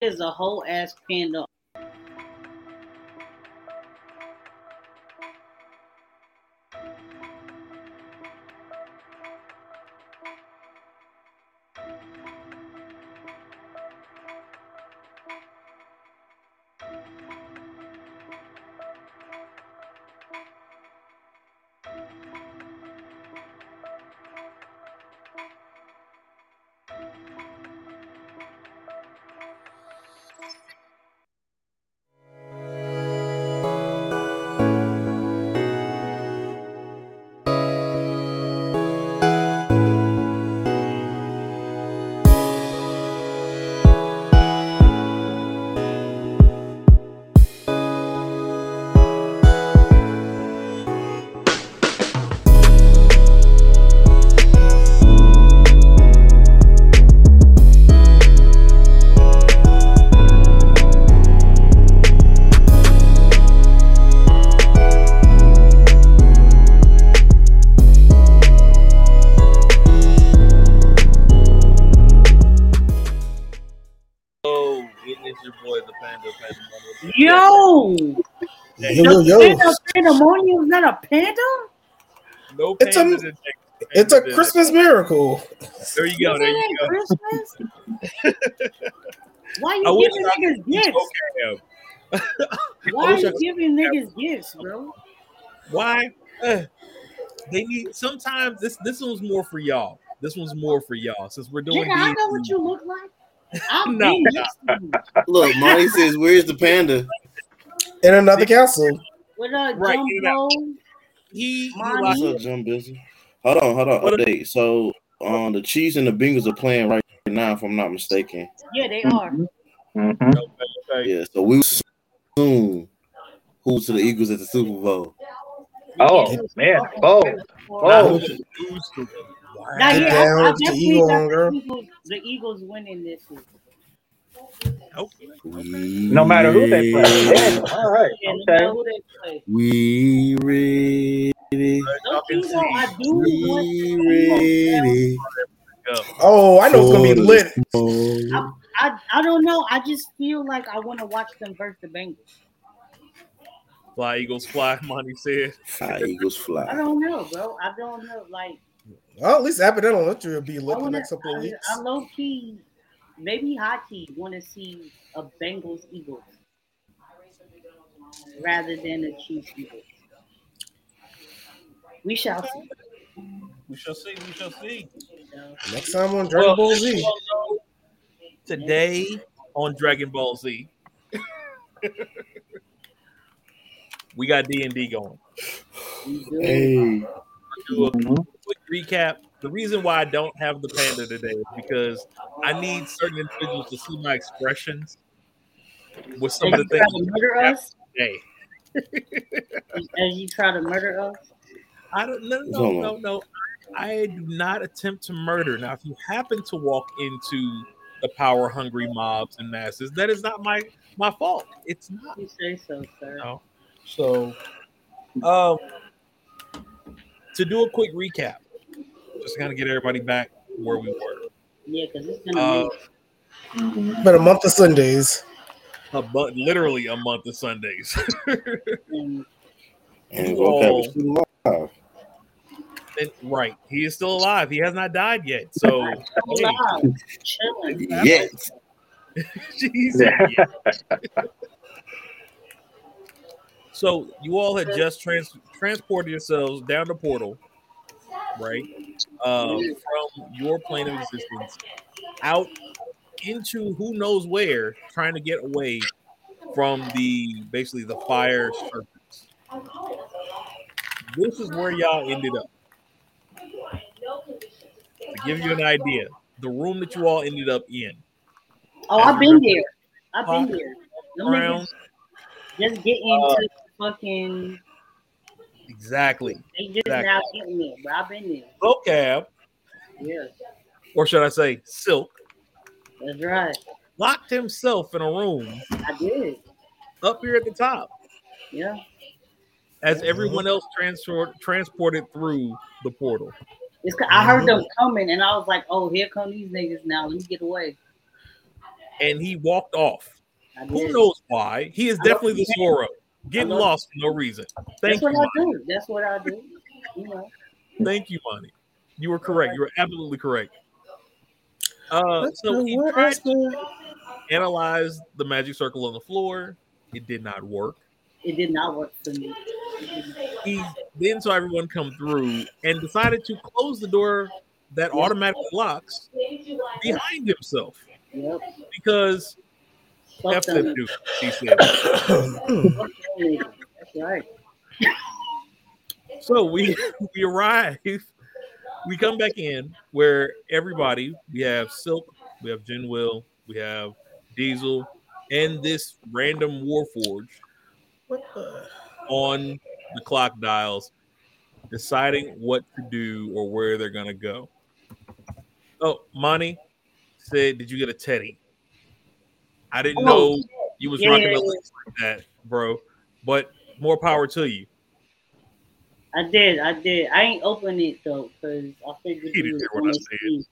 is a whole ass panda. Yo, yo, yo. pandemonium is not a panda. No It's a- panda today. It's a Christmas miracle. There you go. There you go. Christmas? Why I you wish giving I niggas could gifts? okay. Why wish I you could- giving niggas gifts, bro? Why? Eh, they need sometimes this this one's more for y'all. This one's more for y'all since we're doing Nigga, I know what you look like. I've No. been next to you. Look, Monty says, "Where's the panda?" In another castle. With a Right, you jumbo. he, he Monty. locked- What's up, Jim Busy? Hold on, hold on. What- Update. So, um, the Chiefs and the Bengals are playing right now, if I'm not mistaken. Yeah, they are. Mhm. Okay, okay. Yeah. So we soon who to the Eagles at the Super Bowl. Oh man, oh, oh. Now, Get yeah, down I, I the Eagle on, girl. the Eagles, the Eagles winning this week. Okay. No matter who they play. Yeah, all right. Okay. matter who they play. We ready. Low key, I do We want ready. Go. Oh, I know it's gonna be lit. Oh, I, I don't know. I just feel like I want to watch them versus the Bengals. Fly Eagles fly, Monty said. Fly Eagles fly. I don't know, bro. I don't know. Like, Well, at least Abbott will let you be I, lit the wanna, next couple of I, weeks. I low key, maybe high key, want to see a Bengals Eagles rather than a Chiefs Eagles. We shall see. We shall see. We shall see. Next time on Dragon Ball Z. Today on Dragon Ball Z, we got D and D going. We do. Hey, Do a quick recap. The reason why I don't have the panda today is because I need certain individuals to see my expressions with some As of the try things to murder us, today. as you try to murder us, I don't no no Hold no on. no. I do not attempt to murder. Now, if you happen to walk into the power hungry mobs and masses, that is not my my fault. It's not. you say so, sir. No. So, um, to do a quick recap, just kind of get everybody back where we were. Yeah, because it's been Uh, But a month of Sundays. a month, literally a month of Sundays. and Voqab is still alive. And- right, he is still alive. He has not died yet. So, alive, chilling. Yes. Jesus. So you all had just trans- transported yourselves down the portal, right? Um, from your plane of existence out into who knows where, trying to get away from the basically the fire serpents. This is where y'all ended up. To give you an idea, the room that you all ended up in. Oh, I've been there. I've been there. Around just get into fucking. Exactly. They just Exactly. now getting there, but I've been there. Voqab, Yeah, or should I say Silk, that's right. locked himself in a room I did. up here at the top Yeah. as everyone else transport, transported through the portal. It's I heard mm-hmm. them coming, and I was like, "Oh, here come these niggas now. Let me get away." and he walked off. Who knows why? He is I definitely the Zorro, getting lost for no reason. Thank That's you, what I do. That's what I do. You know. Thank you, Monty. You were correct. You were absolutely correct. Uh, so he tried to analyze the magic circle on the floor. It did not work. It did not work for me. He then saw everyone come through and decided to close the door that automatically locks behind himself Yep. because F them. that dude, he said. Fuck them niggas. That's right. So we we arrive, we come back in where everybody we have Silk, we have Jin Will, we have Diesel, and this random Warforge the? on the clock dials, deciding what to do or where they're gonna go. Oh, Monty said, "Did you get a teddy?" I didn't Oh, know you was yeah, rocking yeah, lace like that, bro. But more power to you. I did. I did. I ain't open it though because I figured You was hear what I gonna see.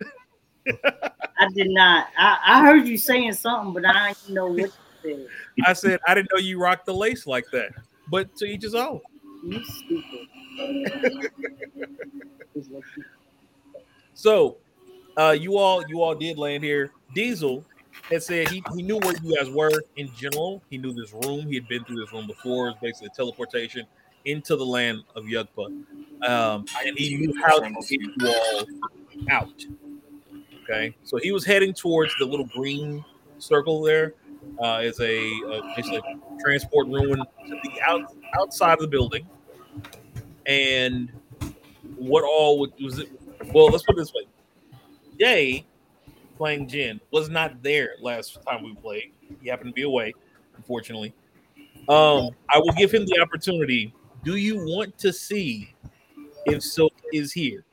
I did not. I, I heard you saying something, but I didn't know what you said. I said, "I didn't know you rocked the lace like that." But to each his own. You stupid. Is what you- So, uh, you all you all did land here. Diesel had said he, he knew where you guys were in general. He knew this room. He had been through this room before. It was basically a teleportation into the land of Yugpa. Um, and he knew how to get you all out. Okay, so he was heading towards the little green circle there. Uh, is a, a basically a transport room to the out, outside of the building. And what all would, was it? Well, let's put it this way: Jay playing Jin was not there last time we played. He happened to be away, unfortunately. Um, I will give him the opportunity. Do you want to see if Silk is here,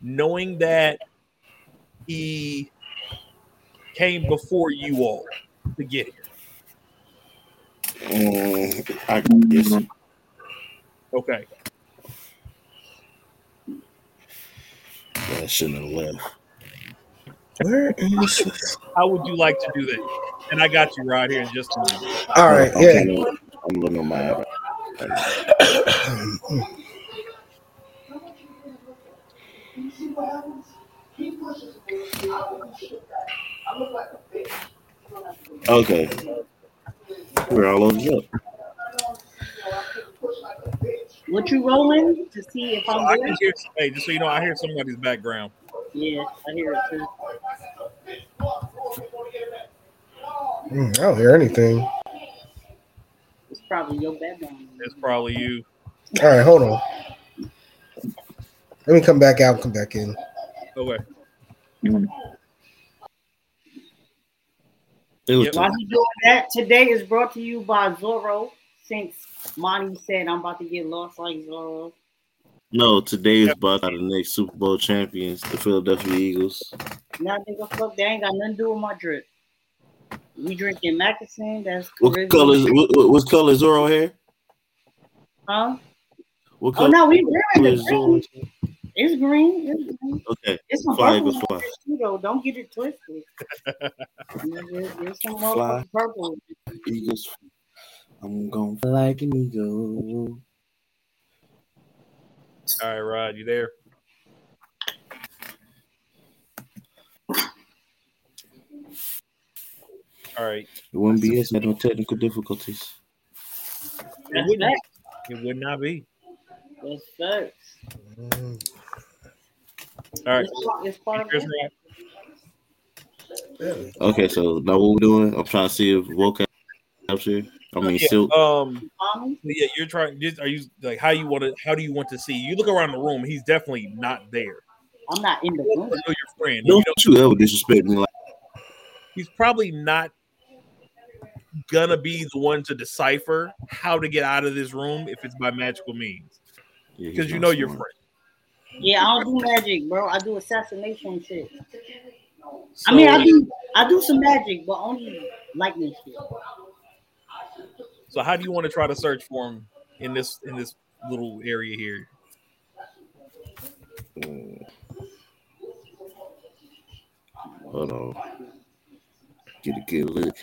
knowing that he came before you all to get here? Um, I guess. Okay. I shouldn't have left. Where is? How would you like to do that? And I got you right here in just a minute. All right, I'm yeah. kinda- I'm looking on my app. Okay. We're all over up. What you rolling to see if So I'm I good? can hear. Hey, just so you know, I hear somebody's background. Yeah, I hear it too. Mm, I don't hear anything. It's probably your background. It's probably you. All right, hold on. Let me come back out. Come back in. Okay. It was Yep. While you doing that, today is brought to you by Zorro. Since Monty said I'm about to get lost like Zorro. No. Today is about the next Super Bowl champions, the Philadelphia Eagles. Now nigga, fuck, they ain't got nothing to do with my drip. We drinking Mackinson. That's What Caribbean. color? Is, what, what, what color is Zorro hair? Huh? What Oh no, we wearing is the green. Zorro? It's green. It's green. Okay. It's some Fly, purple fly. too, though. Don't get it twisted. There's, there's some Fly. purple. Eagles. I'm going to like an eagle. All right, Rod, you there? All right. It wouldn't be us. Had no technical difficulties. It wouldn't. facts. It would not be. That's facts. Mm, All right. It's, part- it's part of Chris it. Rod. really? Okay, so now what we're doing? I'm trying to see if Voqab here. I mean, Yeah, silk. Um. Tommy? Yeah, you're trying. Just, are you like how you want to? How do you want to see? You look around the room. He's definitely not there. I'm not in the room. know your friend. You Don't know, you ever disrespect me like he's probably not gonna be the one to decipher how to get out of this room if it's by magical means, because he's you not know your smart. friend. Yeah, I don't do magic, bro. I do assassination shit. So, I mean, I do I do some magic, but only lightning shit. So how do you want to try to search for him in this in this little area here? Hold on. Get a good look.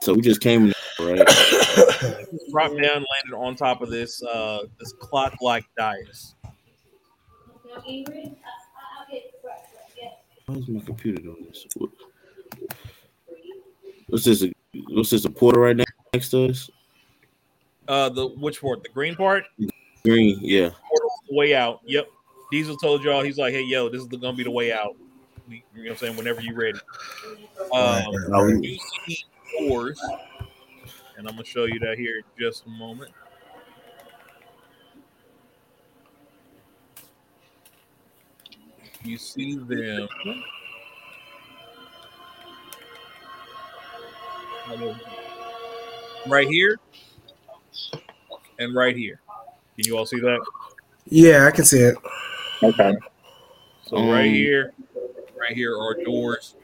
So we just came, right? Dropped down, landed on top of this uh this clock like dais. Why's my computer doing this? What- What's this? What's this? A portal right ne- next to us? Uh the which part? The green part? Green, yeah. Portal's way out. Yep. Diesel told y'all he's like, hey yo, this is the, gonna be the way out. You know what I'm saying? Whenever you're ready. Right, Um, right, right. you see doors, and I'm gonna show you that here in just a moment. You see them. Right here and right here. Can you all see that? Yeah, I can see it. Okay. So right Um, here, right here are doors.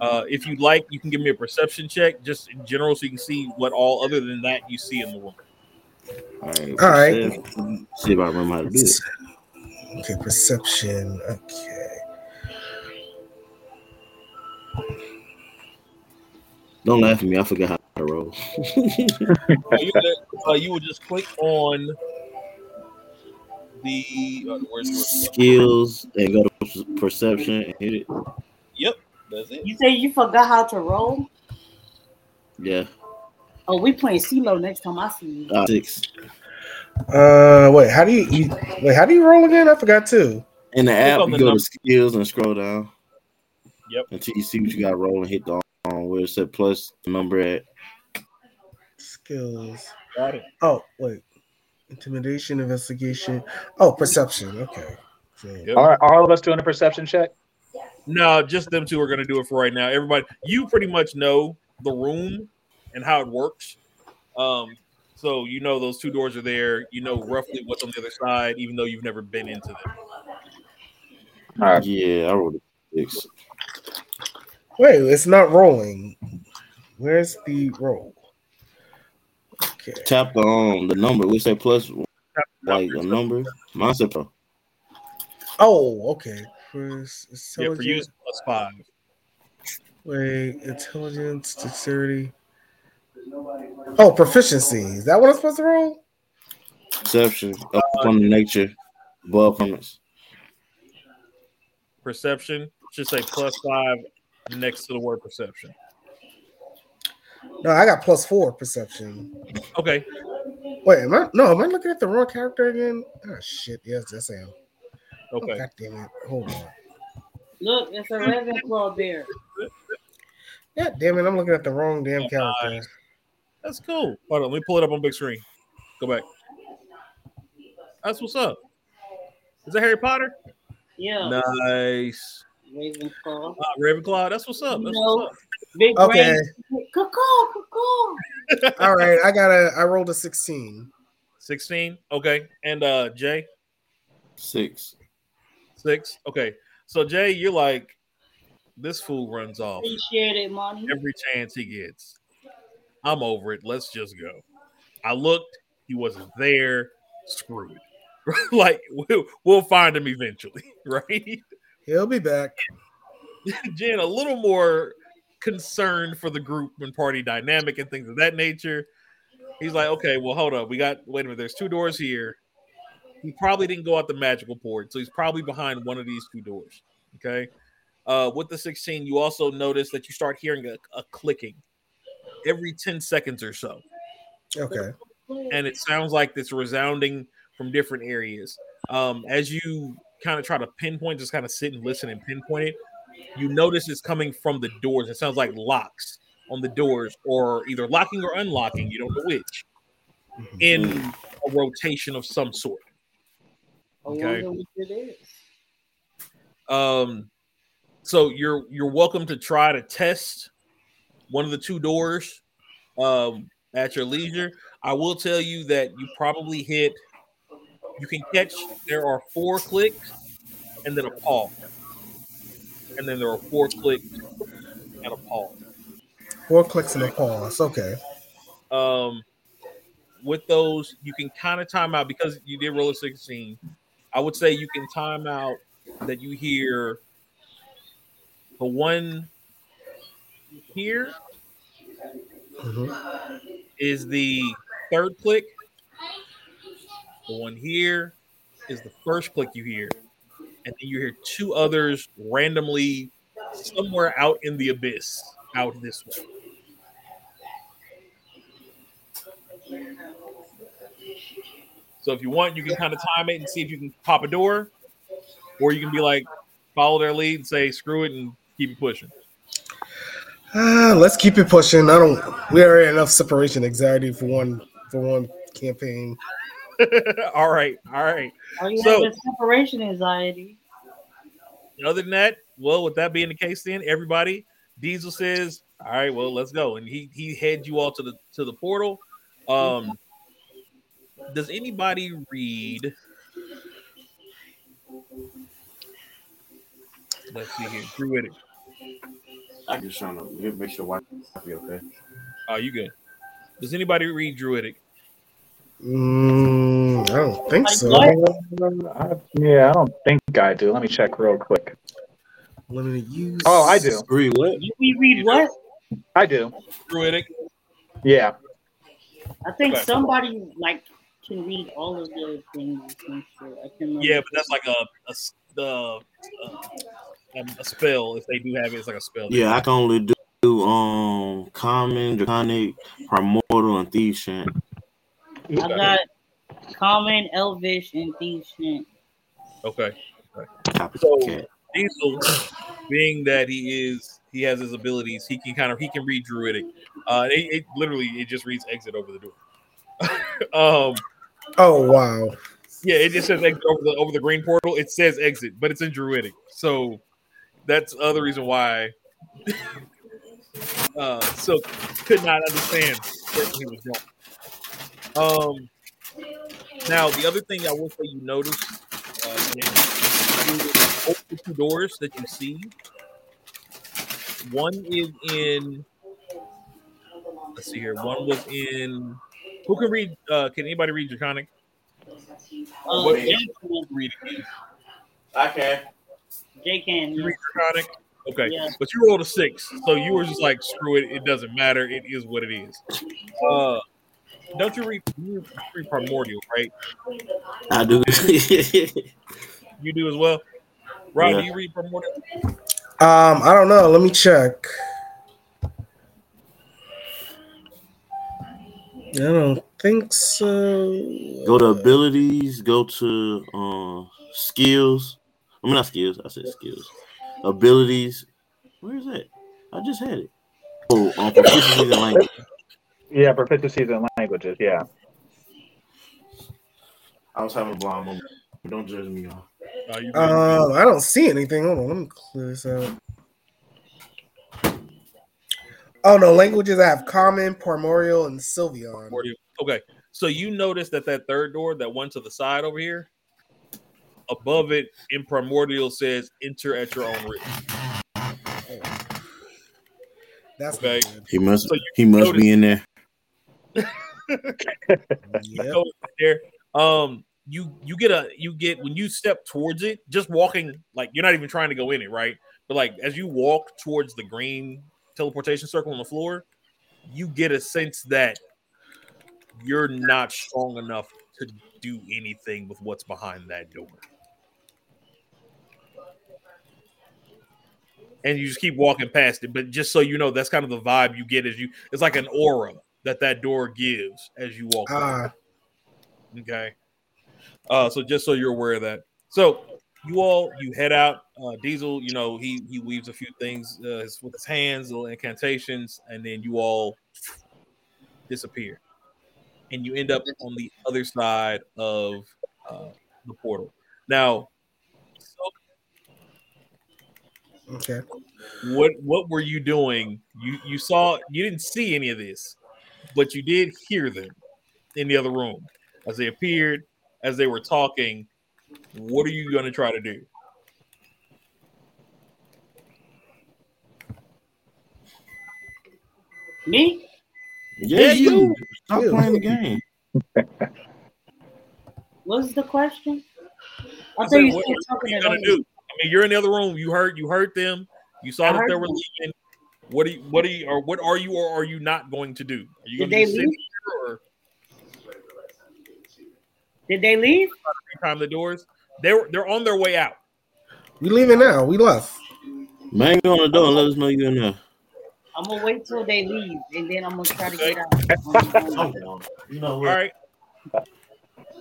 Uh, if you'd like, you can give me a perception check, just in general, so you can see what all other than that you see in the room. All right. All right. See if I remember how to do it. Okay, perception. Okay. Don't laugh at me. I forgot how to roll. Uh, you, uh, you will just click on the uh, where's the Skills and go to perception and hit it. Yep, that's it. You say you forgot how to roll? Yeah. Oh, we playing CeeLo next time I see you. Uh, six. Uh, wait. How do you, you wait? How do you roll again? I forgot too. In the app, you the go number. to skills and scroll down. Yep. Until you see what you got to roll and hit the on where it said plus the number at. Skills. Got it. Oh, wait. Intimidation, investigation. Oh, perception. Okay. So, Yep. All right. Are all of us doing a perception check? No, just them two are going to do it for right now. Everybody, you pretty much know the room and how it works. Um, so you know those two doors are there. You know roughly what's on the other side, even though you've never been into them. All right. Yeah, I rolled a six. Wait, it's not rolling. Where's the roll? Okay. Tap the um the number. We say plus like Numbers. a number. Mine said plus. Oh, okay. First, Yeah, for you, plus five. Wait, intelligence, dexterity. Oh, proficiency. Is that what I'm supposed to roll? Perception up on the nature. Above comments. Perception should say plus five next to the word perception. No, I got plus four perception. Okay, Wait, am I? No, am I looking at the wrong character again? Oh shit! Yes, yes, I am. Oh, okay. God damn it! Hold on. Look, it's a Ravenclaw bear. Yeah, damn it! I'm looking at the wrong damn oh, character. Nice. That's cool. Hold on, let me pull it up on big screen. Go back. That's what's up. Is that Harry Potter? Yeah, Nice. Ravenclaw. Uh, Ravenclaw. That's what's up. That's No. what's up. Big Okay. brain. Caw, caw. All right, I got a. I rolled a sixteen. 16. Okay. And uh Jay, Six. six. Okay. So Jay, you're like, this fool runs off He shared it, money. every chance he gets. I'm over it. Let's just go. I looked, he wasn't there. Screwed. like we'll, we'll find him eventually, right? He'll be back. Jen, a little more concerned for the group and party dynamic and things of that nature. He's like, okay, well, hold up. We got, wait a minute, there's two doors here. He probably didn't go out the magical port, so he's probably behind one of these two doors. Okay. Uh, with the 16, you also notice that you start hearing a, a clicking every 10 seconds or so. Okay. And it sounds like it's resounding from different areas. Um, as you kind of try to pinpoint, just kind of sit and listen and pinpoint it, you notice it's coming from the doors. It sounds like locks on the doors, or either locking or unlocking. You don't know which. In a rotation of some sort. Okay. wonder what it is. Um, so you're you're welcome to try to test one of the two doors um, at your leisure. I will tell you that you probably hit. You can catch. There are four clicks, and then a pause, and then there are four clicks and a pause. Four clicks and a pause. Okay. um, with those, you can kind of time out because you did roll a 16. I would say you can time out that you hear The one here Mhm. is the third click. The one here is the first click you hear. And then you hear two others randomly somewhere out in the abyss, out this way. So if you want, you can kind of time it and see if you can pop a door, or you can be like, follow their lead and say, screw it and keep it pushing. Ah, let's keep it pushing. I don't. We already enough separation anxiety for one for one campaign. all right, all right. Oh, you So- have the separation anxiety. Other than that, well, with that being the case, then everybody, Diesel says, "All right, well, let's go," and he he heads you all to the to the portal. Um, does anybody read? Let's see here, Druidic. I just trying to make sure wife be okay. Oh, you good? Does anybody read Druidic? Mm, I don't think so. I- yeah, I don't think I do. Let me check real quick. Limited use. Oh, I do. Read what? You we read what? I do. Druidic. Yeah. I think Okay. somebody like can read all of the things. I'm. I can. Yeah, but that's like a a, s- the, uh, um, a spell. If they do have it, it's like a spell. Yeah, I can only do um common, draconic, primordial, and thief chant. I got common, elvish, and thieves. Okay. Copy So- Diesel, being that he is, he has his abilities. He can kind of he can read druidic. Uh, it, it literally it just reads exit over the door. um, Oh wow. yeah, it just says exit over the over the green portal. It says exit, but it's in druidic. So that's the other reason why. uh, so could not understand what he was doing. Um, now the other thing I will say you notice uh, open the two doors that you see. One is in. Let's see here. One was in. Who can read? Uh, can anybody read Draconic? Uh, What- Jay, Read it. I can. Jay can. You yeah. read Draconic. Okay, Yeah. but you rolled a six, so you were just like, screw it. It doesn't matter. It is what it is. Uh, don't you read, you read Primordial, right? I do. You do as well. Rob, Yeah. do you read Primordial? Um, I don't know. Let me check. I don't think so. go to abilities. Go to uh, skills. I mean not skills. I said skills. Abilities. Where is that? I just had it. Oh, um, proficiency in language. Yeah, proficiencies in languages. Yeah. I was having a blind moment. Don't judge me, y'all. Uh, you I don't see anything. Hold on, let me clear this out. Oh no, languages I have common, primordial, and Sylvan. Okay, so you notice that that third door, that one to the side over here, above it in Primordial says "Enter at your own risk." That's Okay. okay. He must. So He must notice- be in there. Yep. There, um, you you get a you get when you step towards it, just walking like you're not even trying to go in it, right? But like as you walk towards the green teleportation circle on the floor, you get a sense that you're not strong enough to do anything with what's behind that door. And you just keep walking past it, but just so you know, that's kind of the vibe you get as you. It's like an aura that that door gives as you walk. Ah, Okay. Uh, so just so you're aware of that. So you all you head out. Uh, Diesel, you know, he he weaves a few things uh, his- with his hands, little incantations, and then you all disappear, and you end up on the other side of uh, the portal. Now, so okay. what what were you doing? You you saw you didn't see any of this, but you did hear them in the other room as they appeared, as they were talking. What are you going to try to do? Me? Yeah, Yeah, you. you. Stop You. playing the game. What's the question? I I thought said, you what, said what are something you going to do? I mean, you're in the other room. You heard you heard them. You saw I that they were them. leaving. What are you? What are you? Or what are you? Or are you not going to do? Are you Did going to they sit leave? here or Did they leave? time the doors? They're they're on their way out. We leaving now. We left. Bang on the door and let us know you're in there. I'm gonna wait till they leave, and then I'm gonna try to Okay. get out. You know All right.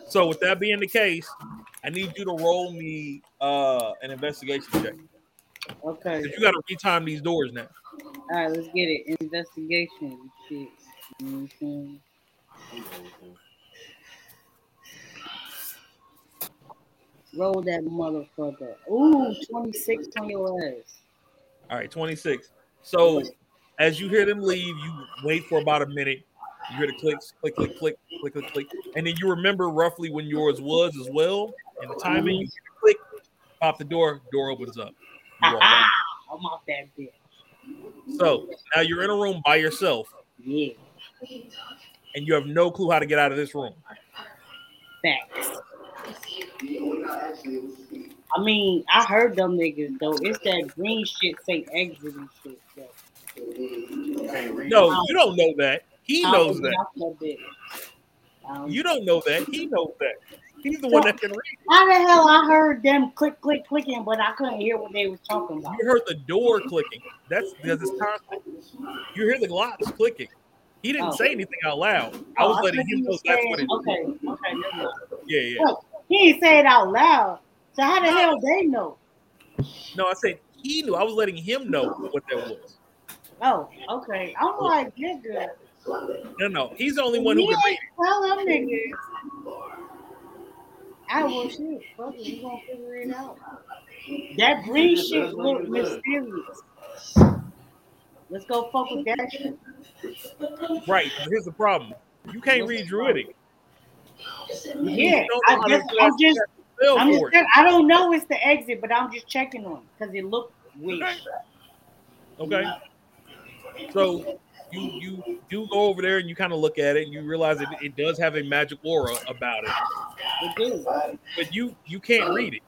So with that being the case, I need you to roll me uh an investigation check. Okay. You got to retime these doors now. All right, let's get it. Investigation. Shit. Roll that motherfucker. Ooh, 26 on your ass. All right, 26. So as you hear them leave, you wait for about a minute. You hear the clicks, click, click, click, click, click, click, and then you remember roughly when yours was as well, and the timing. You click, pop the door, door opens up. Ah, out. I'm off that bitch. So now you're in a room by yourself, Yeah, and you have no clue how to get out of this room. facts. I mean, I heard them niggas though. It's that green shit say exit and shit. No, you don't know that. He knows that. You don't know that. He knows that. He's the one that can read. How the hell I heard them click, click, clicking, but I couldn't hear what they was talking about. You heard the door clicking. That's because it's constant. You hear the locks clicking. He didn't Oh. say anything out loud. I oh, was Oh, letting him know that's what it. Okay, okay. Yeah, yeah. Look, he didn't say it out loud. So how the hell they know? No, I said he knew. I was letting him know what that was. Oh, okay. I'm like, nigga. No, no, he's the only one who can read. tell them niggas. I will shit. Fuck it, we gonna figure it out. That green shit look mysterious. Let's go fuck with that shit. Right. Here's the problem. You can't read Druidic. Yeah, don't know I how just, I'm just, I'm just, for I don't know it's the exit, but I'm just checking on because it looked weird. Okay. So you you do go over there and you kind of look at it and you realize it, it does have a magic aura about it, It do. but you you can't read it.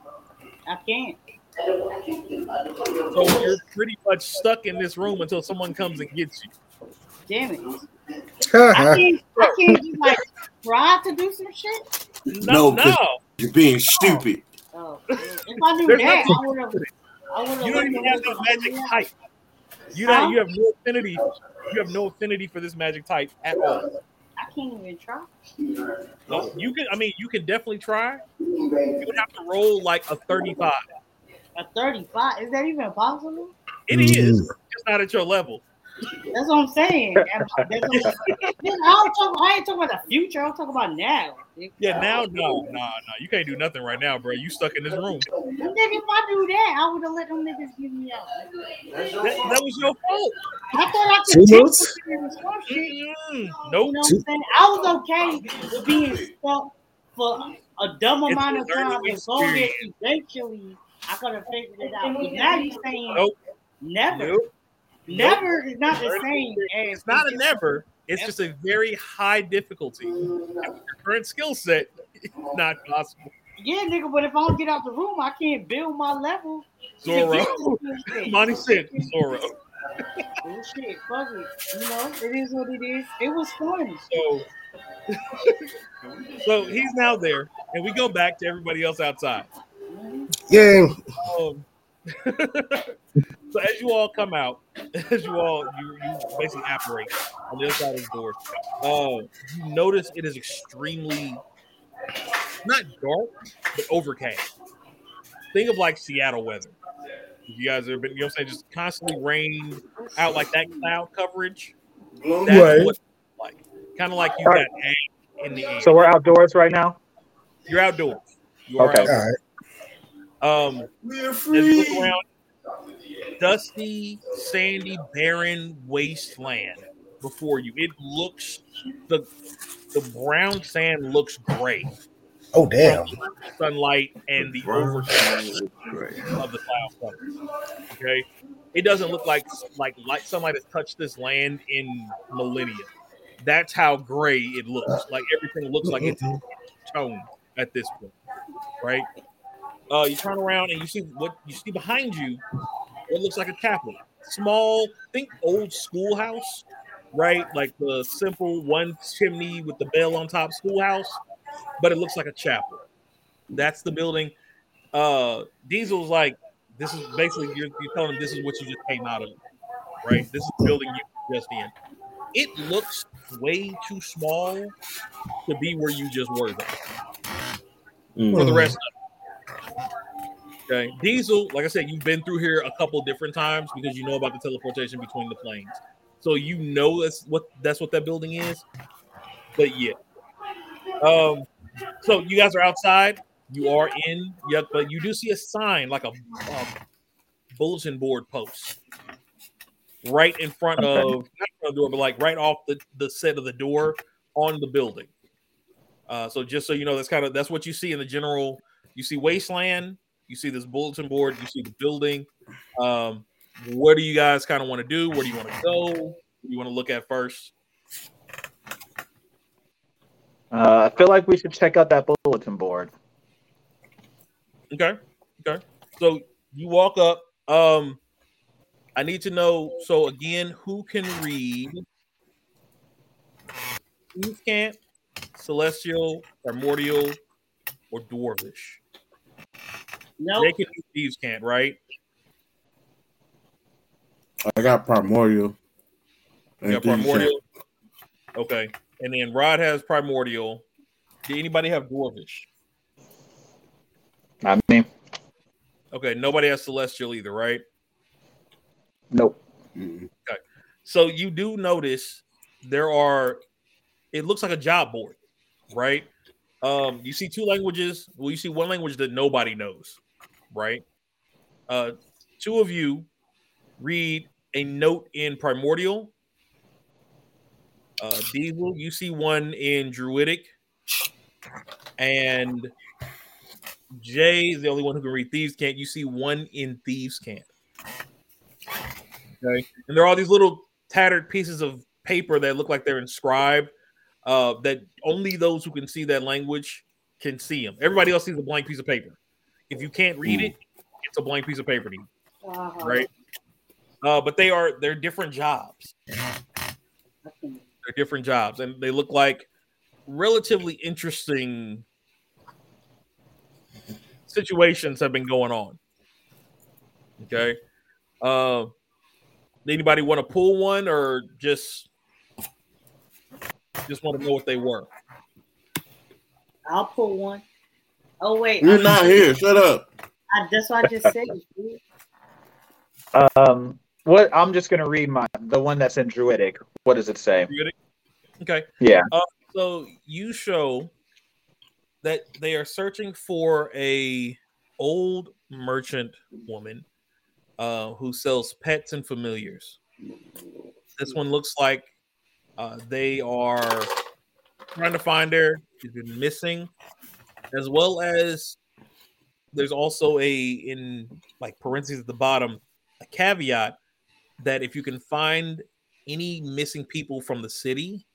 I can't. So you're pretty much stuck in this room until someone comes and gets you. Damn it. I can't, I can't just like try to do some shit. No, No, no. 'cause- You're being stupid. Oh, oh if I knew There's that, I would have. I would have. You don't even have no magic type. You don't, you have no affinity. You have no affinity for this magic type at all. I can't even try. No, you can. I mean, you can definitely try. You would have to roll like a thirty-five. A 35. Is that even possible? It is mm-hmm. just not at your level. That's what I'm saying. That's what I'm saying. I, don't talk, I ain't talking about the future. I'm talking about now. Yeah, now, no, no, no. You can't do nothing right now, bro. You stuck in this room. Nigga, if I do that, I would have let them niggas get me out. That, that was your fault. I thought I could take months? some shit. Mm-mm. You know what I'm saying? I was okay with being stuck for a dumb It's amount a of time learning as long as eventually I could have figured it out. But now you're saying Nope. never. Nope. Never is not the same as It's not a never. It's just a very high difficulty. And with your current skill set, it's not possible. Yeah, nigga, but if I don't get out the room, I can't build my level. to Zorro. get to this shit. Monty said Zorro. Oh, shit, fuck it. You know, it is what it is. It was fun. So, so he's now there, and we go back to everybody else outside. Yeah. Um, so as you all come out, as you all you, you basically operate on the other side of the door, uh, you notice it is extremely not dark but overcast. Think of like Seattle weather. If you guys have been, you know what I'm saying, just constantly rain out like that cloud coverage. That's Right. what like kind of like you got hay in the air. So we're outdoors right now. You're outdoors. You are Okay. outdoors. All right. Um, We're as look free. around, dusty, sandy, barren wasteland before you. It looks the the brown sand looks gray Oh damn. sunlight and the Brown overcast sand looks great. of the cloud cover. Okay, it doesn't look like like like sunlight has touched this land in millennia. That's how gray it looks. Like everything looks like it's toned at this point, right? Uh, you turn around and you see what you see behind you. it looks like a chapel. Small, think old schoolhouse, right? Like the simple one chimney with the bell on top schoolhouse, but it looks like a chapel. That's the building. Uh Diesel's like, this is basically you're, you're telling him this is what you just came out of, right? This is the building you just in. It looks way too small to be where you just were though for the Mm. rest of. Okay. Diesel, like I said, you've been through here a couple different times because you know about the teleportation between the planes. So you know that's what that's what that building is. But yeah. Um so you guys are outside, you are in, yeah, but you do see a sign like a, bulletin board post right in front Okay. of not front of the door, but like right off the, the set of the door on the building. Uh, so just so you know, that's kind of that's what you see in the general. You see wasteland, you see this bulletin board, you see the building. Um, what do you guys kind of want to do? Where do you want to go? What do you want to look at first? Uh, I feel like we should check out that bulletin board. Okay, okay. So you walk up. Um, I need to know. So again, who can read? Who can't? Celestial, Primordial, or Dwarvish? Nope. They can do thieves' cant, right? I got primordial. You got primordial. Okay. And then Rod has primordial. Did anybody have dwarvish? I mean, Okay, nobody has celestial either, right? nope. Mm. So you do notice there are it looks like a job board, right? Um, you see two languages. Well, you see one language that nobody knows, right? Uh, two of you read a note in primordial. Uh, Diesel, you see one in druidic, and Jay is the only one who can read thieves' cant. You see one in thieves' cant. Okay, and there are all these little tattered pieces of paper that look like they're inscribed. Uh, that only those who can see that language can see them. Everybody else sees a blank piece of paper. If you can't read it, it's a blank piece of paper to you, Wow. right? Uh, but they are they're different jobs. They're different jobs, and they look like relatively interesting situations have been going on. Okay. Uh, anybody want to pull one or just just want to know what they were? I'll pull one. Oh wait, You're I- not here. Shut up. I, that's what I just said. dude. Um, what? I'm just gonna read my the one that's in Druidic. What does it say? Okay. Yeah. So you show that they are searching for a old merchant woman uh, who sells pets and familiars. This one looks like uh, they are trying to find her. She's been missing, as well as there's also a in like parentheses at the bottom a caveat that if you can find any missing people from the city,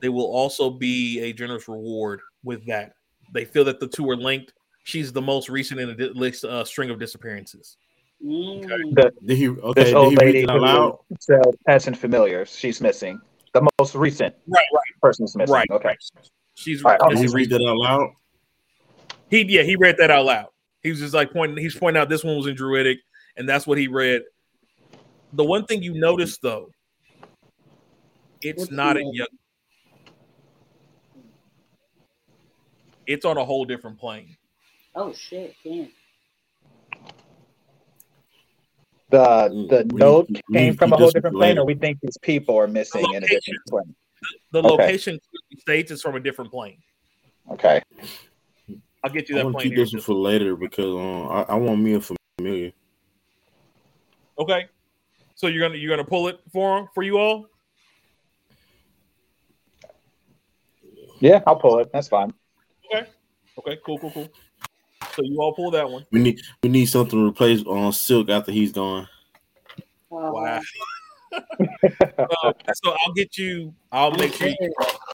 they will also be a generous reward with that. They feel that the two are linked. She's the most recent in a di- list uh, string of disappearances. Mm. Did he? Okay. This Did old he lady it out who loud? sells pets and familiars. She's missing. The most recent Right, person's missing. right, Okay. She's All right, I'll Did he read that out loud? he yeah he read that out loud. He was just like pointing. He's pointing out this one was in Druidic, and that's what he read. The one thing you notice though, it's What's not the in name? It's on a whole different plane. Oh shit, damn. The Mm, the we- note we came need from a whole different plane, or we think these people are missing in a location. different plane. The Okay. location states it's from a different plane. Okay. I'll get you I that want to plane keep this one for later because um, I, I want me a familiar. Okay. So you're gonna you're gonna pull it for for you all. Yeah, I'll pull it. That's fine. Okay. Okay. Cool. Cool. Cool. So you all pull that one. We need we need something to replace on Silk after he's gone. Wow. Wow. Uh, so I'll get you. I'll make sure you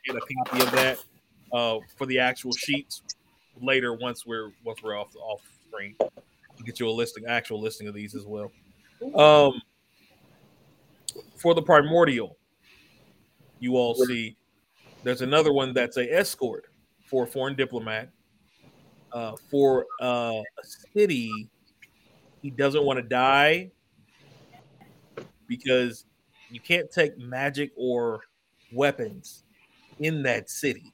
get a copy of that uh, for the actual sheets later once we're once we're off off screen. I'll get you a listing, actual listing of these as well. Um, for the primordial, you all see there's another one that's a escort for a foreign diplomat. Uh, for uh, a city, he doesn't want to die because you can't take magic or weapons in that city.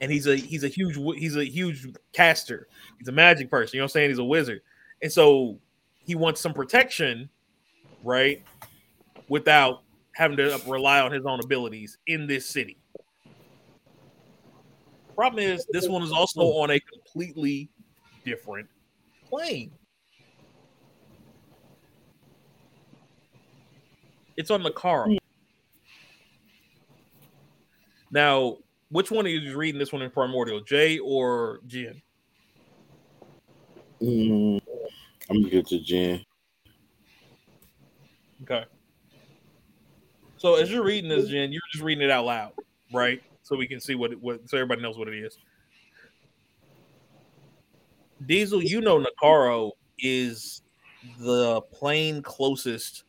And he's a he's a huge he's a huge caster. He's a magic person. You know what I'm saying? He's a wizard, and so he wants some protection, right? Without having to rely on his own abilities in this city. Problem is, this one is also on a completely different plane. It's on the car. Now, which one of you is reading this one in primordial, Jay or Jen? Mm, I'm gonna get to Jen. Okay. So as you're reading this, Jen, you're just reading it out loud, right? So we can see what it, what so everybody knows what it is. Diesel, you know Nakaro is the plane closest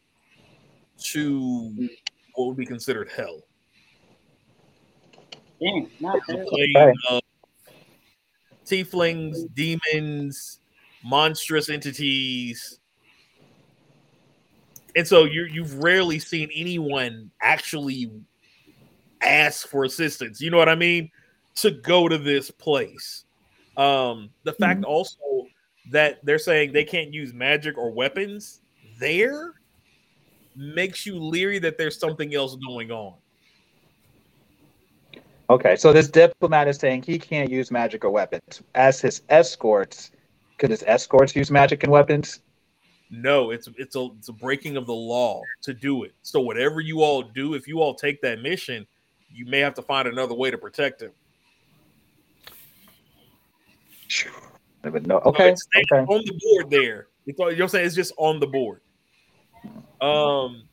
to what would be considered hell. Damn, not The bad. plane tieflings, demons, monstrous entities. And so you you've rarely seen anyone actually ask for assistance. You know what I mean? To go to this place. Um, the fact also that they're saying they can't use magic or weapons there makes you leery that there's something else going on. Okay, so this diplomat is saying he can't use magic or weapons. As his escorts, could his escorts use magic and weapons? No, it's it's a it's a breaking of the law to do it. So whatever you all do, if you all take that mission, you may have to find another way to protect him. I would know. So Okay, it's okay. on the board there. It's all, you know saying? It's just on the board. Um,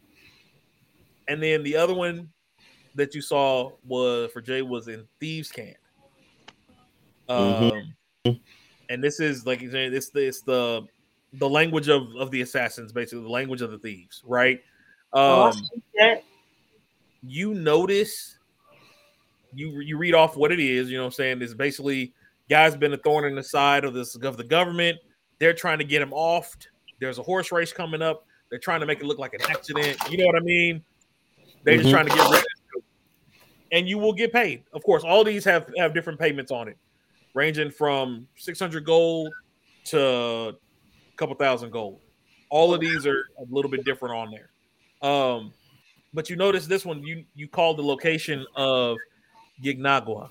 and then the other one that you saw was for Jay was in Thieves' Cant. Um, Mhm. and this is like you're saying, it's the it's the the language of of the assassins, basically the language of the thieves, right? Oh, Um, see you notice you you read off what it is you know what i'm saying it's basically guys been a thorn in the side of this of the government they're trying to get him off there's a horse race coming up they're trying to make it look like an accident you know what i mean they're just Mhm. trying to get rid of it and you will get paid of course all these have have different payments on it ranging from 600 gold to a couple thousand gold all of these are a little bit different on there um but you notice this one you you called the location of Gignagua.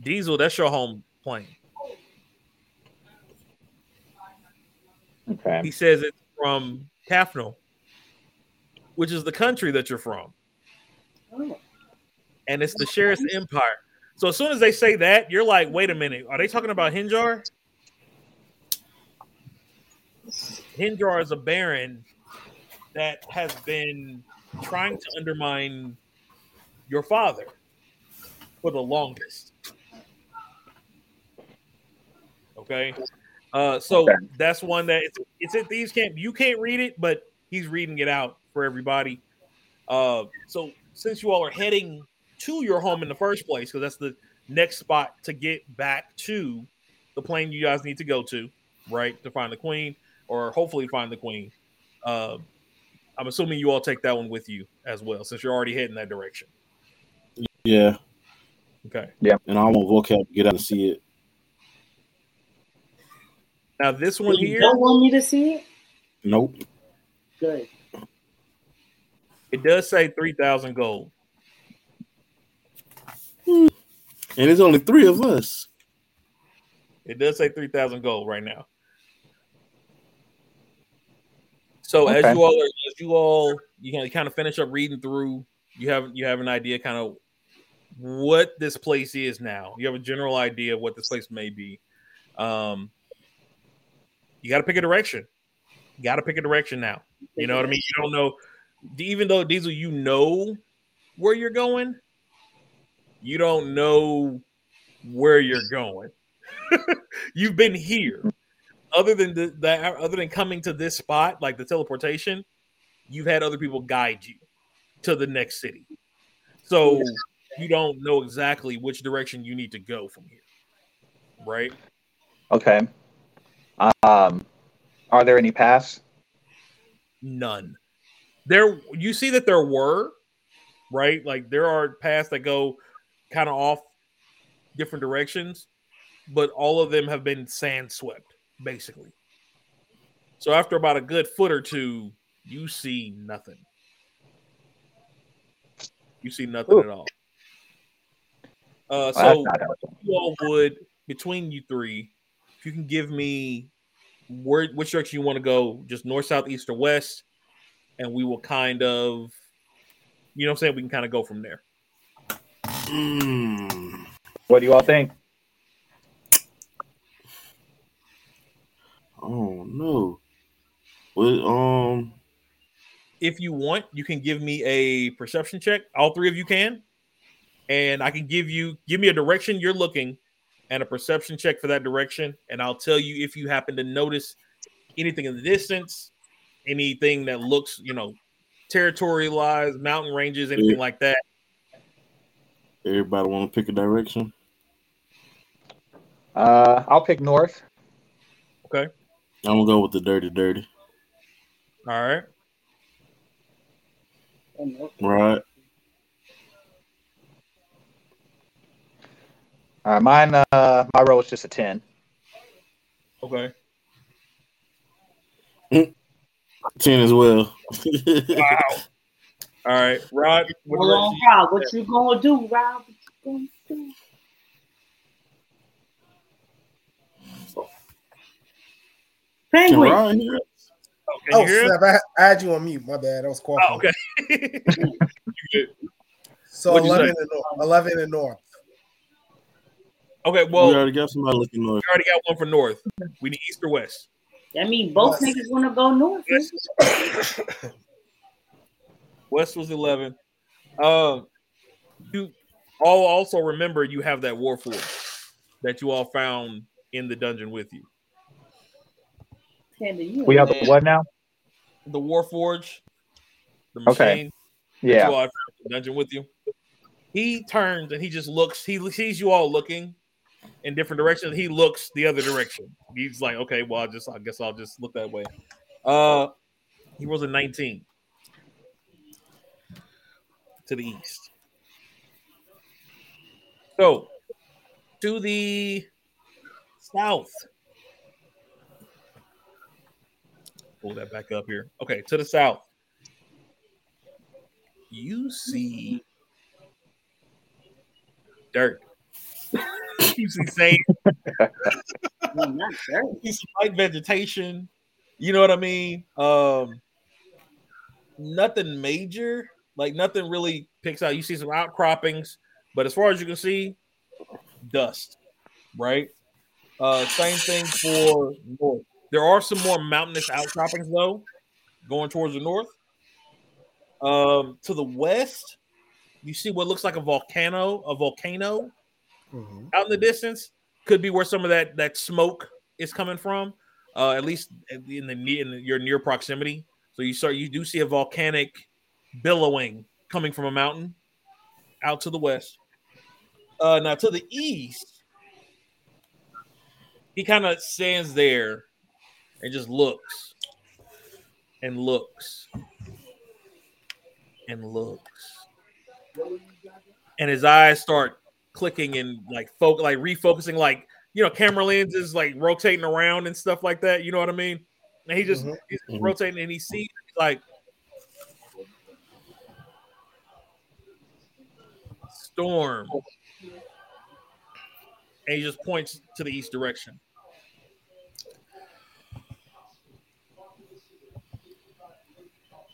Diesel, that's your home plane. Okay. He says it's from Tafnel, which is the country that you're from, Oh, and it's the Sheriff's Empire. So as soon as they say that, you're like, wait a minute, are they talking about Hinjar? Hinjar is a baron that has been trying to undermine your father for the longest. Okay. Uh, so Okay. that's one that it's, it's at thieves' cant. You can't read it, but he's reading it out for everybody. Uh, so since you all are heading to your home in the first place, because that's the next spot to get back to the plane you guys need to go to, right, to find the queen or hopefully find the queen. Uh, I'm assuming you all take that one with you as well, since you're already heading that direction. Yeah, Okay. Yeah. And I want Voqab to look help get out and see it. Now this one you here, don't want me to see it? Nope. Good. It does say three thousand gold. And it's only three of us. It does say three thousand gold right now. So as you all are, as you all you can kind of finish up reading through, you have you have an idea kind of what this place is now. You have a general idea of what this place may be. Um, you got to pick a direction. You got to pick a direction now. You know what I mean? You don't know, even though Diesel, you know where you're going. You don't know where you're going. You've been here. other than the, that, other than coming to this spot, like the teleportation, you've had other people guide you to the next city. So you don't know exactly which direction you need to go from here. Right? Okay. Um, are there any paths? None. There you see that there were, right? Like there are paths that go kind of off different directions, but all of them have been sand swept, basically. So after about a good foot or two, you see nothing. You see nothing Ooh. at all. Uh, Well, so that's not helpful. you all would between you three, if you can give me where which direction you want to go, just north, south, east, or west, and we will kind of, you know, what I'm saying we can kind of go from there. Mm. What do you all think? Oh no. Well, um, If you want, you can give me a perception check. All three of you can, and I can give you give me a direction you're looking, and a perception check for that direction, and I'll tell you if you happen to notice anything in the distance, anything that looks, you know, territory wise, mountain ranges, anything Yeah. like that. everybody want to pick a direction. Uh, I'll pick north. Okay. I'm gonna go with the dirty, dirty. All right. Right. All right, mine. Uh, my roll is just a ten. Okay. Ten as well. Wow. All right, Rod. What Hold on, direction Rob. What you gonna do, Rob? What you gonna do? Penguin. Rod hear us? Oh, you- can Oh, you snap. I, I had you on mute. My bad. I was coughing. Oh, okay. So What'd 11 say? in north. 11 in north. okay. Well, we already got somebody looking north. We already got one for north. We need east or west. That means both Yes. niggas wanna go north. nigga. West was eleven. Um, you all also remember you have that war forge that you all found in the dungeon with you. We have Man. a what now? The war forge, the Okay. machine. that Yeah. you all found in the dungeon with you. He turns and he just looks. He sees you all looking in different directions. He looks the other direction. He's like, okay, well, I just, I guess I'll just look that way. Uh, he was a nineteen to the east. So to the south. Pull that back up here. Okay, to the south. You see dirt. You see sand. No, not dirt. You see light vegetation. You know what I mean? Um, nothing major. Like nothing really picks out. You see some outcroppings, but as far as you can see, dust. Right. Uh, same thing for north. There are some more mountainous outcroppings though, going towards the north. Um, to the west, you see what looks like a volcano. A volcano Mhm. out in the distance could be where some of that that smoke is coming from. Uh, at least in the near in your near proximity. So you start you do see a volcanic billowing coming from a mountain out to the west. Uh, now to the east, he kind of stands there and just looks and looks and looks, and his eyes start clicking and like folk like refocusing like you know camera lenses like rotating around and stuff like that you know what i mean and he just Mhm. he's Mhm. rotating and he sees like storm and he just points to the east direction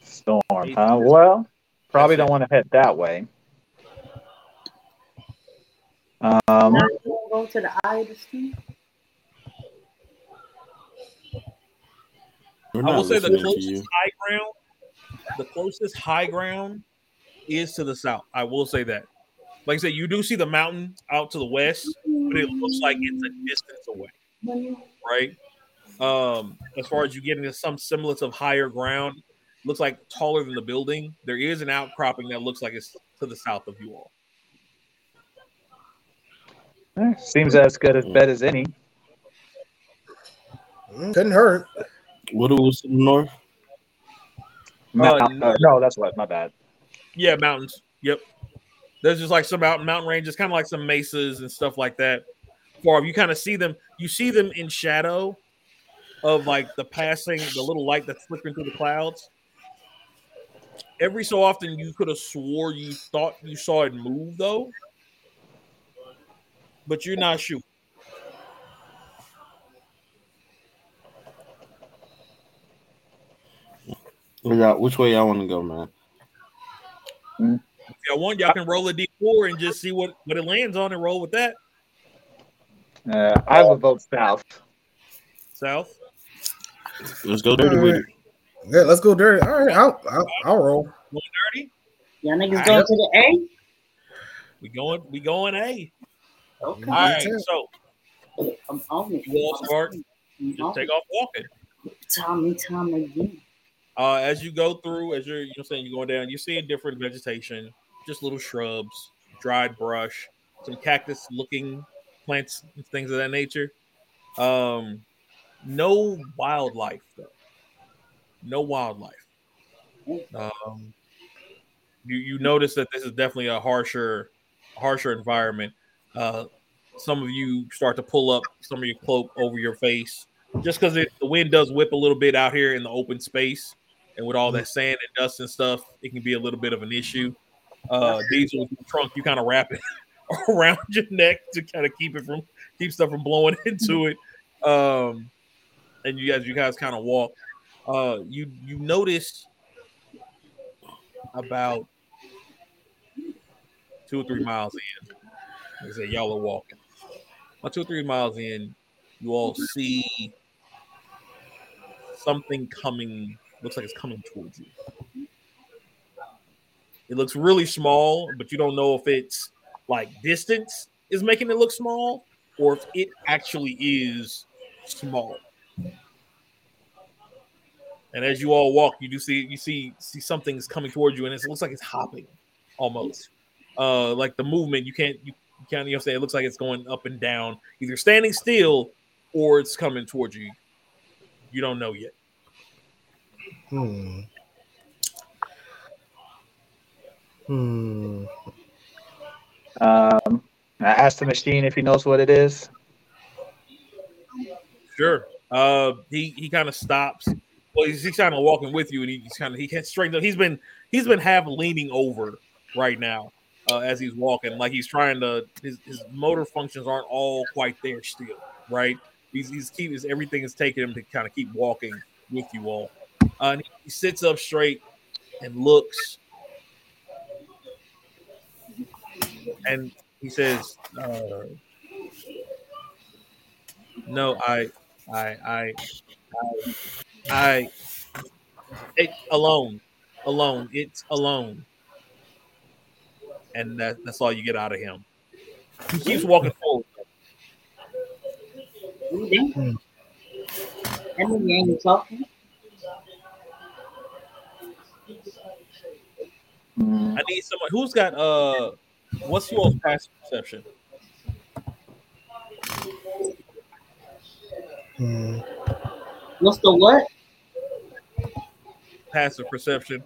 Storm, huh? Well, probably don't want to head that way. Um, Now you wanna go to the eye of the sea? We're i will say the closest high ground the closest high ground is to the south i will say that like i said you do see the mountain out to the west but it looks like it's a distance away right? Um, as far as you getting to some semblance of higher ground, looks like taller than the building. There is an outcropping that looks like it's to the south of you all. Seems as good a bet as any. Mm, Couldn't hurt. What was to the north? Mount- no. uh, no, that's what. My bad. Yeah, mountains. Yep. There's just like some mountain mountain ranges, kind of like some mesas and stuff like that. Far you kind of see them. You see them in shadow of like the passing, the little light that's flickering through the clouds. Every so often, you could have swore you thought you saw it move though, but you're not sure. Where Which way y'all want to go, man? If y'all want, y'all can roll a d4 and just see what what it lands on and roll with that. Uh, I would vote south. South. Let's go dirty with it. Yeah, let's go dirty. All right, I'll I'll, I'll roll. Dirty. Y'all niggas going to the A? We going. We going A. Okay. All right. So I'm on it. you all start. I'm Just take off walking. Time and time again. Uh, as you go through, as you're, you know, saying you're going down, you're seeing different vegetation, just little shrubs, dried brush, some cactus-looking plants, things of that nature. Um, no wildlife though. No wildlife. Um, you you notice that this is definitely a harsher, harsher environment. Uh, some of you start to pull up some of your cloak over your face just because the wind does whip a little bit out here in the open space, and with all that sand and dust and stuff, it can be a little bit of an issue. Uh, Diesel trunk, you kind of wrap it around your neck to kind of keep it from keep stuff from blowing into it. Um, and you guys, you guys kind of walk. Uh, you you notice about two or three miles in. I said, y'all are walking. About two or three miles in, you all see something coming. Looks like it's coming towards you. It looks really small, but you don't know if it's like distance is making it look small or if it actually is small. And as you all walk, you do see you see see something's coming towards you, and it looks like it's hopping almost. Uh, like the movement, you can't you, you can't you know say it looks like it's going up and down, either standing still or it's coming towards you. You don't know yet. Hmm. Hmm. Um, I asked the machine if he knows what it is. Sure. Uh, he he kind of stops. Well, he's, he's kind of walking with you, and he's kind of he can't straighten up. He's been he's been half leaning over right now uh, as he's walking, like he's trying to. His, his motor functions aren't all quite there still, right? He's he's keep his everything is taking him to kind of keep walking with you all. Uh, and he sits up straight and looks, and he says, uh, "No, I, I, I, I, I, it alone, alone. It's alone." And that, that's all you get out of him. He keeps walking forward. That mean you ain't talking. I need someone who's got uh, what's your passive perception? Hmm. What's the what? Passive perception.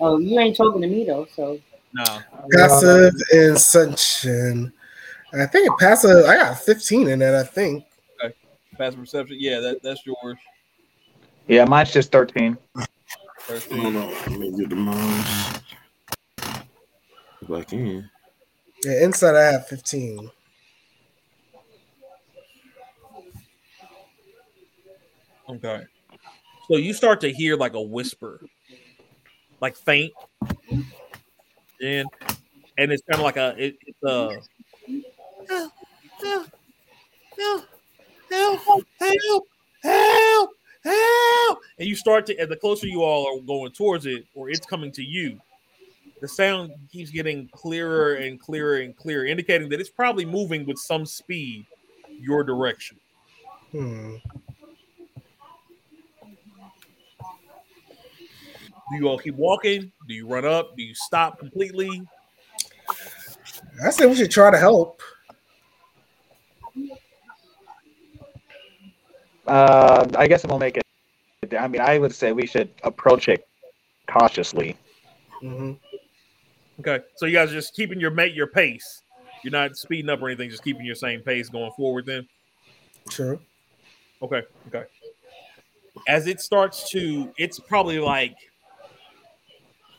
Oh, you ain't talking to me though, so No, Passive ascension. I think it passive. I got 15 in it. I think. Okay. passive perception. Yeah, that, that's yours. yeah, mine's just thirteen. Hold on. Let me get the mouse. If I can. Yeah, inside I have 15. Okay. So you start to hear like a whisper, like faint, and and it's kind of like a it, it's a help, help, help, help, help, help, help, and you start to. And the closer you all are going towards it, or it's coming to you, the sound keeps getting clearer and clearer and clearer, indicating that it's probably moving with some speed your direction. Hmm. Do you all keep walking? Do you run up? Do you stop completely? I say we should try to help. Uh, I guess we'll make it. I mean, I would say we should approach it cautiously. hmm Okay, so you guys are just keeping your mate your pace. You're not speeding up or anything, just keeping your same pace going forward. Then, True. okay, okay. As it starts to, it's probably like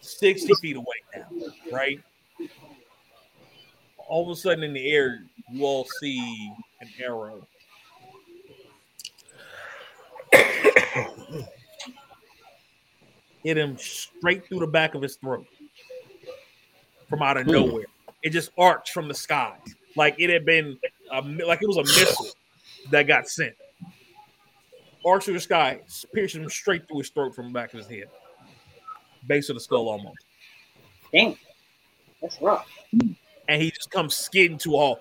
sixty feet away now, right? All of a sudden, in the air, you all see an arrow. Hit him straight through the back of his throat from out of Hmm. nowhere. It just arced from the sky, like it had been, a, like it was a missile that got sent. Arcs through the sky, piercing him straight through his throat from the back of his head, base of the skull almost, Damn. That's rough. and he just comes skidding to a halt.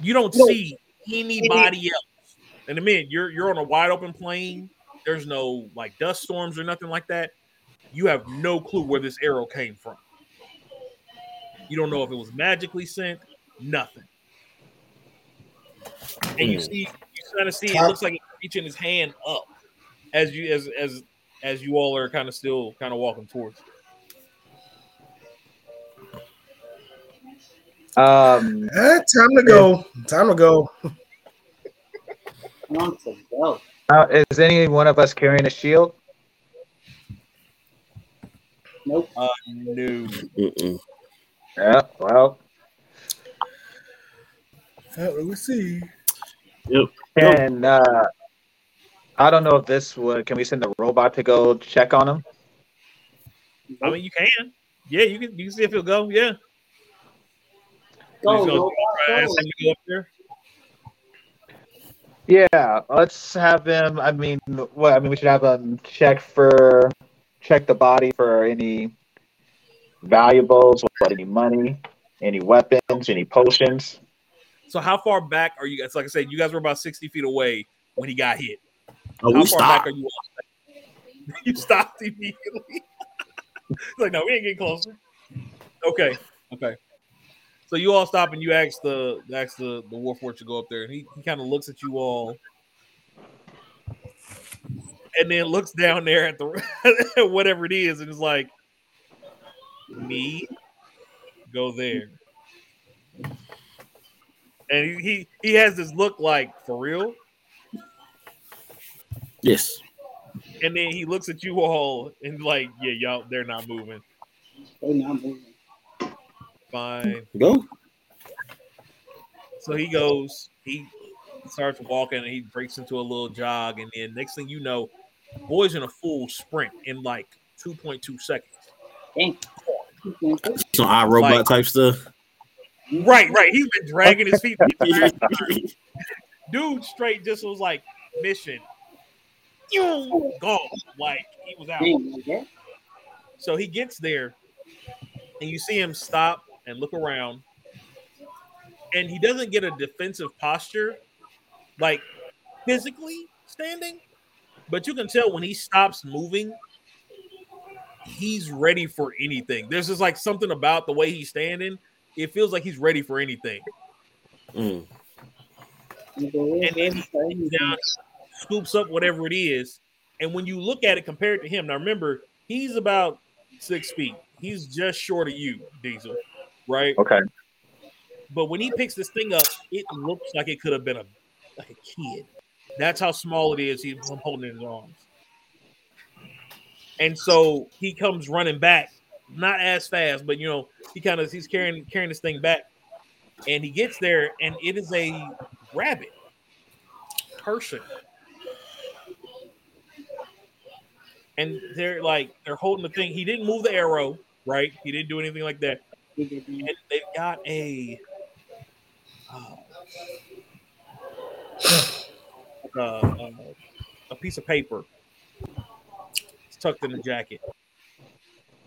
You don't No. see anybody else. And I mean, you're you're on a wide open plane. There's no like dust storms or nothing like that. You have no clue where this arrow came from. You don't know if it was magically sent. Nothing. And you Hmm. see, you kind of see it looks like it's reaching his hand up as you as as as you all are kind of still kind of walking towards. Um, Eh, time to go. Time to go. On uh, is any one of us carrying a shield? Nope. Uh, no. Mm-mm. Yeah. Well, let me see. Yep. and uh, I don't know if this would. Can we send the robot to go check on him? I mean, you can. Yeah, you can. You can see if he'll go. Yeah. Go, He's go, go. ask him to go up there. Yeah, let's have him. I mean, well, I mean, we should have him check for check the body for any valuables, what any money, any weapons, any potions. So how far back are you guys? Like I said, you guys were about sixty feet away when he got hit. Oh, how we far back stopped. are you? you stopped immediately. Like no, we ain't getting closer. Okay, okay. So you all stop and you ask the ask the the Warforged to go up there, and he, he kind of looks at you all, and then looks down there at the at whatever it is, and is like, "Me, go there." And he, he he has this look like for real, Yes. and then he looks at you all and like, "Yeah, y'all, they're not moving. They not moving. Fine." Go. So he goes, he starts walking and he breaks into a little jog. And then next thing you know, boy's in a full sprint in like 2.2 seconds. Damn. Some iRobot Like- type stuff. Right, right. He's been dragging his feet. the entire time. Dude straight just was like, mission. You gone. Like he was out. Damn, like that. So he gets there and you see him stop and look around. And he doesn't get a defensive posture, like physically standing, but you can tell when he stops moving, he's ready for anything. There's just like something about the way he's standing. It feels like he's ready for anything. Mm. You go in, And then he comes down, scoops up whatever it is. And when you look at it compared to him, now remember, he's about six feet. He's just short of you, Diesel, right? Okay. But when he picks this thing up, it looks like it could have been a like a kid. That's how small it is. He's holding it in his arms. And so he comes running back, not as fast, but you know, he kind of he's carrying carrying this thing back, and he gets there, and it is a rabbit person. And they're like they're holding the thing. He didn't move the arrow, right? He didn't do anything like that. And they've got a uh, like a, piece of paper. It's tucked in the jacket.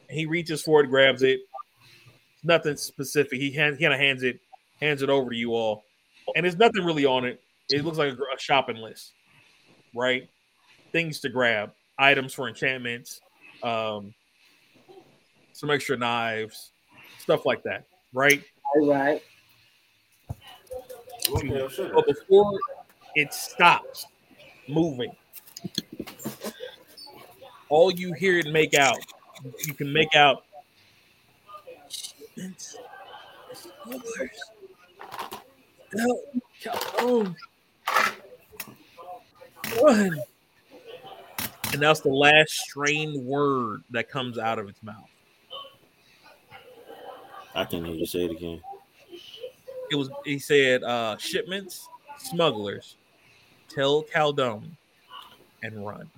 He reaches for it, grabs it. Nothing specific. He hand, kind of hands it, hands it over to you all, and there's nothing really on it. It looks like a, a shopping list. right? Things to grab, items for enchantments, um, some extra knives, stuff like that, right? All right. But before it stops moving, all you hear it make out, you can make out. Smugglers. Calhoun. Run. And that's the last strained word that comes out of its mouth. I can hear you say it again. It was he said uh shipments, smugglers, tell Caldone and run.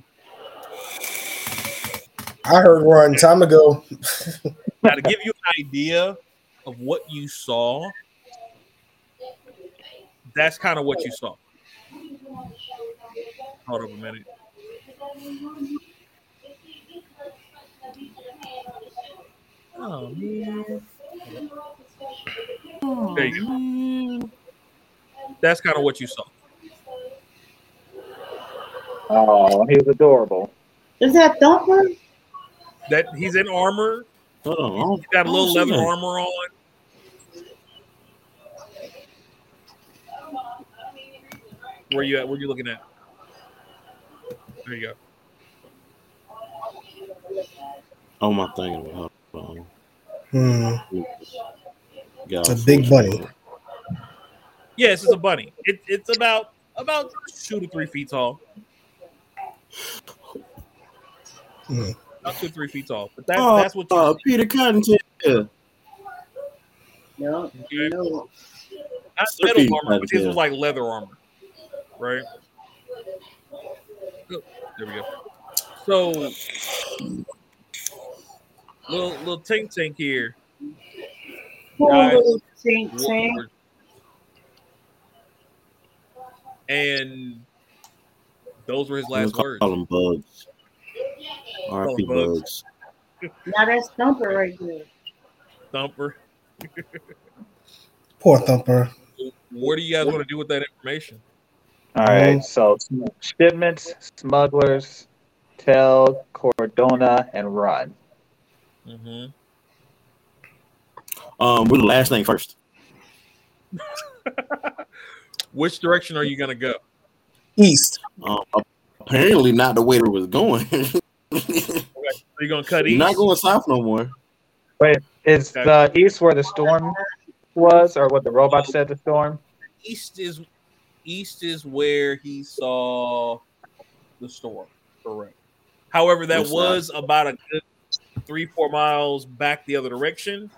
I heard run time ago. Now to give you an idea of what you saw, that's kind of what you saw. Hold up a minute. Oh man. There you go. That's kind of what you saw. Oh, he was adorable. Is that Thumper? That he's in armor. Hold on. He's got a I little don't leather that. armor on. Where you at? Where you looking at? There you go. Oh my thing. Hold on. Hmm. It's a big bunny. Yes, it's a bunny. It, it's about about two to three feet tall. About two to three feet tall. But that, Oh, that's what uh, Peter Cottontail. No. Okay. No. not Slippy metal armor, but his was like leather armor, right? Oh, There we go. So, little little tink tink here. Guys. Tink Tink. And those were his Let's last call words. them bugs. RP bugs. bugs. Now that's Thumper right there. Thumper. Poor Thumper. What do you guys want to do with that information? All right, Um, so shipments, smugglers, tell Cordona, and run. Hmm Um, we're the last thing first. Which direction are you gonna go? East. Um, apparently not the way it was going. Are you gonna cut You're east? not going south no more. Wait, Is Okay. the east where the storm was, or what the robot said the storm? east is east is where he saw the storm. Correct. However, that What's that? was about a good three, four miles back the other direction.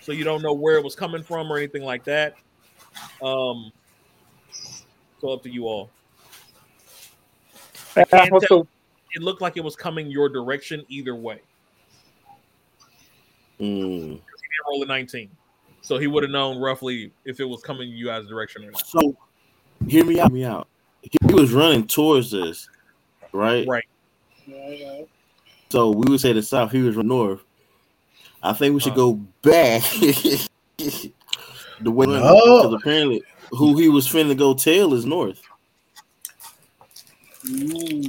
So you don't know where it was coming from or anything like that. Um so up to you all. I Uh, can't what's tell. It looked like it was coming your direction either way. Mm. He didn't roll a 19. So he would have known roughly if it was coming you guys' direction or not. So, hear me out. Hear me out. He was running towards us, right? Right. So we would say the south. He was from north. I think we should Huh. go back the way No. because apparently who he was finna go tell is north. Mm.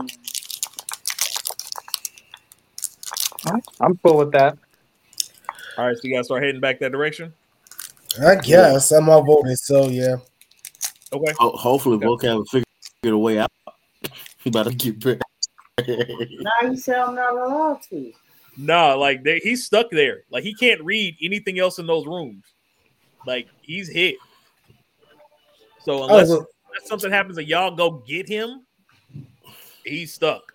I'm cool with that. All right, so you guys start heading back that direction. I guess I'm outvoted, so yeah. Okay. Ho- hopefully, Okay. Voqab will figure a way out. He about to get back. Now you say I'm not allowed to. No, like they, he's stuck there. Like he can't read anything else in those rooms. Like he's hit. So Oh, unless, well, unless something happens and y'all go get him, he's stuck.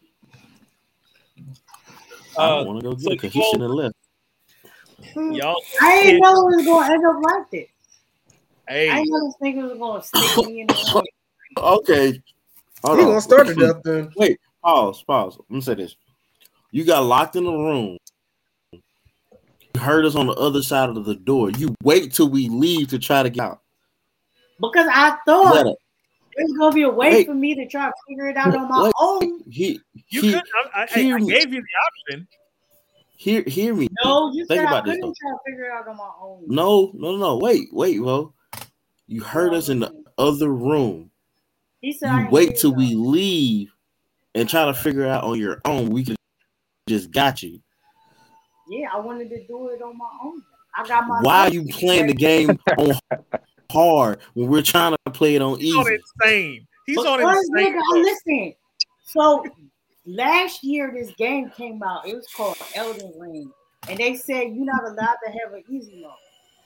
I Uh, don't want to go so get because he shouldn't have left. y'all, I didn't know it was going to end up like this. I hey, didn't know this nigga was going to stick me in the Okay. Hold he on. gonna start to death then. Wait, pause, pause. Let me say this. You got locked in a room. You heard us on the other side of the door. You wait till we leave to try to get out. Because I thought gotta- there's going to be a way Wait. for me to try to figure it out on my Wait. own. he, you he, could. I, I, I hear gave you the option. hear, hear me. No, you Think said about this, couldn't try to figure it out on my own. No, no, no. Wait, wait, bro. You heard us in the other room. He said, You ain't wait till y'all. we leave and try to figure out on your own. We can just got you. Yeah, I wanted to do it on my own. I got my. Why are you playing the game on hard when we're trying to play it on He's on easy? insane. He's on insane. nigga, listen. So last year, this game came out. It was called Elden Ring, and they said you're not allowed to have an easy mode.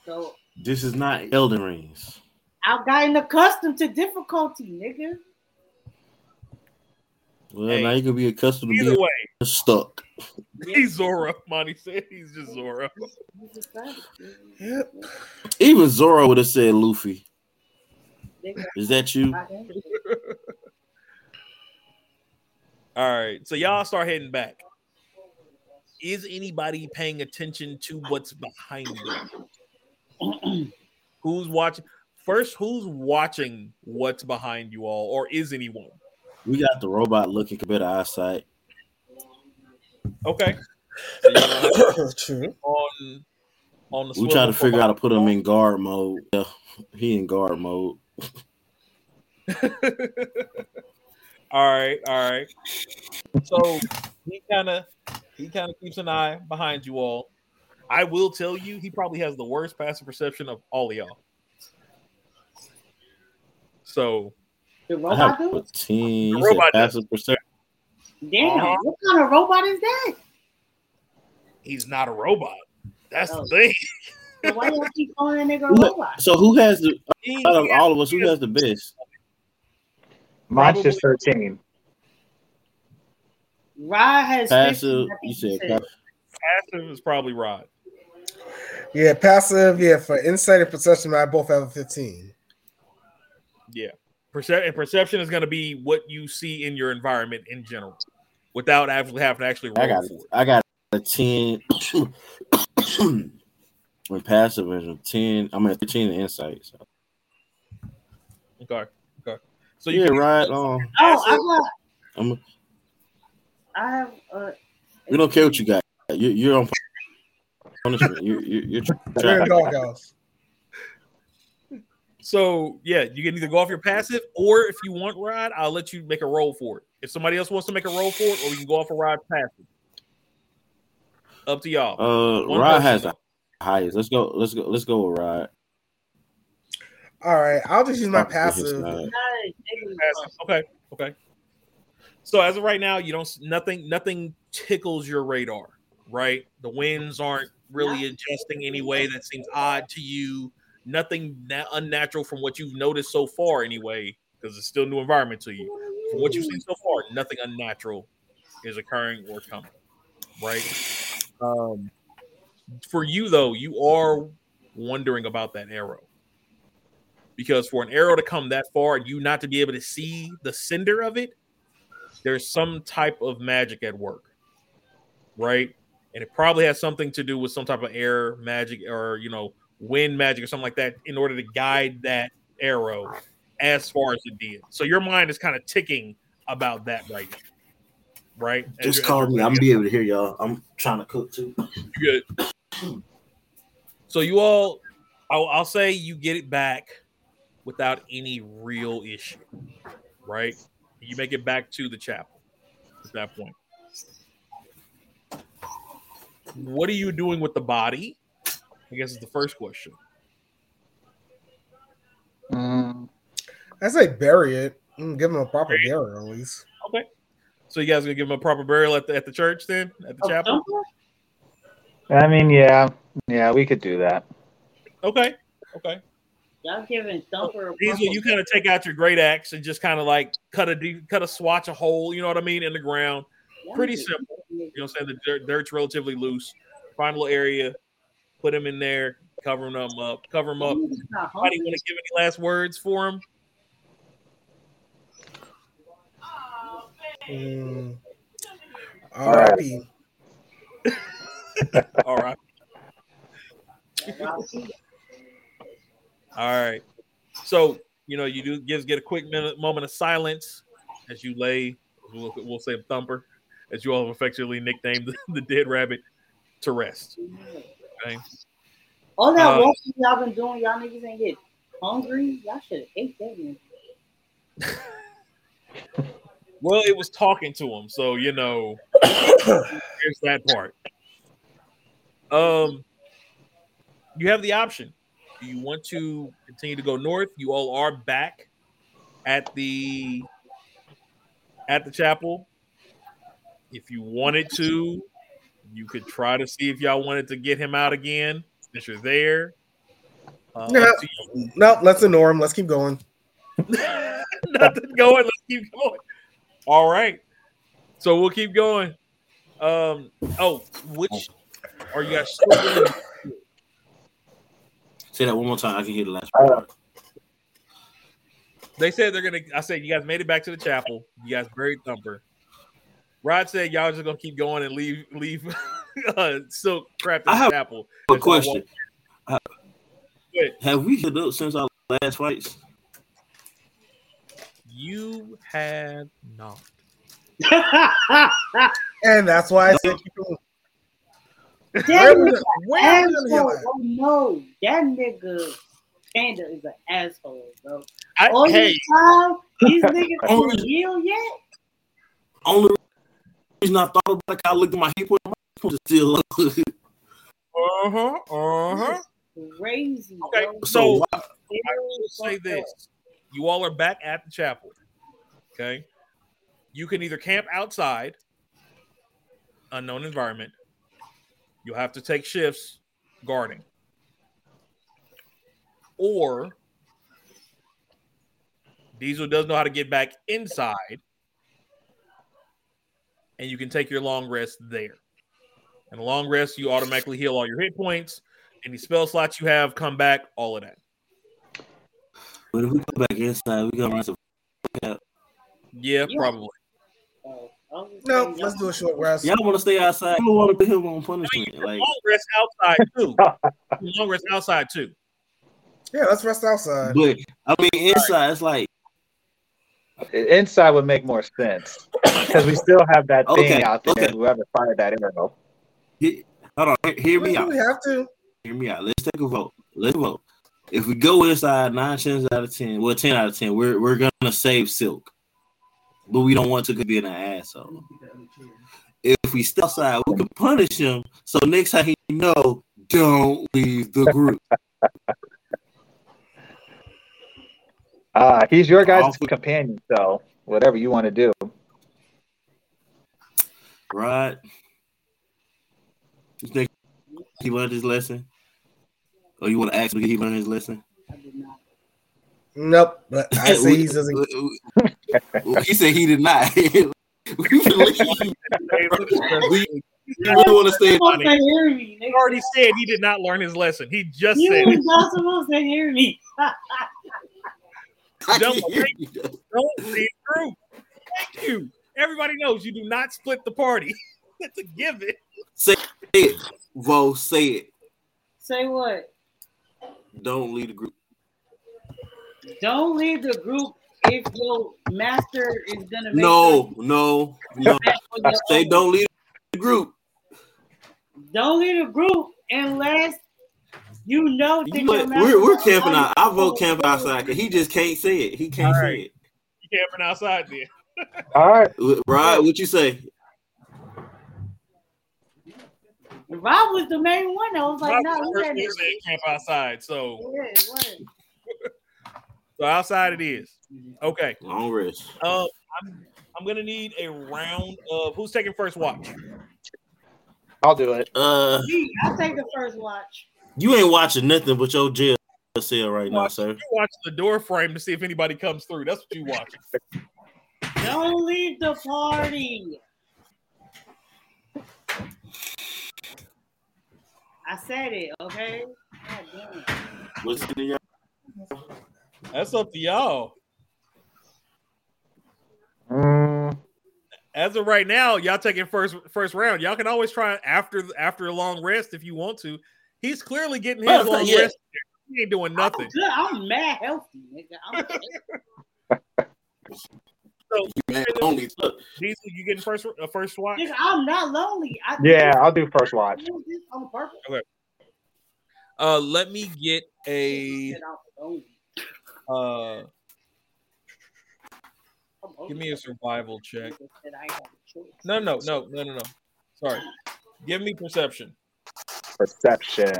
So This is not Elden Rings. I've gotten accustomed to difficulty, nigga. Well, Hey, now you can be accustomed to Either being way, stuck. he's Zoro. Monty said he's just Zoro. He's a savage, nigga. Yep. Even Zoro would have said Luffy. Is that you? All right, so y'all start heading back. Is anybody paying attention to what's behind you? who's watching? First, who's watching what's behind you all, or is anyone? We got the robot looking better eyesight. Okay. So True. on on the. We try to figure out how to put him in guard mode. Yeah, he in guard mode. all right, all right. So he kind of he kind of keeps an eye behind you all. I will tell you, he probably has the worst passive perception of all of y'all. So The I robot have do? a team. The robot does. passive perception. Damn, Uh-huh. what kind of robot is that? he's not a robot. That's Oh. the thing. So why y'all keep calling that nigga a Who- robot? So who has the out of all of us? Who has the best? Mine's just 13. Rod has Passive. 15, You said said. passive. passive is probably Rod. Yeah, passive. Yeah, for insight and perception, I both have a 15. Yeah. Percep- and perception is going to be what you see in your environment in general, without actually having to actually roll I got for it. I got a ten. When passive is a ten, I'm at thirteen in insight. So. Okay. Okay. So you Yeah, can right. Um, Oh, I got. I'm, I have. Uh, we don't care what you got. You, you're on punishment. You, you, you're We're in trapped. doghouse. So yeah, you can either go off your passive, or if you want ride, I'll let you make a roll for it. If somebody else wants to make a roll for it, or we can go off a ride passive. Up to y'all. Uh, One Rod person. has the highest. Let's go. Let's go. Let's go with Rod. All right, I'll just use my Fuck with his passive. side. nice, nigga. Passive. Okay. Okay. So as of right now, you don't nothing nothing tickles your radar, right? The winds aren't really adjusting any way that seems odd to you. Nothing na- unnatural from what you've noticed so far, anyway, because it's still new environment to you. From what you've seen so far, nothing unnatural is occurring or coming, right? Um, for you though, you are wondering about that arrow because for an arrow to come that far and you not to be able to see the cinder of it, there's some type of magic at work, right? And it probably has something to do with some type of air magic or you know wind magic or something like that in order to guide that arrow as far as it did. So your mind is kind of ticking about that right now, right? Just call me. I'm gonna be able to hear y'all. I'm trying to cook too. good. So you all, I'll, I'll say you get it back without any real issue, right? You make it back to the chapel at that point. What are you doing with the body? I guess is the first question. Mm, I say bury it. Give him a proper burial at least. Okay. So you guys gonna give him a proper burial at the at the church then at the Oh, chapel? Thumper? I mean, yeah, yeah, we could do that. Okay. Okay. Y'all giving Thumper a Diesel, you kind of take out your great axe and just kind of like cut a deep, cut a swatch a hole, you know what I mean, in the ground. Pretty simple. You know what I'm saying? The dirt, dirt's relatively loose. Find a little area, put him in there, cover them up, cover him up. Y'all niggas not Anybody want to give any last words for him? Mm. R.I.P. All right. All right. So, you know, you do gives get a quick minute moment of silence as you lay, we'll, we'll say Thumper, as you all have affectionately nicknamed the, the dead rabbit, to rest. Okay. All that Uh, walking y'all been doing, y'all niggas ain't get hungry. Y'all should have ate that. Well, it was talking to him, so you know, there's that part. Um, you have the option. Do you want to continue to go north? You all are back at the at the chapel. If you wanted to, you could try to see if y'all wanted to get him out again since you're there. Uh, No. up to you. No, let's ignore him. Let's keep going. Nothing going. Let's keep going. All right. So we'll keep going. Um. Oh, which are you guys still doing? Say that one more time. I can hear the last part. They said they're gonna. I said you guys made it back to the chapel. You guys buried Thumper. Rod said y'all just gonna keep going and leave leave uh, Silk crap in I have chapel. A That's all I question: Good. Have we hit up since our last fights? You have not. And that's why I said keep going. That Where nigga where was the hell asshole. Oh no, that nigga Panda is an asshole, bro. I, All hey, this time, these niggas Only- ain't heal yet. Only reason I thought about it, I looked at my hip point. My hip point is still up. uh huh, uh huh. Crazy. Okay, bro. so So I will say this: you all are back at the chapel. Okay, you can either camp outside, unknown environment. You'll have to take shifts guarding, or Diesel does know how to get back inside, and you can take your long rest there. And long rest, you automatically heal all your hit points. Any spell slots you have come back, all of that. But if we go back inside, we gonna run some. Yeah, Yeah. probably. Oh, I was just No, saying, let's do a short rest. Y'all want to stay outside? You don't want to put him on punishment. Like long rest outside too. long rest outside too. Yeah, let's rest outside. But I mean, inside it's like Inside would make more sense because we still have that thing Okay, out there. okay. Whoever fired that arrow. he- hold on, hear, hear me out. we have to? Hear me out. Let's take a vote. Let's vote. If we go inside nine chances out of ten, well, ten out of ten, we're we're gonna save Silk, but we don't want to be an asshole. If we step outside, we can punish him. So next time he know, don't leave the group. Uh, he's your guy's Awful. companion, so whatever you want to do. right? You think he learned his lesson? Or you want to ask me did he learn his lesson? I did not. Nope. But I say he doesn't. he said he did not. we believe. we, we really want to stay. You supposed to hear me. He already said he did not learn his lesson. He just You said was it. not supposed to hear me. I Don't can hear you. Don't see through. Thank you. Everybody knows you do not split the party. That's a given. Say it, Vo. Say it. Say what? Don't leave the group. Don't leave the group if your master is gonna make No, no, no. something for Say don't leave the group. Don't leave the group unless you know You your know We're we're camping out. I vote camp outside because he just can't say it. He can't All say right. it. You camping outside there. All right. Right? What you say? Rob was the main one. I was like, Rob no, was the we had to camp outside. So, Yeah, so outside it is. Okay. Long rest. Um, I'm I'm gonna need a round of who's taking first watch. I'll do it. Uh, Me, I take the first watch. You ain't watching nothing but your jail cell right now, sir. You watch the door frame to see if anybody comes through. That's what you watching. Don't leave the party. I said it, okay? God damn it. What's in your That's up to y'all. As of right now, y'all taking first first round. Y'all can always try after after a long rest if you want to. He's clearly getting his long yeah. rest. He ain't doing nothing. Good. I'm mad healthy, nigga. I'm, So, man only? Look, Diesel, you getting first uh, first watch? nigga, I'm not lonely. I yeah, I'll do first watch. do this on purpose. Uh, let me get a Shit, I'm lonely. uh. Give me a survival check. That I have a choice. No, no, no, no, no, no. Sorry. Give me perception. Perception.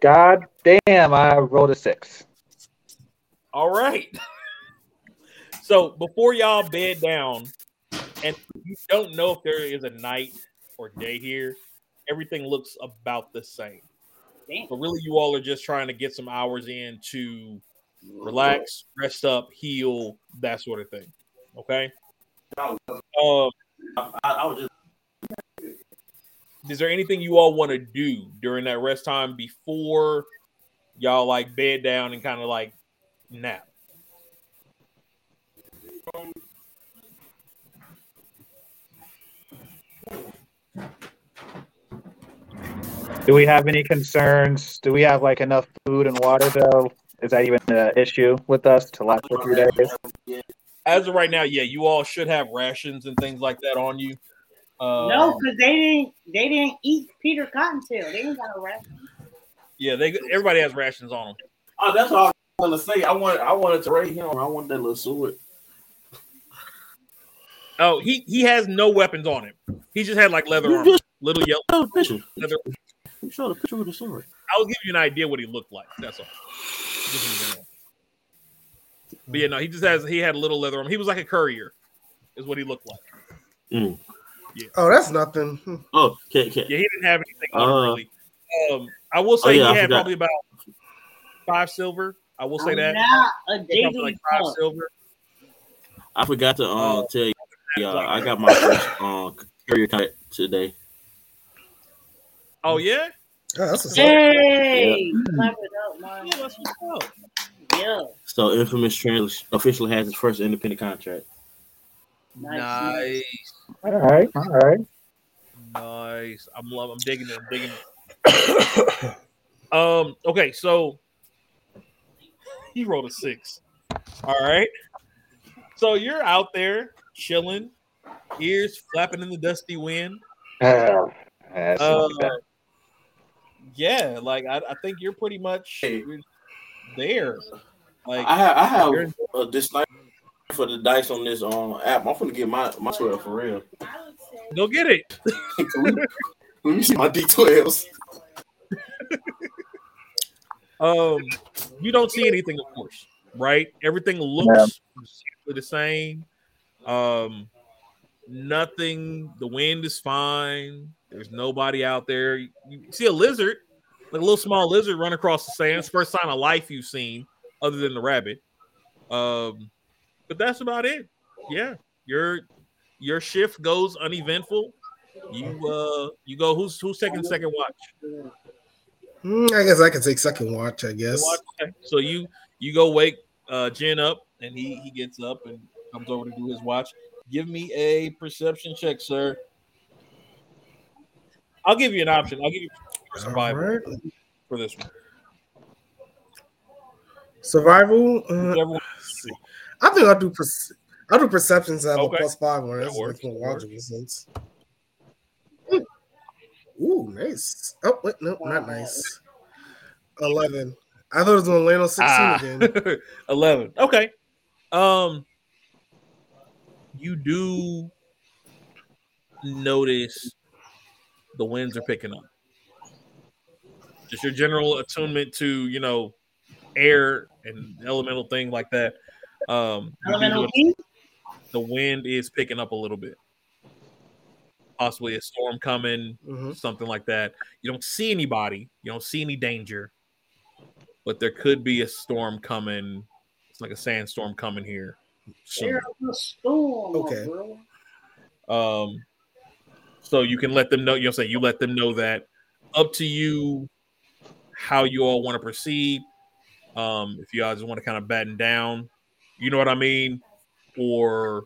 God damn, I rolled a six. All right. So before y'all bed down, and you don't know if there is a night or day here, everything looks about the same. Damn. But really, you all are just trying to get some hours in to relax, rest up, heal, that sort of thing. Okay. Um, I, I was just is there anything you all want to do during that rest time before y'all like bed down and kind of like nap? Do we have any concerns? Do we have like enough food and water though? Is that even an issue with us to last for a few days? As of right now, yeah, you all should have rations and things like that on you. Uh, No, because they didn't. They didn't eat Peter Cottontail. They didn't got a rat. Yeah, they everybody has rations on them. Oh, that's all I want to say. I want I wanted to rate him. I want that little sword. Oh, he he has no weapons on him. He just had like leather You armor, just little yellow showed a picture. leather. You showed a picture with a sword. I'll give you an idea what he looked like. That's all. Just in general. But yeah, no, he just has he had a little leather armor. He was like a courier, is what he looked like. Oh, that's nothing. Hmm. Oh, okay, can, Yeah, he didn't have anything Uh, really. Um, I will say oh, yeah, he I had forgot. probably about five silver. I will say I'm that. not a Probably like five punk. silver. I forgot to um Oh. tell you. Yeah, I got my first um carrier cut today. Oh yeah, Oh, that's what's up. Hey, clap it up, man. yeah, that's what's up. Yeah, So Infamous Trans officially has his first independent contract. Nice. All right, all right. Nice. I'm love. I'm digging it. I'm digging it. um. Okay. So he rolled a six. All right. So you're out there chilling, ears flapping in the dusty wind. Uh, Uh, yeah. Like I, I think you're pretty much Hey. there. Like I have I have you're- this night for the dice on this um app. I'm gonna get my my twelve for real. go get it. Let me see my D12s. Um, you don't see anything, of course, right? Everything looks exactly the same. Um, nothing. The wind is fine. There's nobody out there. You see a lizard, like a little small lizard, run across the sand. It's the first sign of life you've seen, other than the rabbit. Um, but that's about it. Yeah, your your shift goes uneventful. You uh, you go. Who's who's taking second watch? Hmm, I guess I can take second watch. I guess. Okay. So you you go wake uh Jen up and he he gets up and comes over to do his watch. Give me a perception check, sir. I'll give you an option. I'll give you survival right. for this one. Survival. Uh, I think I'll do. Perce- I'll do perceptions. I have Okay. a plus five one. That That works, makes more that works. logical sense. Ooh. Ooh, nice. Oh wait, no, not nice. Eleven. I thought it was going to land on sixteen Ah. again. 11. Okay. Um you do notice the winds are picking up. Just your general attunement to, you know, air and elemental thing like that. Um you do Elemental notice key. the wind is picking up a little bit. Possibly a storm coming, Mhm. something like that. You don't see anybody, you don't see any danger, but there could be a storm coming. It's like a sandstorm coming here. soon. Storm. Okay. Um, so you can let them know. You know, what you let them know that. Up to you, how you all want to proceed. Um, if you guys just want to kind of batten down, you know what I mean, or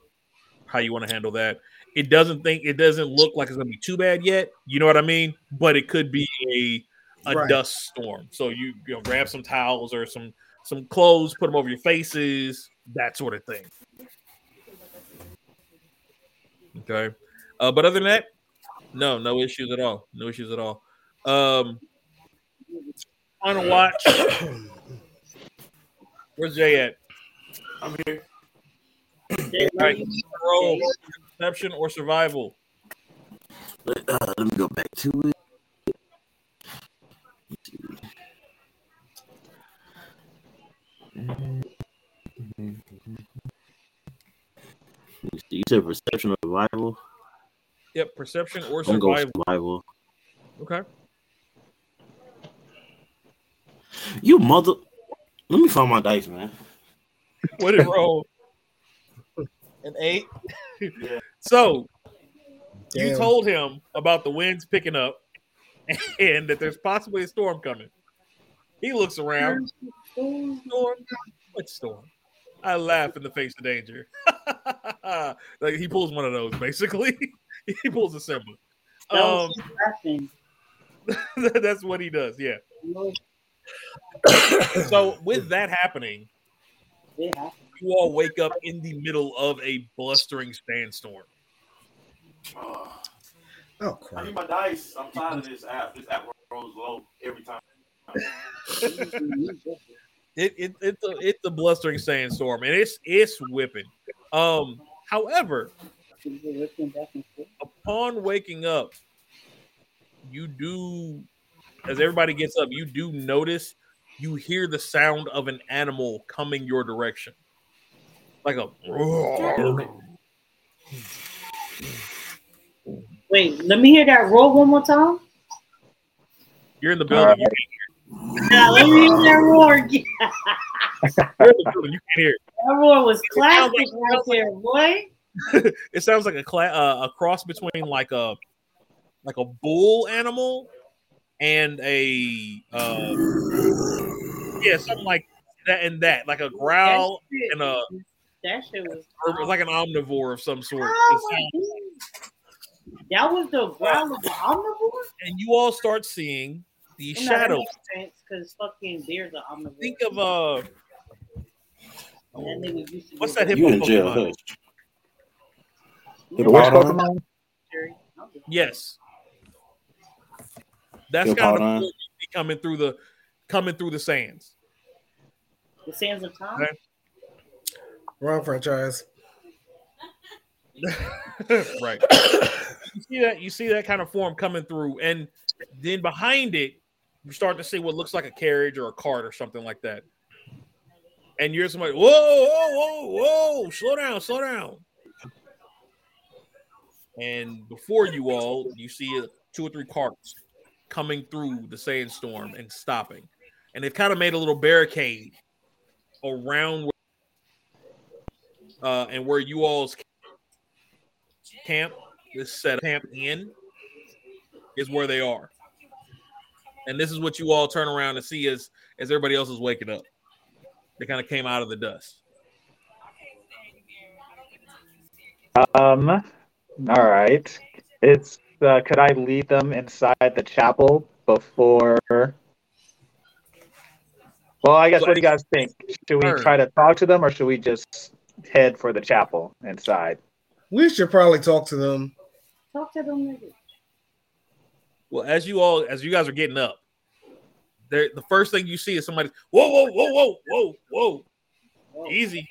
how you want to handle that. It doesn't think it doesn't look like it's gonna be too bad yet. You know what I mean, but it could be a a Right. dust storm. So you you know grab some towels or some some clothes, put them over your faces, that sort of thing. Okay. Uh, but other than that, no, no issues at all. No issues at all. Um, on a watch. Where's Jay at? I'm here. They All right, roll perception or survival. Let, uh, let me go back to it. You said perception or survival? Yep, perception or I'm gonna survival. survival. Okay. You mother. Let me find my dice, man. What did it roll? An eight. So you told him about the winds picking up and that there's possibly a storm coming. He looks around. Storm? What storm? I laugh in the face of danger. like he pulls one of those, basically. he pulls a Simba. Um, that's what he does. Yeah. So with that happening, It happened. You all wake up in the middle of a blustering sandstorm. Oh crap. I crap! need my dice. I'm tired of this app. This app rolls low every time. It, it it's a it's a blustering sandstorm, and it's it's whipping. Um, however, upon waking up, you do, as everybody gets up, you do notice you hear the sound of an animal coming your direction, like a roar. Wait, let me hear that roll one more time. You're in the building. You Yeah, let me hear that roar again. you're in the building. You can't hear. it. That roar was classic like- right there, boy. It sounds like a cla- uh, a cross between like a like a bull animal and a uh, yeah, something like that and that, like a growl shit- and a that shit was. or like an omnivore of some sort. Oh, sounds- my God. That was the growl of the omnivore. and you all start seeing the Well, no, shadows. makes sense because fucking bears are omnivore. Think of uh, That nigga used to what's that hippo You in jail, Pokemon? hush. The? Pokemon? Jerry. I'm just- Yes, that's kind of coming through the coming through the sands. The sands of time. Okay. Wrong franchise. right. you see that you see that kind of form coming through, and then behind it, you start to see what looks like a carriage or a cart or something like that. And you're somebody, whoa, whoa, whoa, whoa, slow down, slow down. And before you all, you see uh, two or three carts coming through the sandstorm and stopping. And they've kind of made a little barricade around uh, and where you all's camp is set camp in is where they are. And this is what you all turn around and see as as everybody else is waking up. They kind of came out of the dust. Um, all right. It's uh, could I lead them inside the chapel before? Well, I guess what do you guys think? Should we try to talk to them, or should we just head for the chapel inside? We should probably talk to them. Talk to them niggas. Well, as you all as you guys are getting up, there the first thing you see is somebody, whoa, whoa, whoa, whoa, whoa, whoa. Whoa. Easy.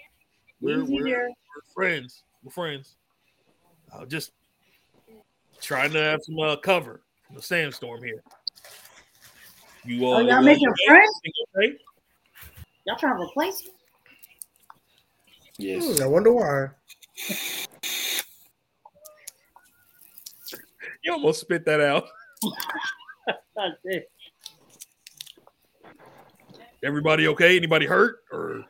We're, Easy we're, we're friends. We're friends. Uh, just trying to have some uh, cover from the sandstorm here. You all, Oh, you y'all making friends? Okay? Y'all trying to replace me? Yes. Hmm, I wonder why. You almost spit that out. Everybody okay? Anybody hurt? Or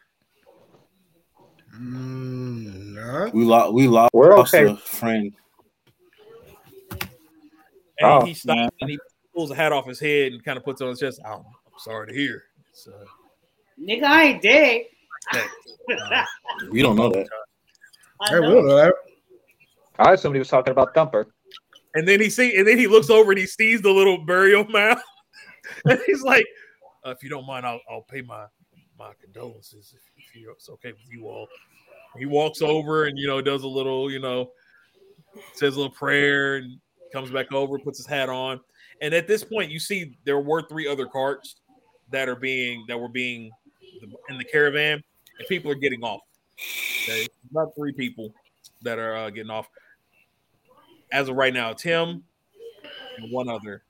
Mm, nah. We lost. We lost We're okay. a friend. and Oh, he stops man. and he pulls a hat off his head and kind of puts it on his chest. Oh, I'm sorry to hear. It's, uh, Nigga, I ain't dead. that- We don't know that. I Hey, we know. don't know that. I assumed he was talking about Thumper. and then he see, and then he looks over and he sees the little burial mound, and he's like, uh, "If you don't mind, I'll, I'll pay my my condolences if, if it's okay with you all." He walks over and you know does a little, you know, says a little prayer and comes back over, puts his hat on, and at this point, you see there were three other carts that are being that were being in the caravan, and people are getting off. Okay, about three people that are uh, getting off as of right now. Tim and one other,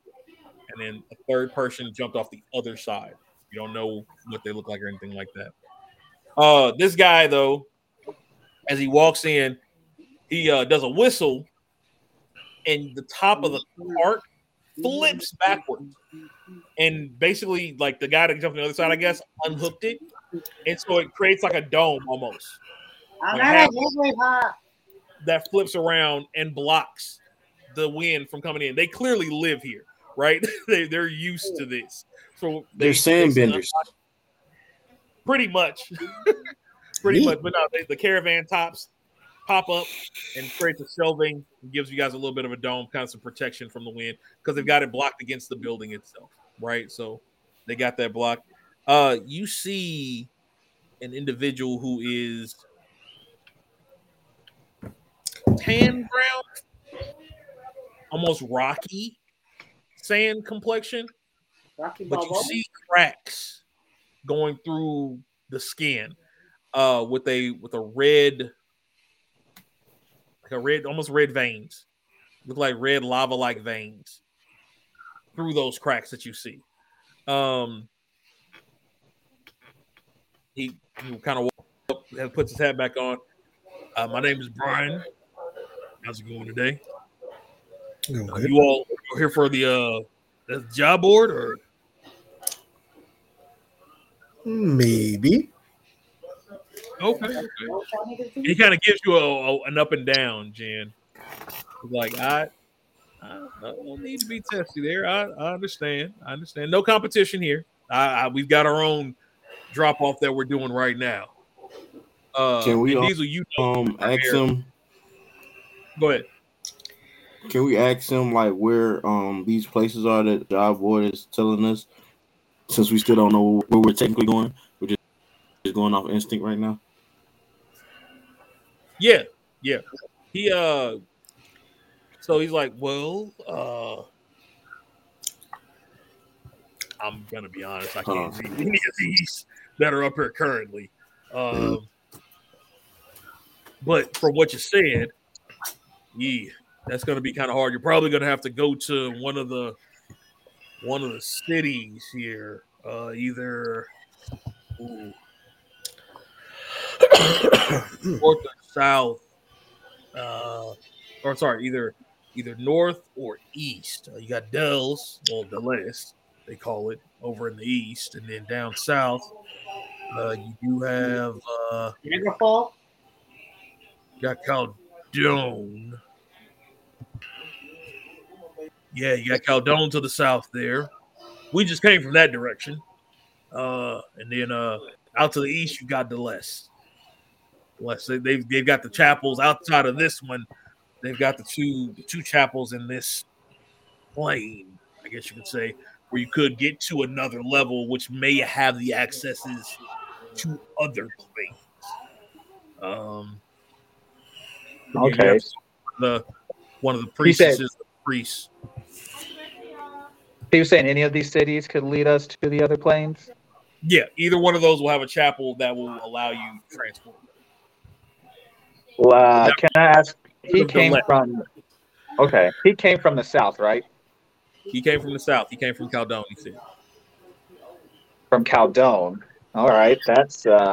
and then a third person jumped off the other side. You don't know what they look like or anything like that. Uh, this guy though, as he walks in, he uh, does a whistle, and the top of the cart flips backwards, and basically, like the guy that jumped on the other side, I guess, unhooked it, and so it creates like a dome almost I'm Like not half- really that flips around and blocks the wind from coming in. They clearly live here, right? they they're used to this. So they, They're sand they- benders. pretty much, pretty Neat. much. But no, they, the caravan tops pop up and creates a shelving, gives you guys a little bit of a dome, kind of some protection from the wind because they've got it blocked against the building itself, right? So they got that block. Uh, you see an individual who is tan brown, almost rocky sand complexion Rocky but you see cracks going through the skin uh with a with a red like a red almost red veins look like red lava like veins through those cracks that you see um he, he kind of up and puts his hat back on uh, my name is brian how's it going today Going Uh, you all here for the uh the job board or Maybe. Okay. okay. He kind of gives you a, a- an up and down. He's Like I, I, I don't need to be testy there. I, I understand. I understand. No competition here. I, I we've got our own drop off that we're doing right now. Uh, Can we Diesel, you know, Um, ask him. go ahead. Can we ask him like where um these places are that job board is telling us? Since we still don't know where we're technically going, we're just, just going off instinct right now. Yeah, yeah. He uh, so he's like, well, uh. I'm gonna be honest. I can't see any of these that are up here currently. Um, but from what you said, yeah, that's gonna be kind of hard. You're probably gonna have to go to one of the one of the cities here, uh, either north or south, uh, or sorry, either either north or east. Uh, you got Dells, well, Deless, they call it over in the east, and then down south, uh, you do have uh, Niagara Fall. you got Caldone. Yeah, you got Caldone to the south there. We just came from that direction. Uh, and then uh, out to the east, you got Deless. Deless. They, they've, they've got the chapels outside of this one. They've got the two the two chapels in this plane, I guess you could say, where you could get to another level, which may have the accesses to other planes. Um, Okay. The one of the He priests said- is the priest. He was saying any of these cities could lead us to the other planes. Yeah, either one of those will have a chapel that will allow you transport. Well, uh, can I ask? He came left. from. Okay, he came from the south, right? He came from the south. He came from Caldone. He said. From Caldone. All right, that's uh,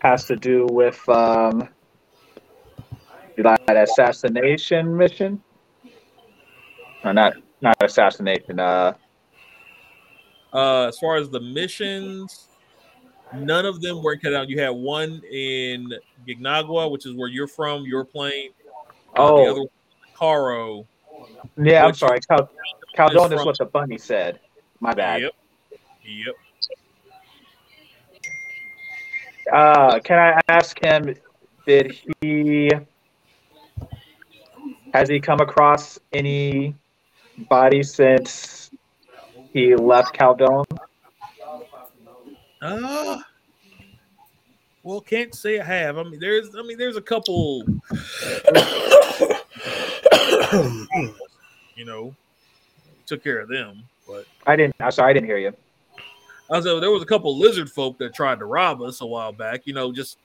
has to do with um, that assassination mission. Or not, not assassination. Uh, Uh, as far as the missions, none of them were in Caldone. You had one in Gignagua, which is where you're from, your plane. Uh, Oh. the other one, Caro. yeah, I'm sorry. Cal- Caldone is what the bunny said. My bad. Yep. Yep. Uh, can I ask him? Did he has he come across any body since he left Caldone? Uh well, can't say I have. I mean, there's, I mean, there's a couple, you know, took care of them, but I didn't. I'm sorry, I didn't hear you. I said there was a couple lizard folk that tried to rob us a while back. You know, just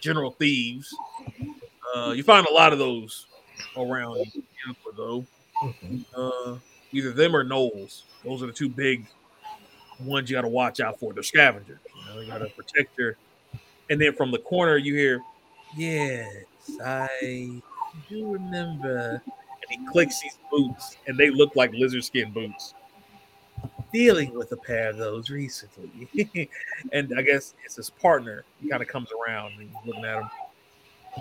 general thieves. Uh, you find a lot of those around Tampa, though. Uh, either them or Knowles. Those are the two big ones you got to watch out for. They're scavengers. You know, you got to protect your. And then from the corner, you hear, "Yes, I do remember." And he clicks these boots, and they look like lizard skin boots. Dealing with a pair of those recently, and I guess it's his partner. He kind of comes around and he's looking at him.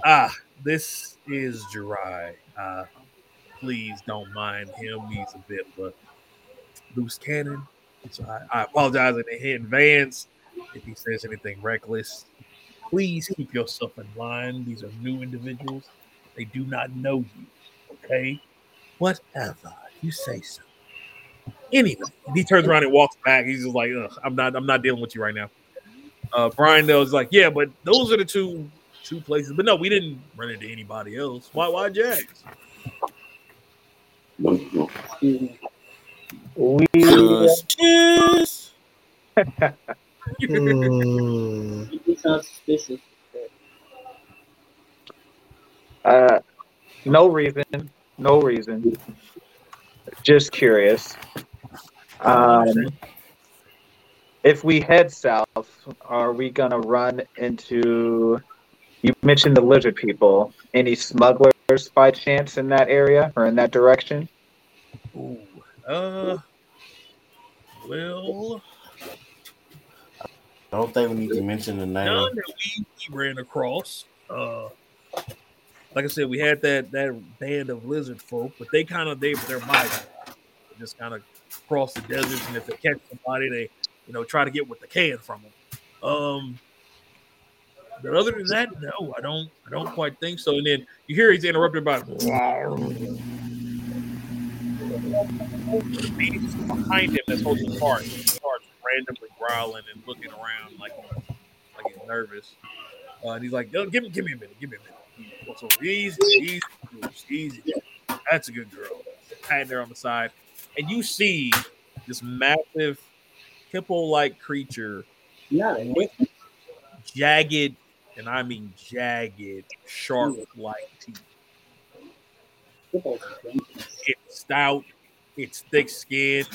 Ah, this is Jirai. Uh, please don't mind him. He's a bit a loose cannon. So I, I apologize in advance if he says anything reckless. Please keep yourself in line. These are new individuals. They do not know you. Okay? Whatever. You say so. Anyway, he turns around and walks back. He's just like, I'm not I'm not dealing with you right now. Uh Brian though is like, yeah, but those are the two two places. But no, we didn't run into anybody else. Why why Jags? We Justice. Hmm. You sound suspicious. uh, no reason, no reason. Just curious. Um, if we head south, are we gonna run into? You mentioned the lizard people. Any smugglers by chance in that area or in that direction? Ooh. Uh well I don't think we need to mention the name. none that we, we ran across. Uh like I said, we had that that band of lizard folk, but they kind of they they're migrant. They just kind of cross the deserts, and if they catch somebody, they you know try to get what they can from them. Um, but other than that, no, I don't I don't quite think so. And then you hear he's interrupted by behind him that's holding the cart. He starts randomly growling and looking around like like he's nervous. Uh, and he's like, "Yo, give me, give me a minute, give me a minute. Over, easy, easy, easy. That's a good girl. Patting her on the side, and you see this massive hippo-like creature, a nick. jagged, and I mean jagged, sharp-like teeth. It's stout. It's thick skinned.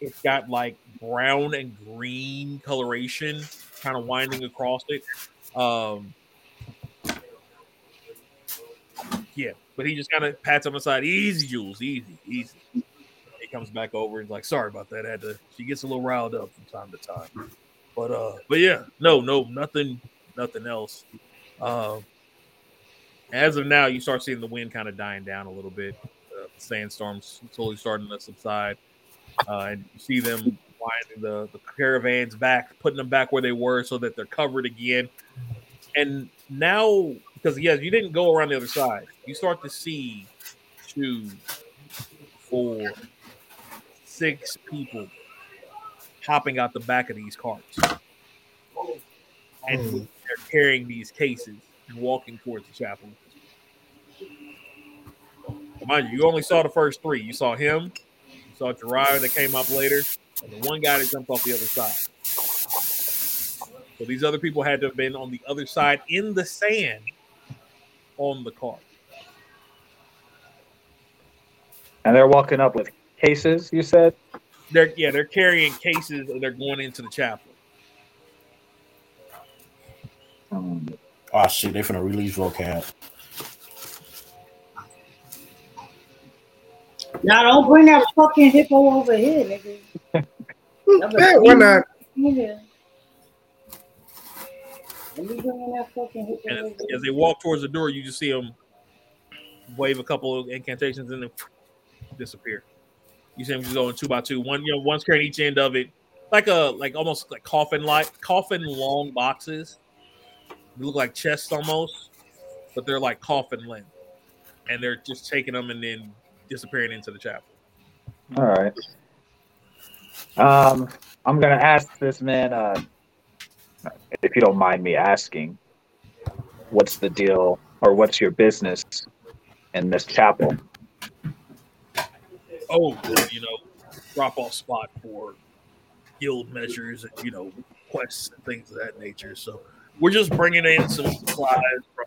It's got like brown and green coloration, kind of winding across it. Um, yeah, but he just kind of pats him aside. Easy, Jules. Easy, easy. He comes back over and like, sorry about that. I had to. She gets a little riled up from time to time. But uh, but yeah, no, no, nothing, nothing else. Um, as of now, you start seeing the wind kind of dying down a little bit. Sandstorms slowly starting to subside, uh, and you see them winding the, the caravans back, putting them back where they were, so that they're covered again. And now, because yes, you didn't go around the other side, you start to see two, four, six people hopping out the back of these carts, and Hmm. they're carrying these cases and walking towards the chapel. Mind you, you only saw the first three. You saw him, you saw Jiraiya that came up later, and the one guy that jumped off the other side. So these other people had to have been on the other side in the sand on the car. And they're walking up with cases. You said. They're yeah, they're carrying cases and they're going into the chapel. Um, Oh shit, they finna release Voqab. Now don't bring that fucking hippo over here, nigga. Hey, why not? Nigga. Let me bring that fucking hippo And as, as they walk towards the door, you just see them wave a couple of incantations and then disappear. You see them just going two by two. One, you know, one's carrying each end of it, like a like almost like coffin like coffin long boxes. They look like chests almost, but they're like coffin length, and they're just taking them and then disappearing into the chapel. all right. Um, I'm gonna ask this man, uh, if you don't mind me asking, what's the deal or what's your business in this chapel? Oh, you know, drop off spot for guild measures and you know quests and things of that nature. So we're just bringing in some supplies from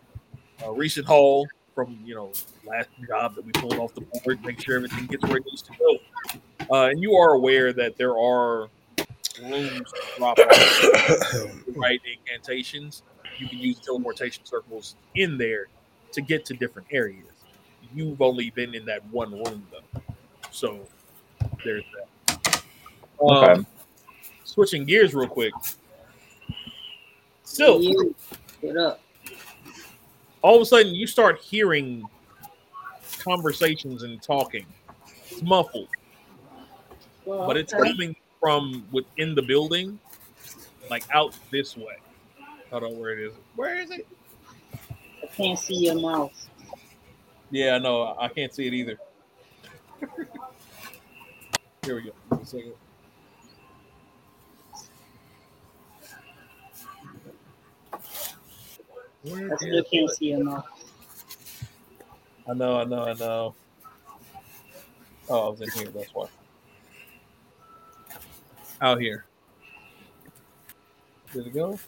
a recent haul from you know last job that we pulled off the board, make sure everything gets where it needs to go. Uh, and you are aware that there are rooms to drop off right incantations. You can use teleportation circles in there to get to different areas. You've only been in that one room though, so there's that. Um, Okay. Switching gears real quick. Still, You, What up? All of a sudden you start hearing conversations and talking. It's muffled, Well, but it's okay. coming from within the building, like out this way. I don't know where it is. Where is it? I can't see your mouth. Yeah, no, I can't see it either. Here we go. Give me a second. Where I still can't it? see your mouth. I know, I know, I know. Oh, I was in here. That's why. Out here. Did it go?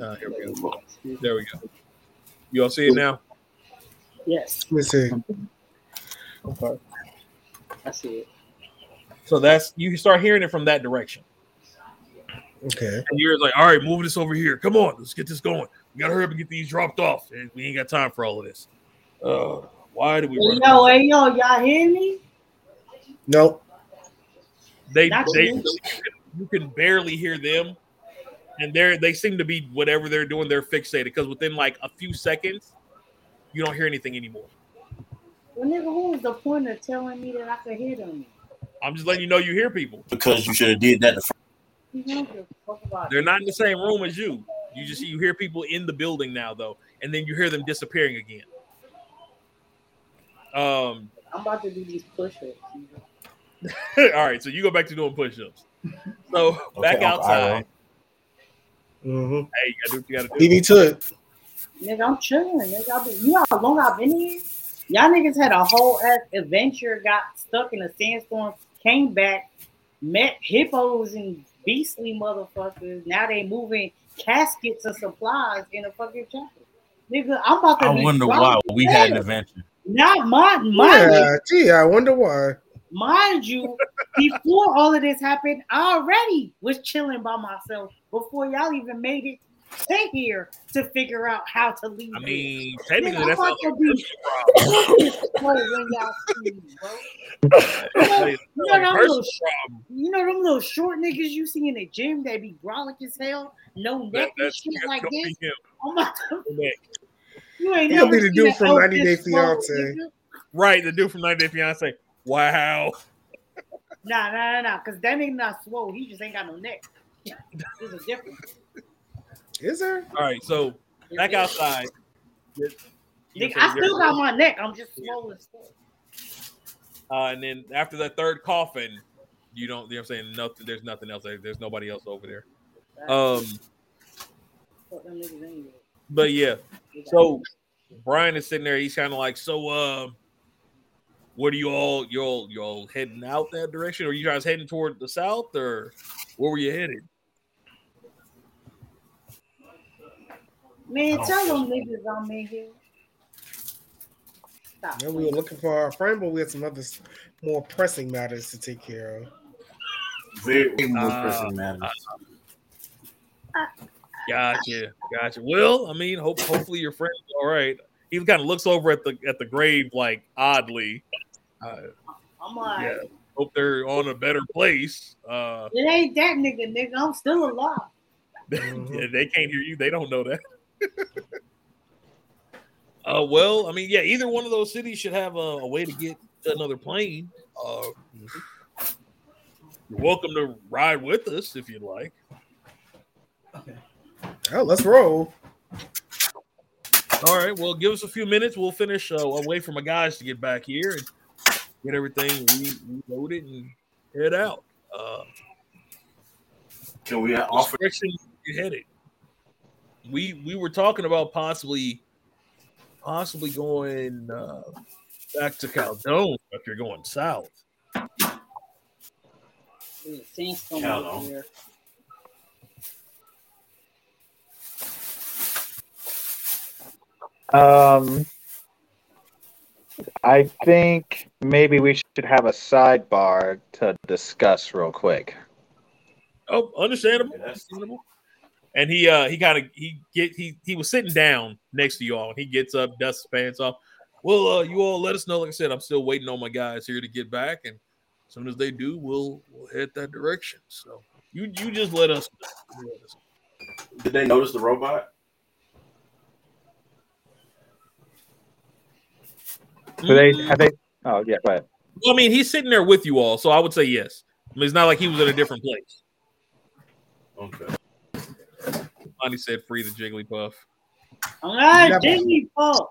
Uh, here we go. There we go. You all see it now? Yes, Let me see. Okay. I see it. So that's you start hearing it from that direction. Okay. And you're like, all right, move this over here. Come on, let's get this going. We gotta hurry up and get these dropped off. We ain't got time for all of this. Uh, why do we? Hey, run yo, hey, yo, y'all hear me? Nope. they Not they you. you can, you can barely hear them and they're they seem to be whatever they're doing they're fixated because within like a few seconds you don't hear anything anymore Well, nigga, what was the point of telling me that I could hear them? I'm just letting you know you hear people Because you should have did that the first You don't give a fuck about they're not in the same room as you you just you hear people in the building now though and then you hear them disappearing again um I'm about to do these push-ups. all right so you go back to doing push-ups so back Okay, Uncle outside Mm-hmm. hey you gotta do what you gotta do Leave me to it. Nigga, I'm chilling. Nigga, I been, you know how long I've been here? Y'all niggas had a whole ass adventure, got stuck in a sandstorm, came back, met hippos and beastly motherfuckers. Now they moving caskets and supplies in a fucking chapel. Nigga, I'm about to I wonder why dropped we had an adventure. Not mind, mind, Yeah. Gee, I wonder why. mind you, before all of this happened, I already was chilling by myself before y'all even made it to here to figure out how to leave. i mean technically that's about not to be when y'all see me, bro. You know, you know them little, problem. you know them little short niggas you see in the gym that be brolic as hell, no neck That, and shit like gonna this. be. I'm about to, Neck. you ain't He gonna be the dude from 90 Day Fiance. Right, the dude from 90 Day Fiance. Wow. Nah, nah, nah, nah, because that nigga not swole. He just ain't got no neck. There's a difference. Is there? All right, so back outside. You Nigga, know, I still got my neck. I'm just swole as fuck. Uh, and then after that third coffin, you don't. You know what I'm saying? Nothing. There's nothing else. there. There's nobody else over there. Um, Fuck them niggas anyway. but yeah. So Brian is sitting there. He's kind of like, so, um, what are you all? You all, you all heading out that direction, or you guys heading toward the south, or where were you headed? Man, Oh, tell them niggas I'm in here. Stop. Yeah, we were looking for our friend, but we had some other more pressing matters to take care of. Very, very more Uh, pressing matters. Gotcha, gotcha. Well, I mean, hope hopefully your friend's all right. He kind of looks over at the at the grave like oddly. Uh, I'm like, yeah, hope they're on a better place. Uh, it ain't that nigga, nigga. I'm still alive. They can't hear you. They don't know that. Uh, well, I mean, yeah, either one of those cities should have a, a way to get to another plane. Uh, you're welcome to ride with us if you'd like. Oh, let's roll. All right. Well, give us a few minutes. We'll finish. Uh, I'll wait for my guys to get back here and get everything re- reloaded and head out. Uh, Can we which offer? direction you headed? We we were talking about possibly possibly going uh, back to Caldone if you're going south. There's a sandstorm over here. Um, I think maybe we should have a sidebar to discuss real quick. Oh, understandable, understandable. And he uh he kind of he get he he was sitting down next to y'all and he gets up, dusts his pants off. Well, uh, you all let us know. Like I said, I'm still waiting on my guys here to get back, and as soon as they do, we'll we'll head that direction. So you you just let us. know. Let us. Did they notice the robot? Do they have they? Oh yeah, go ahead. I mean, he's sitting there with you all, so I would say yes. I mean, it's not like he was in a different place. Okay. Lonnie said, "Free the Jigglypuff." All right, Never. Jigglypuff.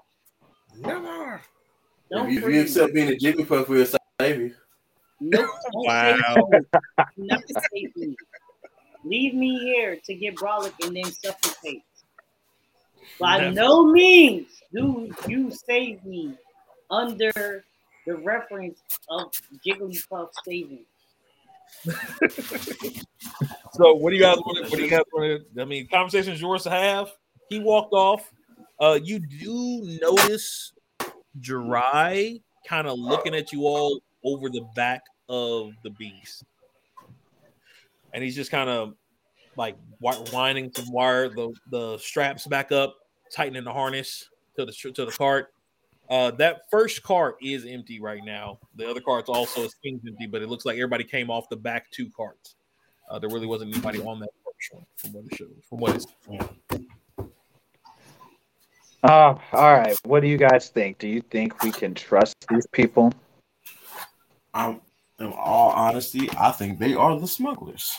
Never. Don't If you, if free you me. accept being a Jigglypuff, we'll save you. Nope. Wow. save me. Do Not save me. Leave me here to get brolic and then suffocate. By Never. no means do you save me under the reference of Jigglypuff saving. So what do you guys want? to What do you guys want? to I mean, conversations yours to have. He walked off. Uh, you do notice Jirai kind of looking at you all over the back of the beast, and he's just kind of like winding some wire, the the straps back up, tightening the harness to the to the cart. Uh, that first cart is empty right now. The other carts also seems empty, but it looks like everybody came off the back two carts. Uh, there really wasn't anybody on that first one, from what it shows. From what it's Oh, all right. What do you guys think? Do you think we can trust these people? I'm, in all honesty, I think they are the smugglers.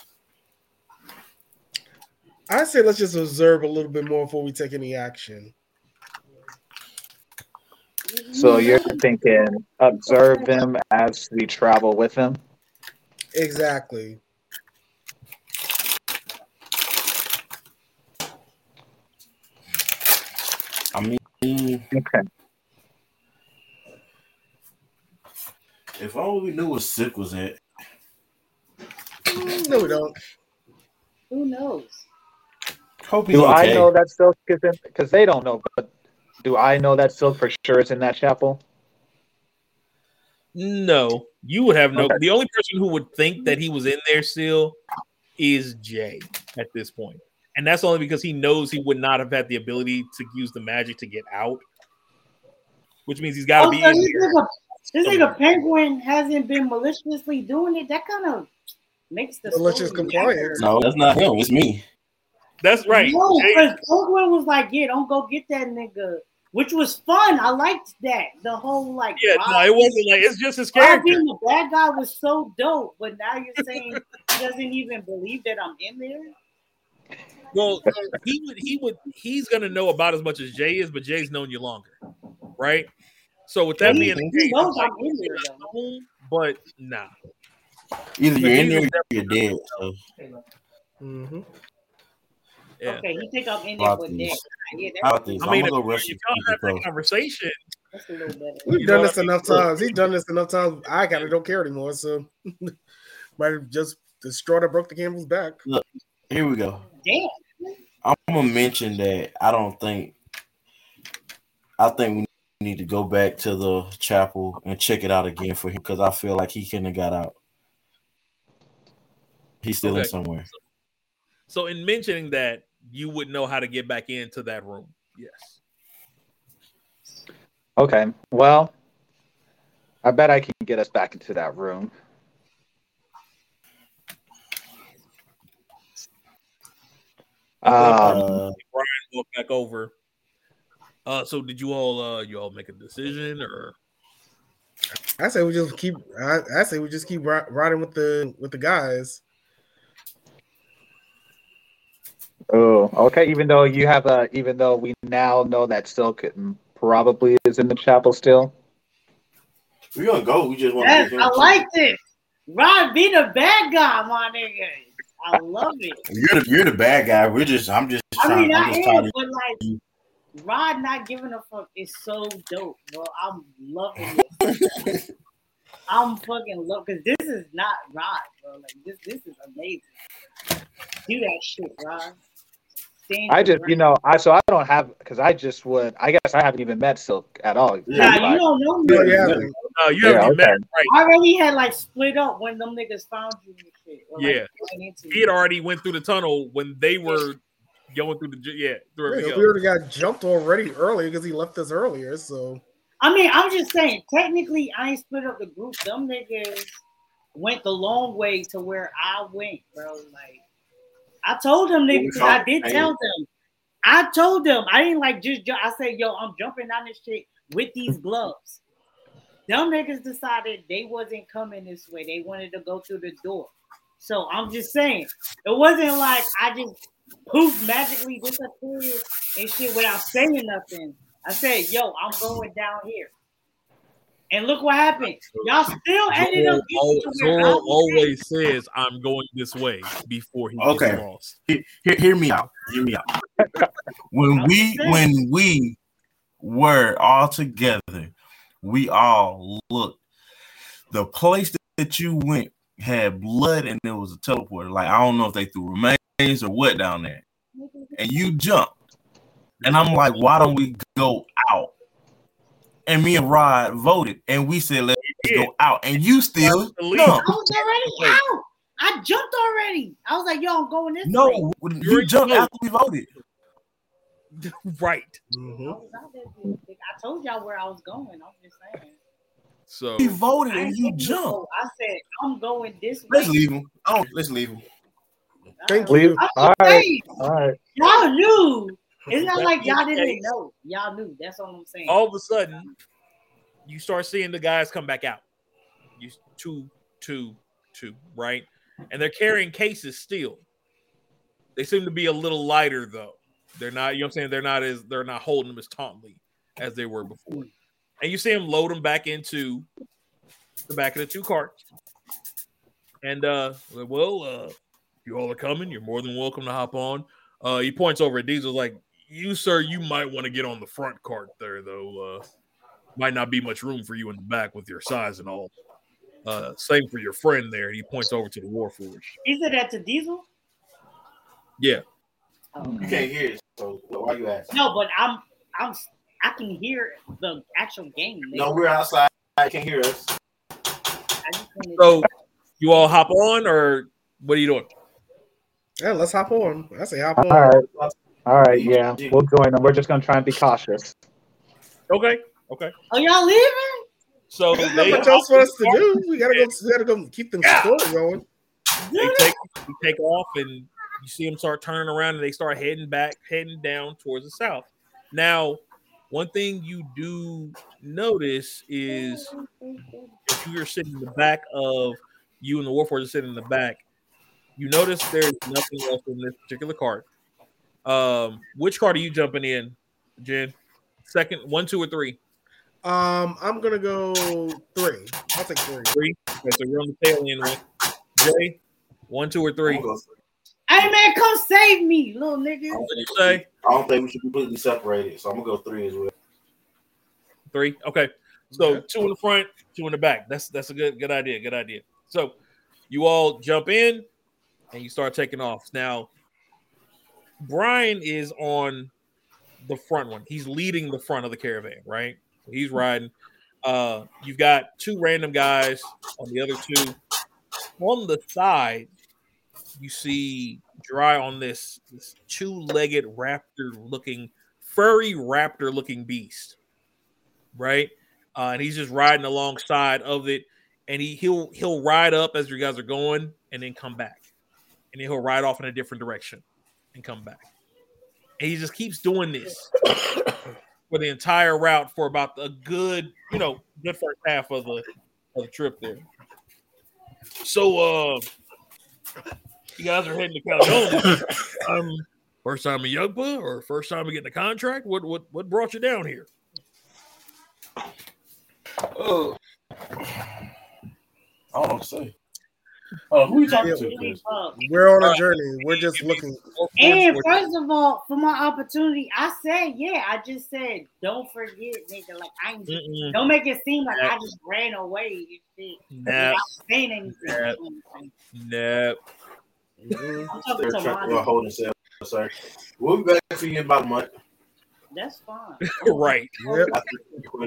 I say let's just observe a little bit more before we take any action. So you're thinking observe them as we travel with them? Exactly. I mean, Okay. if only we knew where Silk was at. No, we don't. Who knows? Hope he's Do okay. I know that silk is in? Because they don't know, but do I know that silk for sure is in that chapel? no, you would have no. Okay. The only person who would think that he was in there still is Jay at this point, and that's only because he knows he would not have had the ability to use the magic to get out, which means he's got to Oh, be so in this there. nigga, this nigga penguin hasn't been maliciously doing it. That kind of makes the Malicious story compliance. No, that's not him. It's me. That's right. No, because Penguin was like, "Yeah, don't go get that nigga," which was fun. I liked that. The whole like, yeah, no, it wasn't like it's just his Rob character. being the bad guy was so dope, but now you're saying he doesn't even believe that I'm in there. Well, he would, he would, he's gonna know about as much as Jay is, but Jay's known you longer, right? So with that He- being the he case, knows I'm in there, he's known, but nah. Either you're in there or you're dead. So hmm Yeah. Okay, he think I'm in there About for these. that. Yeah, that's. I mean, if, if in y'all have that conversation, that's a little better. We've done this what I mean? enough times. He's done this enough times. I kind of don't care anymore. So might have just the straw that broke the camel's back. Look, Here we go. Damn. I'm gonna mention that I don't think I think we need to go back to the chapel and check it out again for him because I feel like he couldn't have got out. He's still in Okay. somewhere. so in mentioning that, you would know how to get back into that room. Yes. Okay. Well, I bet I can get us back into that room. Um, Uh, Brian walk back over. Uh, so did you all, uh, you all make a decision or? I say we just keep. I, I say we just keep riding with the with the guys. Oh, okay. Even though you have a, even though we now know that Silk probably is in the chapel still. we're gonna go. We just want Yes. I like this. Rod be the bad guy, my nigga. I love it. You're the you're the bad guy. We're just. I'm just I trying. mean, I I'm just tired am, but like, Rod not giving a fuck is so dope, bro. I'm loving it. I'm fucking love because this is not Rod, bro. Like this, this is amazing. Do that shit, Rod. Stand I just, you know, I so I don't have because I just would. I guess I haven't even met Silk at all. Nah, Like, you don't know me. yeah, No, you Yeah, haven't even met right? I already had like split up when them niggas found you and shit. or, Yeah. going into He it. had already went through the tunnel when they were going through the yeah through Yeah, we already got jumped already earlier because he left us earlier. So I mean, I'm just saying, technically, I ain't split up the group. Them niggas went the long way to where I went, bro. Like, I told them niggas, 'cause I did tell them. I told them, I didn't like just, ju- I said, yo, I'm jumping down this shit with these gloves. Them niggas decided they wasn't coming this way. They wanted to go through the door. So I'm just saying, it wasn't like I just poof magically disappeared and shit without saying nothing. I said, yo, I'm going down here. And look what happened. Y'all still ended Zoro, up getting to where I Zoro was always says, "I'm going this way" before he gets Okay. lost. hear, hear, hear me out. Hear me out. When we when we were all together, we all looked. The place that you went had blood and there was a teleporter. Like I don't know if they threw remains or what down there. And you jumped. And I'm like, why don't we go out? And me and Rod voted, and we said let's Yeah. go out. And you still To leave. jumped. I was already out. I jumped already. I was like, yo, I'm going this way. No, You're jumped in after we voted. right. Mm-hmm. I, was out there, dude. I told y'all where I was going. I'm just saying. So We voted and ain't you jumped. I said, I'm going this way. Let's leave him. Oh, let's leave him. thank Leave. you. I'm All just right. saying, all right. y'all knew. It's not like y'all didn't know. Y'all knew. That's all I'm saying. all of a sudden, you start seeing the guys come back out. You two, two, two, right? And they're carrying cases still. They seem to be a little lighter though. They're not, you know what I'm saying? They're not as they're not holding them as tautly as they were before. And you see them load them back into the back of the two carts. And uh well, uh you all are coming, you're more than welcome to hop on. Uh he points over at Diesel like, you sir, you might want to get on the front cart there though. Uh might not be much room for you in the back with your size and all. Uh same for your friend there. He points over to the war Warforge. Is it at the diesel? Yeah. Oh, You can't hear it, so why you asking? No, but I'm I'm I can hear the actual game. nigga. No, we're outside. I can't hear us. I just wanted So you all hop on or what are you doing? Yeah, let's hop on. I say hop on. All right. All right. Yeah, we'll join them. We're just gonna try and be cautious. Okay. Okay. Oh, y'all leaving? So There's they, not else for us to do. We gotta go. We gotta go keep them Yeah. story going. they take they take off and you see them start turning around and they start heading back, heading down towards the south. Now, one thing you do notice is if you are sitting in the back of you and the Warforged are sitting in the back, you notice there's nothing else in this particular cart. Um, which cart are you jumping in, Jen? Second, one, two, or three? Um, I'm gonna go three. I'll take three. Three. Okay, so you're on the tail end one. Jay, one, two, or three? I'm gonna go- Hey man, come save me, little nigga. What did you say? I don't think we should be completely separate it, so I'm gonna go three as well. Three. Okay. So Okay. two in the front, two in the back. That's that's a good good idea. Good idea. So you all jump in and you start taking off. Now Brian is on the front one. He's leading the front of the caravan, right? He's riding. Uh you've got two random guys on the other two. On the side, you see dry on this this two-legged raptor looking furry raptor looking beast right? Uh, and he's just riding alongside of it, and he he'll he'll ride up as you guys are going, and then come back, and then he'll ride off in a different direction, and come back, and he just keeps doing this for the entire route for about a good you know good first half of the of the trip there. So uh, you guys are heading to Caledonia. um, first time in Yugpa or first time in getting a contract? What what what brought you down here? Oh, I don't know what to say. Oh, who you talking Yeah. to? Uh, We're on a journey. We're just looking. Four, four, And first of all, for my opportunity, I said, yeah, I just said, don't forget, nigga. Like, I Mm-mm. don't make it seem like I just ran away and shit Nah, without saying anything. Nah. nah. Mhm. I'm talking They're to trying my to hold himself. Sorry. We'll be back to you in about a month. That's fine. right. Yep.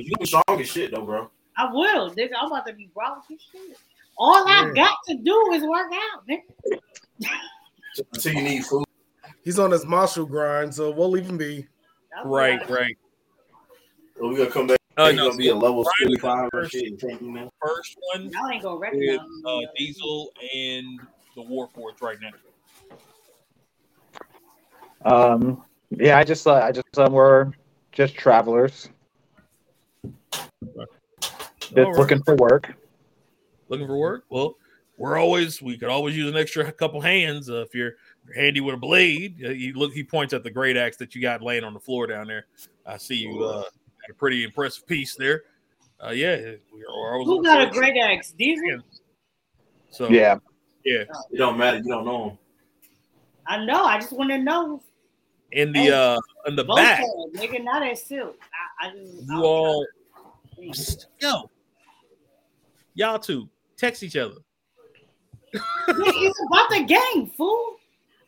You be strong as shit though, bro. I will, nigga. I'm about to be broke as shit. All I Yeah. got to do is work out, nigga. Until you need food. He's on his Marshall grind, so we'll leave him be. That's Right, what right. Or we gonna come back. Uh, He's no, gonna be a level Brian forty five or first. shit. and take him now. First one Y'all ain't gonna is recognize uh. Diesel and the Warforged right now. Um, yeah, I just, uh, I just, um, we're just travelers, just All right. looking for work. Looking for work? Well, we're always we could always use an extra couple hands uh, if you're, you're handy with a blade. Uh, you look. He points at the great axe that you got laying on the floor down there. I see you uh, got a pretty impressive piece there. Uh, yeah, we are always Who looking got a great axe? Diesel? So Yeah, yeah. It don't matter. You don't know him. I know. I just want to know. In the uh, in the Both back, sides, nigga, not at silk. I, I just, you all yo, y'all two text each other. it's about the game, fool.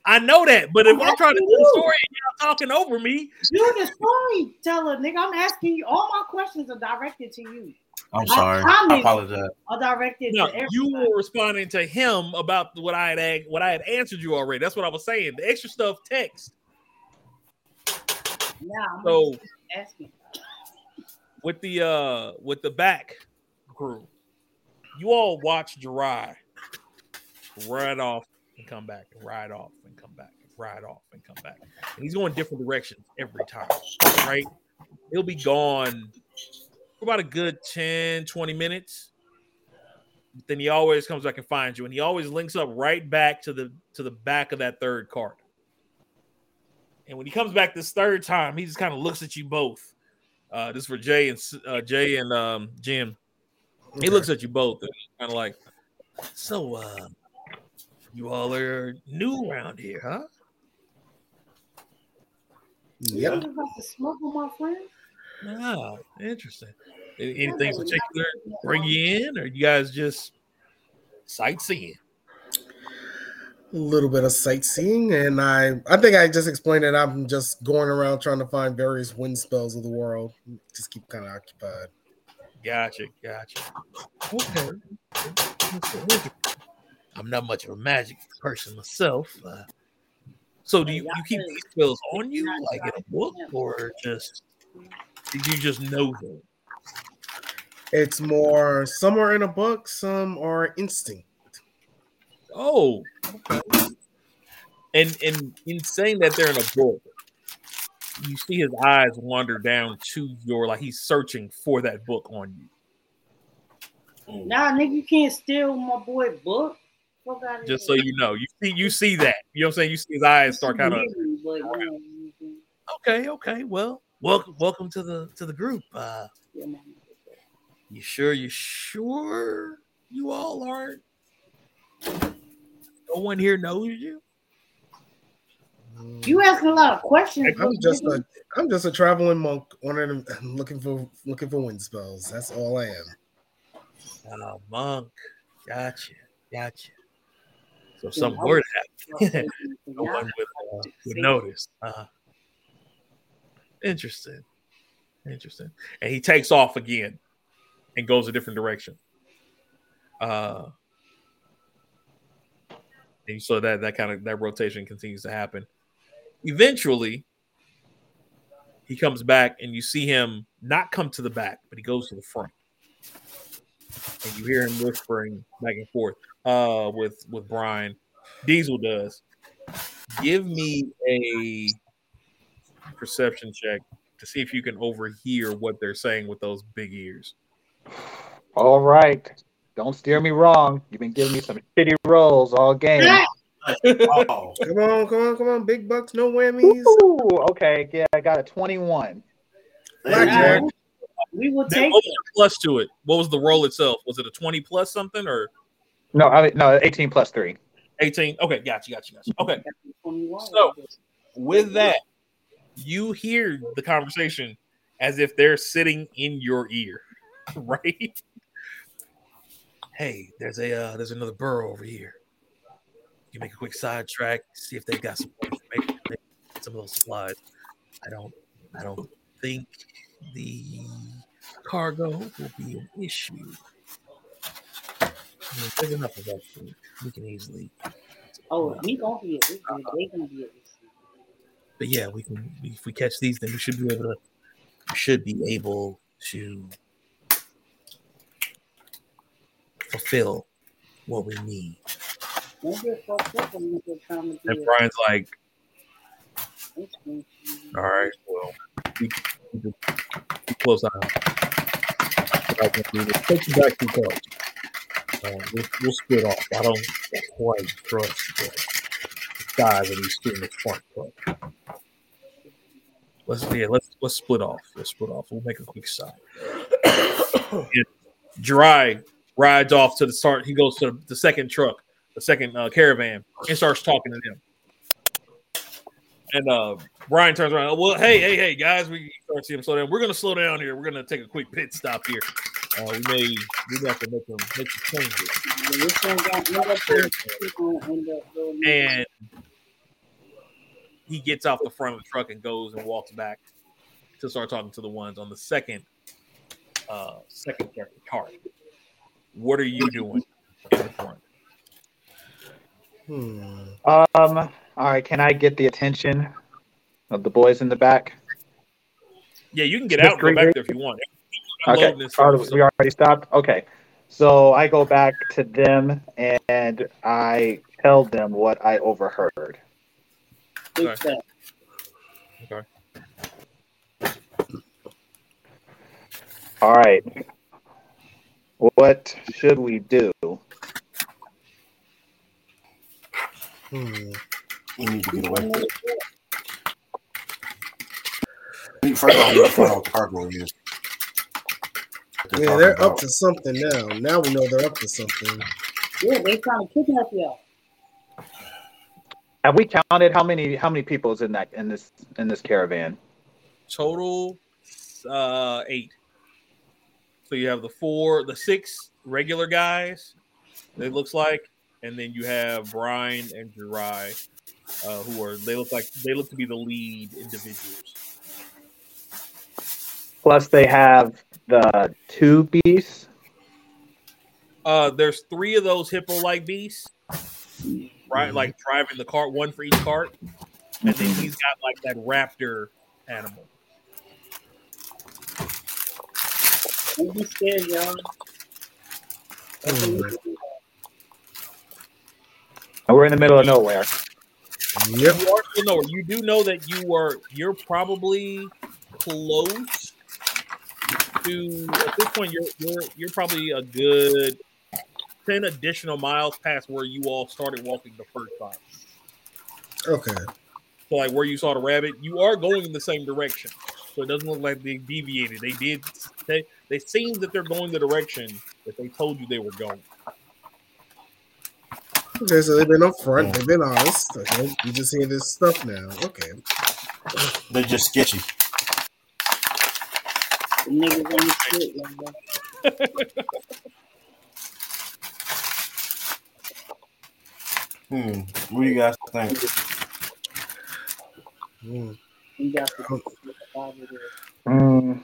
I know that, but if I'm I'm trying to asking tell the story and y'all talking over me, you're the storyteller, nigga. I'm asking you. All my questions are directed to you. I'm sorry. I comments apologize. Are directed no, to everybody. you were responding to him about what I had what I had answered you already. That's what I was saying. The extra stuff text. Nah, I'm So asking. with the uh with the back crew, you all watch Jirai ride off and come back, ride off and come back, ride off and come back. And he's going different directions every time, right? He'll be gone for about a good 10, 20 minutes. Then he always comes back and finds you, and he always links up right back to the to the back of that third cart. And when he comes back this third time, he just kind of looks at you both. Uh, this is for Jay and uh, Jay and um, Jim. He looks at you both and kind of like, so uh, you all are new around here, huh? Yep. You to smoke my friend? Ah, interesting. Any- Anything particular bring you in, or you guys just sightseeing? A little bit of sightseeing, and I I think I just explained that I'm just going around trying to find various wind spells of the world. Just keep kind of occupied. Gotcha, gotcha. Okay. I'm not much of a magic person myself. Uh, so do you, you keep these spells on you like in a book or just did you just know them? It's more some are in a book, some are instinct. Oh, okay. And and in saying that they're in a book, you see his eyes wander down to your like he's searching for that book on you. Nah, nigga, you can't steal my boy book. Fuck Just so you know, you see you see that. You know what I'm saying? You see his eyes start kind of But, you know, you can- okay, okay. Well, welcome welcome to the to the group. Uh you sure you sure you all aren't no one here knows you? You asking a lot of questions. I'm just a I'm just a traveling monk, wanting to, looking for looking for wind spells. That's all I am. Oh, monk. Gotcha. Gotcha. So if something were to happen. no one would, uh, would notice. Uh, interesting. Interesting. And he takes off again and goes a different direction. Uh, and so that that kind of that rotation continues to happen. Eventually, he comes back and you see him not come to the back, but he goes to the front. And you hear him whispering back and forth uh with with Brian. Diesel does. Give me a perception check to see if you can overhear what they're saying with those big ears. All right. Don't steer me wrong. You've been giving me some shitty rolls all game. Oh, Come on, come on, come on, big bucks, no whammies. Ooh, okay, yeah, I got a 21. Blackjack. We will What take was it. the plus to it? What was the roll itself? Was it a 20 plus something or No, I mean, no, 18 plus three. 18. Okay, gotcha, gotcha, got you, got you. Okay. So- With that, you hear the conversation as if they're sitting in your ear, right? Hey, there's a uh, there's another burrow over here. You make a quick sidetrack, see if they got some information, some of those supplies. I don't I don't think the cargo will be an issue. I mean, there's enough of that. food. We can easily Oh, we gonna be it. Uh, they gonna be but yeah, we can. If we catch these, then we should be able to. We should be able to fulfill what we need. And Brian's like, "All right, well, we, we just keep close eye. on What I can do is take you back to the uh, we'll, we'll split off. I don't quite trust the size he's these the front, but let's yeah, let's let's split off. Let's split off. We'll make a quick side. Dry rides off to the start. He goes to the second truck, the second uh, caravan, and starts talking to them. And uh, Brian turns around. Well, hey, hey, hey, guys, we start to see him slow down. We're gonna slow down here. We're gonna take a quick pit stop here. Uh, we may we have to make them make some changes. And he gets off the front of the truck and goes and walks back to start talking to the ones on the second uh second cart. What are you doing in the front? Hmm. Um. All right. Can I get the attention of the boys in the back? Yeah, you can get out and go back there if you want. Okay. Unloading this we already stopped. Okay. So I go back to them and I tell them what I overheard. Okay. Okay. All right. What should we do? Hmm. We need to get away. We- First of all, we need to find out what the cargo is. Yeah, they're up to something now. Now we know they're up to something. Yeah, they're trying to kidnap y'all. Have we counted how many how many people is in that in this in this caravan? total uh eight. So you have the four, the six regular guys, it looks like, and then you have Brian and Jirai, uh, who are they look like they look to be the lead individuals. Plus they have the two beasts. Uh there's three of those hippo like beasts, right? Like driving the cart, one for each cart, and then he's got like that raptor animal. Don't be scared, y'all. That's what we do. And we're in the middle of nowhere. Yep. You are still know. You do know that you are. You're probably close to. At this point, you're you're you're probably a good ten additional miles past where you all started walking the first time. Okay. So, like where you saw the rabbit, you are going in the same direction. So it doesn't look like they deviated. They did. They they seem that they're going the direction that they told you they were going. Okay, so they've been upfront. They've been honest. Okay, you just hear this stuff now. Okay. They're just sketchy. Niggas ain't shit, y'all. Hmm. What do you guys think? Hmm. You got to get the fuck out of there. Mm,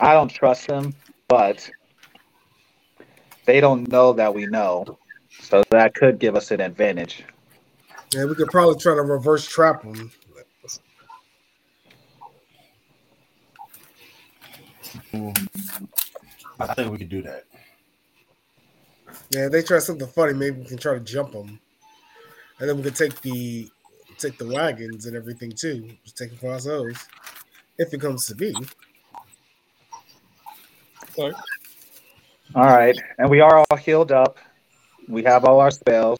I don't trust them, but they don't know that we know, so that could give us an advantage. Yeah, we could probably try to reverse trap them. I think we could do that. Yeah, they try something funny. Maybe we can try to jump them, and then we could take the take the wagons and everything too. Just take it for ourselves, if it comes to be. All right, and we are all healed up. We have all our spells.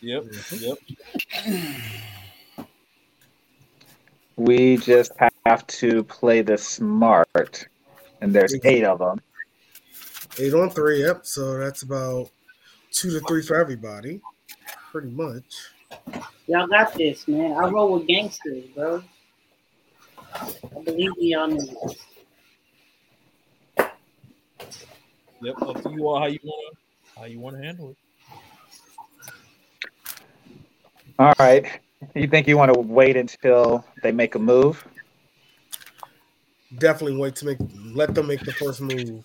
Yep. Yep. We just have to play the smart, and there's eight of them. Eight on three, yep. So that's about two to three for everybody. Pretty much. Y'all got this, man. I roll with gangsters, bro. I believe in y'all niggas. Yep, up to you all how you want to how you want to handle it. All right. You think you want to wait until they make a move? Definitely wait to make let them make the first move.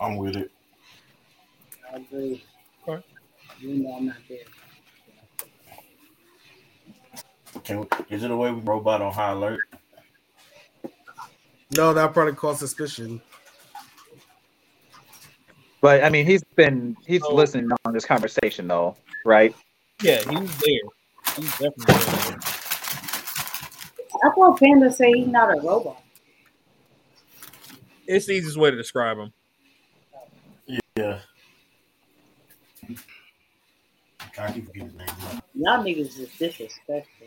I'm with it. I agree. Okay. You know I'm not there. Can we, is it a way we robot on high alert? No, that probably cause suspicion. But I mean, he's been he's Oh. listening on this conversation though, right? Yeah, he's there. He's definitely there. I thought Panda say he's not a robot. It's the easiest way to describe him. Yeah. I keep forgetting his name. Y'all niggas is disrespectful.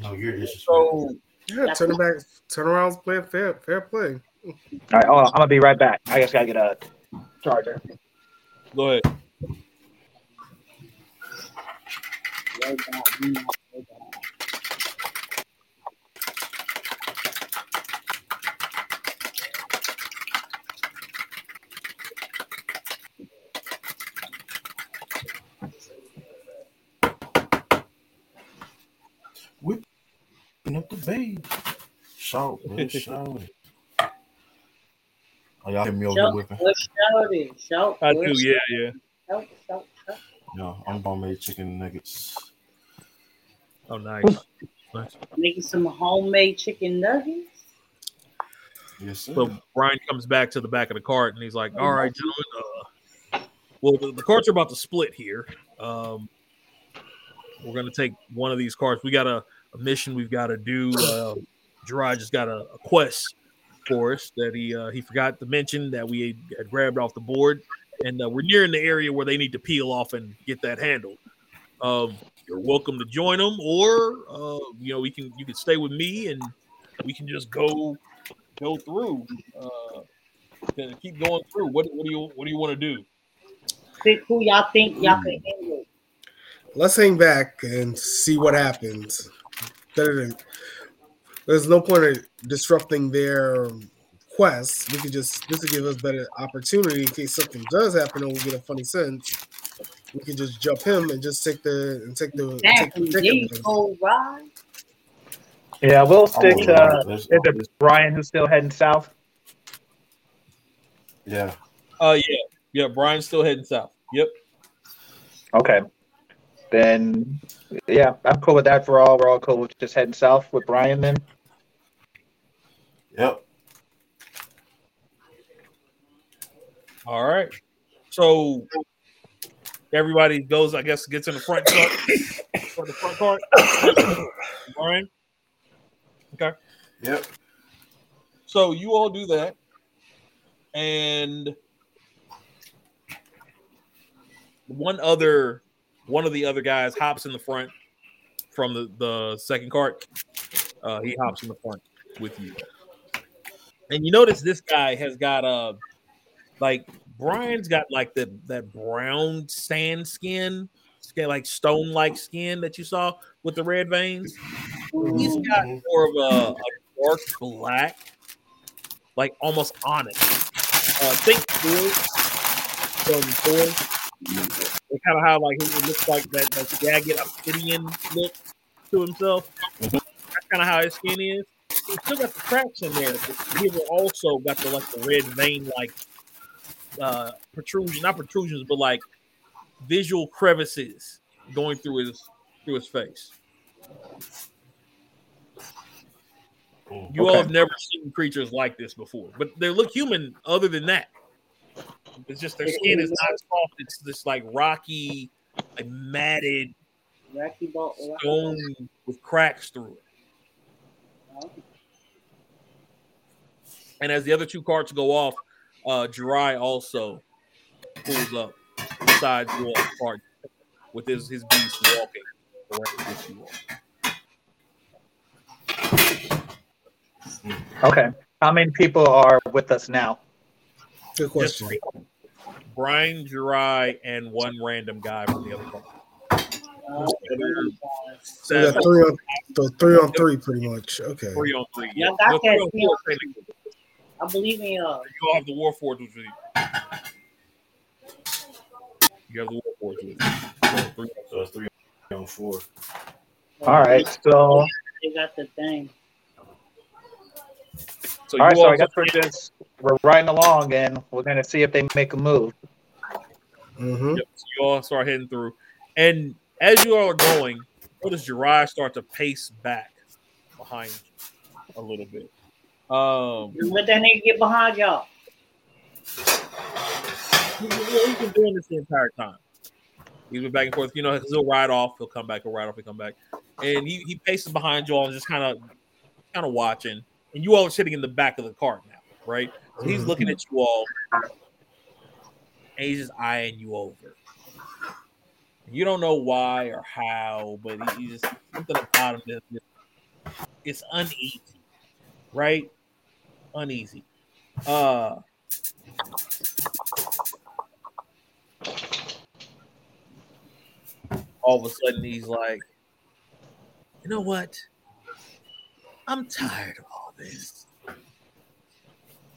No, you're disrespectful. So Yeah, turn it back, turn around, play fair, fair play. All right, hold on, I'm gonna be right back. I just gotta get a charger. go ahead. Robot, you not robot. Whipping up the babe. Shout, man, shout. Oh, y'all hear me over Shout, the whipping? what shout it? Shout, I what do, yeah, yeah. Shout, shout, shout. No, I'm homemade chicken nuggets. Oh, nice. nice. Making some homemade chicken nuggets. Yes, sir. So Brian comes back to the back of the cart and he's like, "All right, gentlemen. Uh, well, the, the carts are about to split here. Um, we're going to take one of these carts. We got a, a mission we've got to do. Uh, Gerard just got a, a quest for us that he uh, he forgot to mention that we had grabbed off the board, and uh, we're nearing the area where they need to peel off and get that handled. Um, you're welcome to join them, or uh, you know we can you can stay with me and we can just go go through. Uh, to keep going through. What, what do you what do you want to do? Who y'all think y'all can handle. Let's hang back and see what happens. Better than- There's no point of disrupting their quest. We could just this will give us better opportunity in case something does happen and we get a funny sense. We could just jump him and just take the and take the take Exactly. the There ticket you with him. go, Rod. Yeah, we'll stick with to. that. Let's- Is it Brian who's still heading south? Yeah. Uh yeah. Yeah, Brian's still heading south. Yep. Okay. Then, yeah, I'm cool with that for all. We're all cool with just heading south with Brian then. Yep. All right. So everybody goes, I guess, gets in the front cart. for the front cart. Brian. Okay. Yep. So you all do that, and one other, one of the other guys hops in the front from the the second cart. Uh, he hops in the front with you, and you notice this guy has got a like Brian's got like the that brown sand skin, skin like stone like skin that you saw with the red veins. He's mm-hmm. got more of a, a dark black like almost onyx. Uh, think Thor from Thor. It kind of how like it looks like that, that jagged obsidian look to himself. Mm-hmm. That's kind of how his skin is. He's still got the cracks in there, but he also got the like the red vein like uh protrusion, not protrusions, but like visual crevices going through his through his face. You all have never seen creatures like this before, but they look human. Other than that, it's just their skin is not soft. It's this like rocky, like matted Rocky ball. stone with cracks through it. And as the other two carts go off, uh Jirai also pulls up beside you all cart with his his beast walking around with you all. Okay. How many people are with us now? Good Just question. three. Brian, Jirai, and one random guy from the other car. Uh, We Seven, got three on so three on three, pretty much. Okay. three on three. Y'all Yeah. I believe in y'all. You all have the War Forge with you. You have the War Forge with you. So three on So it's three on four. All right, so They got the thing. So all right, so I guess we're just we're riding along, and we're gonna see if they make a move. Mm-hmm. Yep. So you all start heading through, and as you all are going, notice Jirai start to pace back behind a little bit. Um, Let that nigga get behind y'all. he- he- he's been doing this the entire time. He's been back and forth. You know, he'll ride off, he'll come back, he'll ride off, he'll come back, and he, he paces behind you all and just kind of kind of watching. And you all are sitting in the back of the cart now, right? So he's Mhm. looking at you all, and he's just eyeing you over. You don't know why or how, but he, he just something about him it's uneasy, right? Uneasy. Uh all of a sudden he's like, you know what? I'm tired of all this.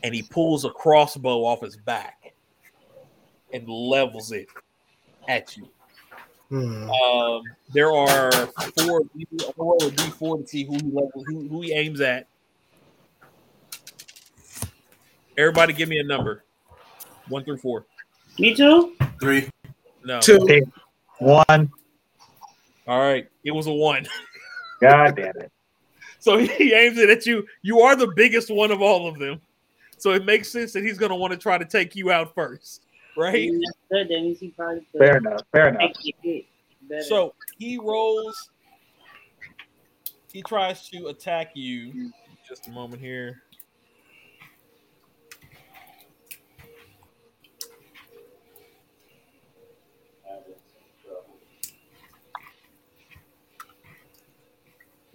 And he pulls a crossbow off his back and levels it at you. Hmm. Um, there are four. Gonna roll a d4 to see who he who, who he aims at. Everybody, give me a number, one through four. Me too? Three. No. Two. One. All right, it was a one. God damn it. So he aims it at you. You are the biggest one of all of them. So it makes sense that he's going to want to try to take you out first, right? That's good. That means he probably Fair enough. Fair enough. make you hit better. So he rolls. He tries to attack you. Just a moment here.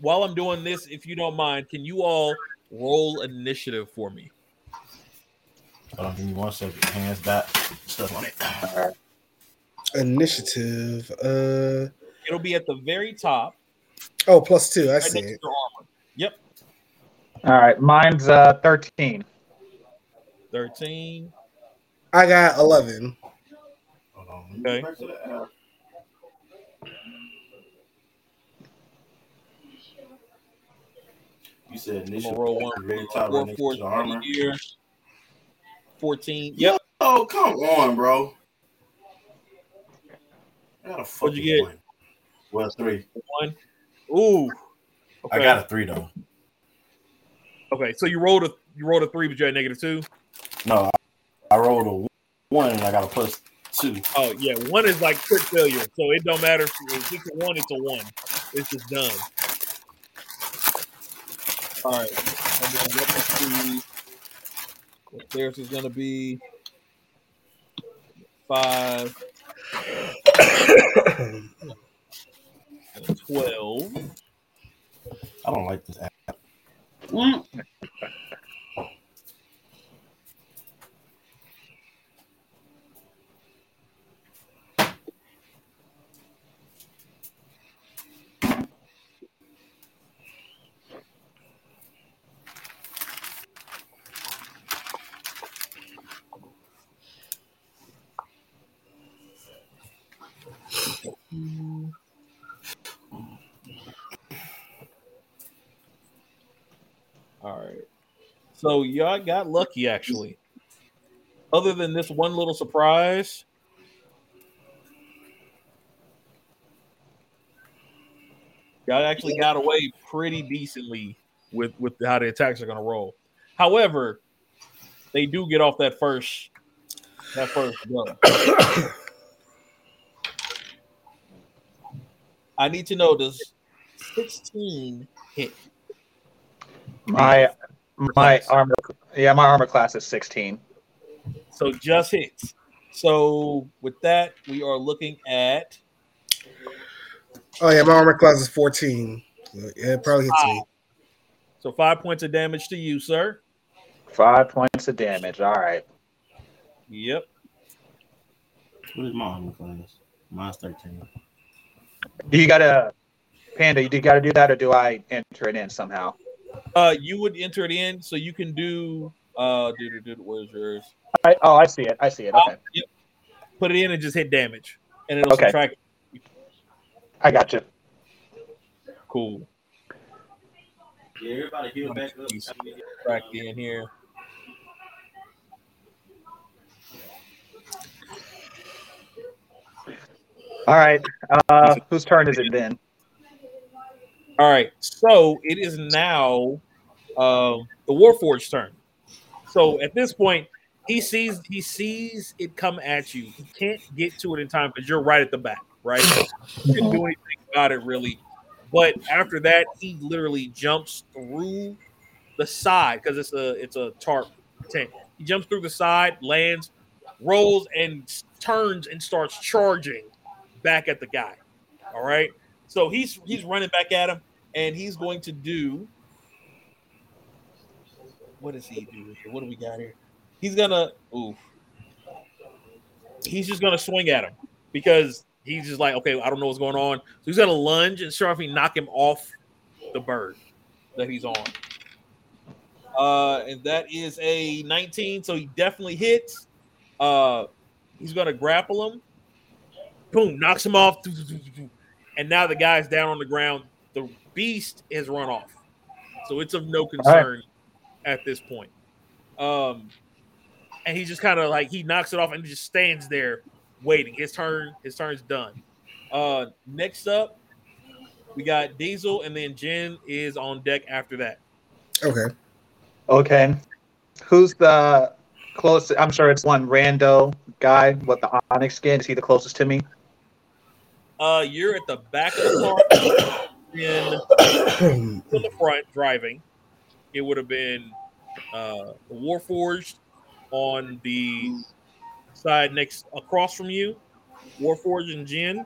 While I'm doing this, if you don't mind, can you all roll initiative for me? Hold on, give me one second. Hands back. Stuff on it. Initiative. Uh It'll be at the very top, oh, plus two. I right see it. Yep, All right, mine's uh 13. 13. I got eleven. Hold on. Okay. Back to the app. You said initial roll one. very top Four, four, the armor. here. 14. Yep. Oh, come on, bro. I got a What'd you get? one. Well, three. One. Ooh. I got a three though. Okay, so you rolled a you rolled a three, but you had negative two. No, I, I rolled a one and I got a plus two. Oh yeah, one is like crit failure, so it don't matter if if it's a one, it's a one. It's just done. All right, and then let me see what theirs is gonna be. Five and twelve. I don't like this app. Mm. All right. So y'all got lucky actually. Other than this one little surprise, y'all actually got away pretty decently with with how the attacks are going to roll. However, they do get off that first that first go. I need to know does 16 hit? My my armor yeah, my armor class is 16. So just hits. So with that, we are looking at Oh yeah, my armor class is fourteen. So, yeah, it probably hits me. so five points of damage to you, sir. Five points of damage. All right. Yep. What is my armor class? Mine's 13. Do you gotta, Panda? You gotta do that, or do I enter it in somehow? Uh, you would enter it in, so you can do. Uh, dude, dude, where's yours? I, oh, I see it. I see it. Okay, Yep. Put it in and just hit damage, and it'll Okay. subtract. I got you. Cool. Yeah, everybody heal back up. Subtract in here. All right. Uh, whose turn is it then? All right. So it is now um, the Warforged turn. So at this point, he sees he sees it come at you. He can't get to it in time because you're right at the back, right? You can't do anything about it really. But after that, he literally jumps through the side because it's a it's a tarp tent. He jumps through the side, lands, rolls, and turns and starts charging back at the guy. All right. So he's he's running back at him, and he's going to do. What does he do? What do we got here? He's gonna. Ooh. He's just gonna swing at him because he's just like, okay, I don't know what's going on. So he's gonna lunge and sure if he knock him off the bird that he's on. Uh, and that is a 19, so he definitely hits. Uh, he's gonna grapple him. Boom, knocks him off. And now the guy's down on the ground. The beast has run off, so it's of no concern at this point. Um, and he just kind of like he knocks it off and just stands there waiting. His turn, his turn's done. Uh, next up, we got Diesel, and then Jen is on deck after that. Okay. Okay. Who's the closest? I'm sure it's one rando guy with the onyx skin. Is he the closest to me? Uh, you're at the back of the car, in to the front driving. It would have been uh, Warforged on the side next across from you, Warforged and Jen,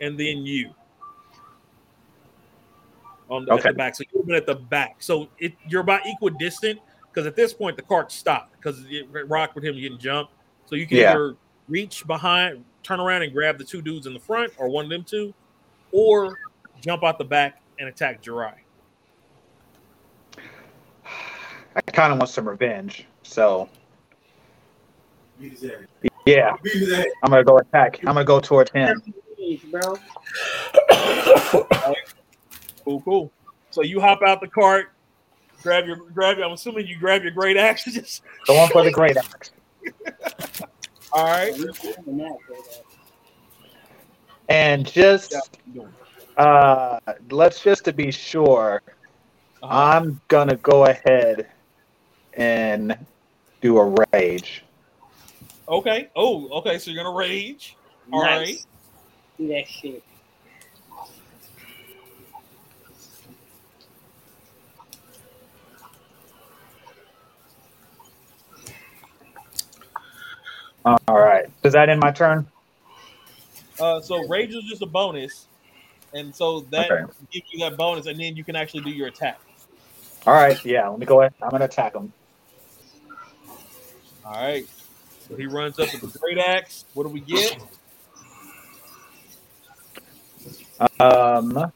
and then you on the, at Okay. the back. So you've been at the back. So it, you're about equidistant because at this point the cart stopped because it rocked with him getting jumped. So you can Yeah. either reach behind, turn around and grab the two dudes in the front, or one of them two, or jump out the back and attack Jirai. I kind of want some revenge. So yeah, I'm gonna go attack. I'm gonna go towards him. bro. Cool, cool. So you hop out the cart, grab your grab. Your, I'm assuming you grab your great axe. Just Going for the great axe. all right. And just uh, let's just to be sure, Uh-huh. I'm gonna go ahead and do a rage. Okay. Oh, okay. So you're gonna rage. All right. nice. Do that shit. All right. Does that end my turn? Uh, so rage is just a bonus, and so that Okay. gives you that bonus, and then you can actually do your attack. All right. Yeah. Let me go ahead. I'm gonna attack him. All right. So he runs up with the great axe. What do we get? Um.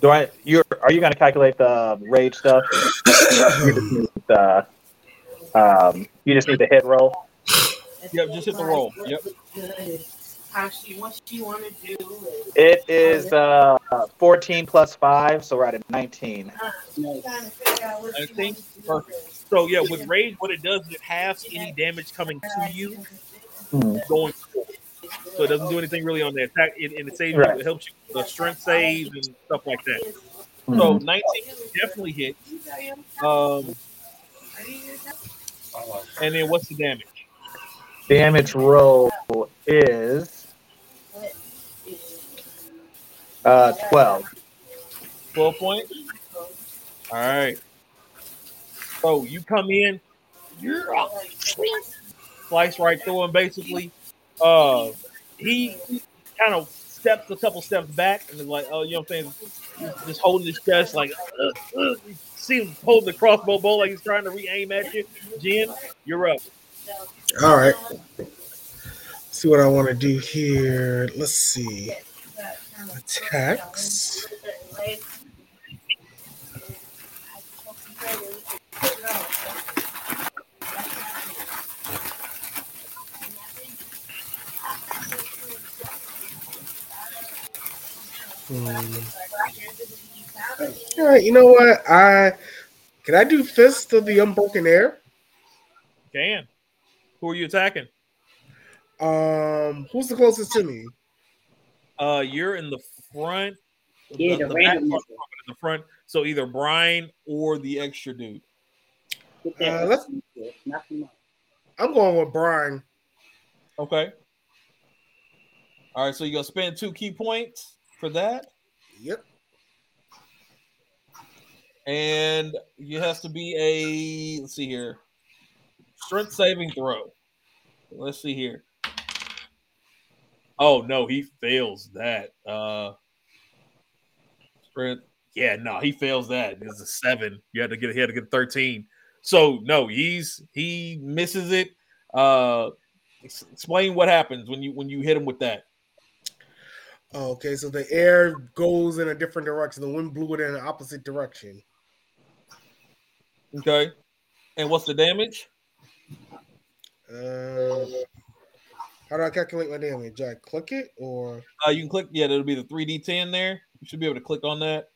Do I? You are you gonna calculate the rage stuff? you just need the. Um. You just need the hit roll. Yep, just hit the roll. Yep. How she, what she want to do. is- It is uh 14 plus five, so we're at a 19. I think perfect. So yeah, with rage, what it does is it halves any damage coming to you Hmm. going forward. So it doesn't do anything really on the attack, it, and it saves Right. you. It helps you the strength saves and stuff like that. Hmm. So 19 definitely hit. Um, and then what's the damage? Damage roll is uh 12. 12 points. All right. So you come in, you're slice right through him. Basically, uh, he kind of steps a couple steps back and is like, oh, you know what I'm saying? Just holding his chest, like uh, uh, see him hold the crossbow bow like he's trying to re-aim at you. Jen, you're up. All right. See what I want to do here. Let's see. Attacks. Hmm. All right, you know what? I can I do Fist of the Unbroken Air? Can. Who are you attacking? Um, who's the closest to me? Uh, you're in the front. Yeah, the back random in the front. So either Brian or the extra dude. Uh, let's- Knock him out. I'm going with Brian. Okay. All right, so you're gonna spend two ki points for that, Yep. and you has to be a let's see here, strength saving throw. Let's see here. Oh no, he fails that. Uh, strength. Yeah, no, he fails that. It's a seven. You had to get. He had to get thirteen. So no, he's he misses it. Uh, explain what happens when you when you hit him with that. Okay, so the air goes in a different direction. The wind blew it in an opposite direction. Okay. And what's the damage? Uh, how do I calculate my damage? Do I click it or? Uh, you can click. Yeah, that'll be the three D ten there. You should be able to click on that.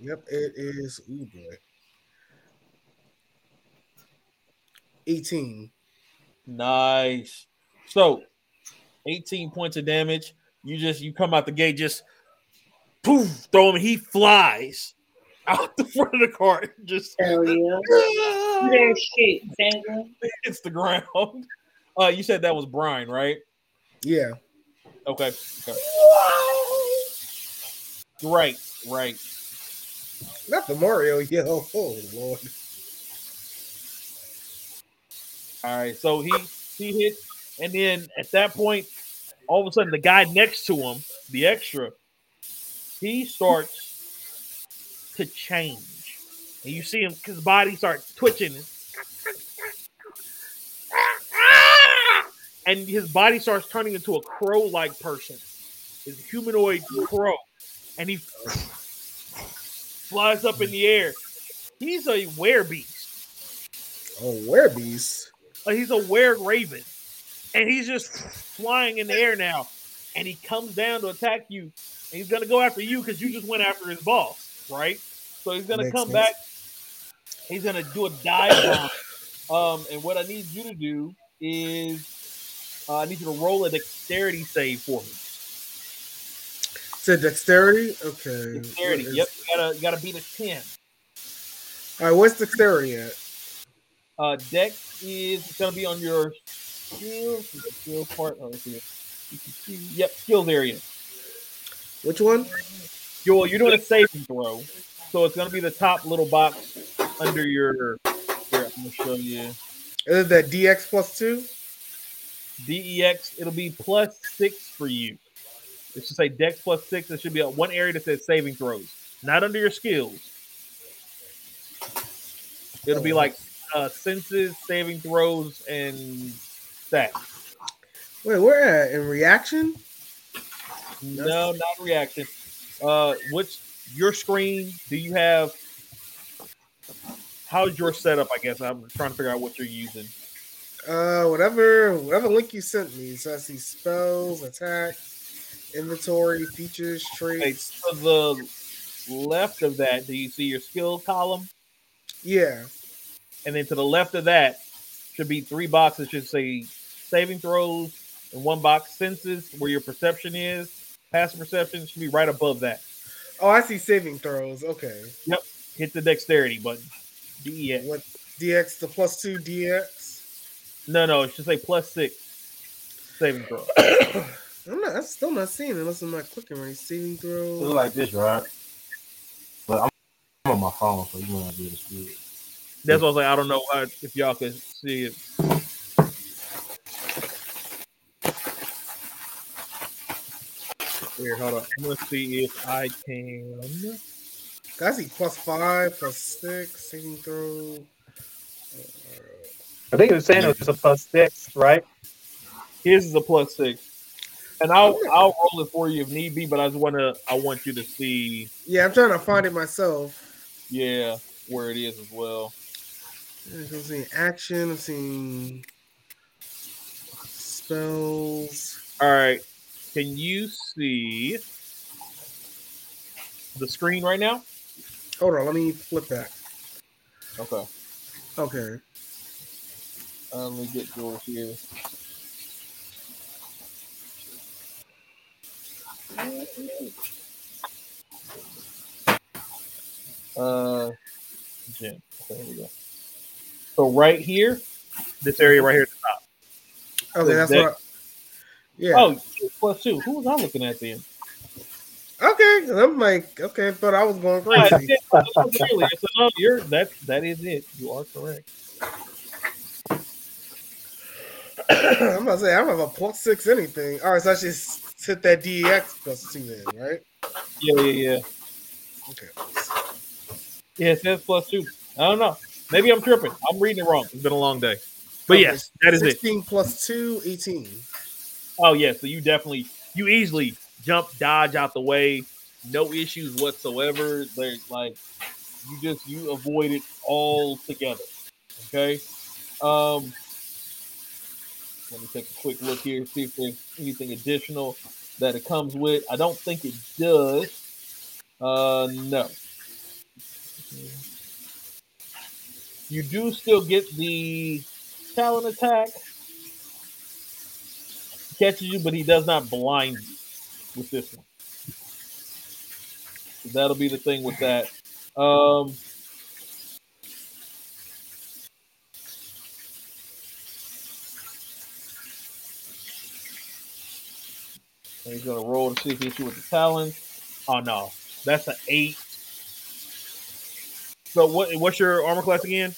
Yep, it is. Ooh boy. 18. Nice. So, eighteen points of damage. You just you come out the gate, just poof, throw him. He flies out the front of the car. Just Hell yeah. Do that shit, Sandra. hits the ground. Uh, you said that was Brian, right? Yeah. Okay. okay. Right. Right. Not the Mario yell. Oh lord. All right, so he he hit, and then at that point, all of a sudden, the guy next to him, the extra, he starts to change, and you see him his body starts twitching, and his body starts turning into a crow-like person, his humanoid crow, and he flies up in the air. He's a werebeast. Oh, werebeast. Like he's a were raven, and he's just flying in the air now. And he comes down to attack you. And he's gonna go after you because you just went after his boss, right? So he's gonna Makes come sense. back. He's gonna do a dive bomb. Um, and what I need you to do is uh, I need you to roll a dexterity save for me. Said dexterity. Okay. Dexterity. Is- Yep. You gotta you gotta beat a ten. All right. What's dexterity at? Uh, dex is gonna be on your skills. Skill part. Oh. See- Yep, skills area. Which one? You're, you're doing a saving throw, so it's gonna be the top little box under your. Here, I'm gonna show you. Is that DX plus two? DEX. It'll be plus six for you. It should say Dex plus six. It should be one area that says saving throws, not under your skills. It'll be like uh, senses, saving throws, and stats. Wait, where at? In reaction? No, not reaction. Uh, which your screen do you have? How's your setup? I guess I'm trying to figure out what you're using. Uh, whatever, whatever link you sent me. So I see spells, attack, inventory, features, Okay, traits. to the left of that, do you see your skill column? Yeah. And then to the left of that should be three boxes. Should say saving throws and one box senses where your perception is. Passive perception should be right above that. Oh, I see saving throws. Okay. Hit the dexterity button. DX. What DX the plus two DX? No, no, it should say plus six saving throw. I'm not. I'm still not seeing it unless I'm not clicking right. Saving It's throw. like this, right? But I'm, I'm on my phone, so you might not be able to see it. That's what I was like. I don't know how, if y'all can see it. Here, hold on. I'm gonna see if I can. I see plus five, plus six, saving throw. Uh, I think it was saying it was a plus six, right? His is a plus six. And I'll I'll roll it for you if need be, but I just wanna I want you to see Yeah, I'm trying to find it myself. yeah where it is as well. I'm seeing action. I'm seeing spells. All right. Can you see the screen right now? Hold on, let me flip that. Okay. Okay. Uh, let me get yours here. Uh, Jim. Okay, here we go. So right here, this area right here at the top. Okay, that's that- what. I, yeah. Oh, plus two. Who was I looking at then? Okay. I'm like, okay, but I was going crazy. yeah, that was earlier. So, no, you're that that is it. You are correct. I'm gonna say I don't have a plus six anything. All right, so I should hit that DEX plus two then, right? Yeah, yeah, yeah. Okay. Yeah, it says plus two. I don't know. Maybe I'm tripping. I'm reading it wrong. It's been a long day. But Okay, yes, that is it. 16 plus two, 18. Oh yeah, so you definitely you easily jump, dodge out the way, no issues whatsoever. They're like you just you avoid it all together. Okay. Um let me take a quick look here, see if there's anything additional that it comes with. I don't think it does. Uh no. You do still get the talon attack catches you, but he does not blind you with this one. So that'll be the thing with that. Um, he's gonna roll to see if he hits you with the talon. Oh no, that's an eight. So what? What's your armor class again?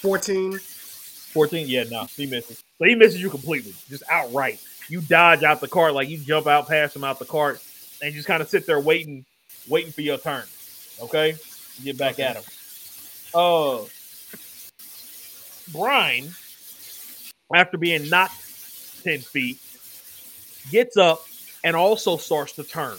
14. 14? Yeah, no, he misses. So he misses you completely, just outright. You dodge out the cart, like you jump out past him out the cart, and just kind of sit there waiting, waiting for your turn. Okay? Get back at him. Uh Brian, after being knocked 10 feet, gets up and also starts to turn.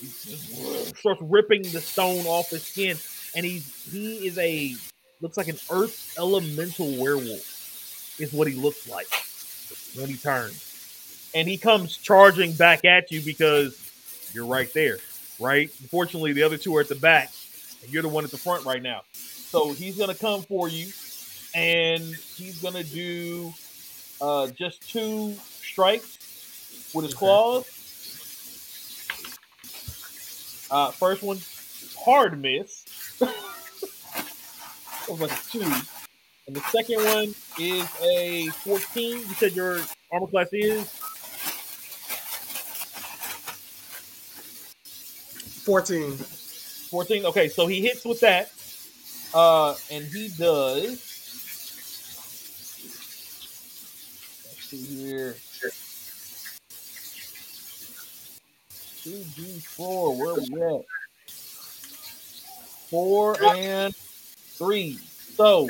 He starts ripping the stone off his skin, and he's he is a looks like an earth elemental werewolf is what he looks like when he turns and he comes charging back at you because you're right there right? Unfortunately the other two are at the back and you're the one at the front right now. So he's gonna come for you and he's gonna do uh just two strikes with his claws. Uh first one hard miss. That was like a two. And the second one is a 14. You said your armor class is 14. 14. Okay, so he hits with that. Uh, and he does. Let's see here. 2d4, where we at? Four and three. So,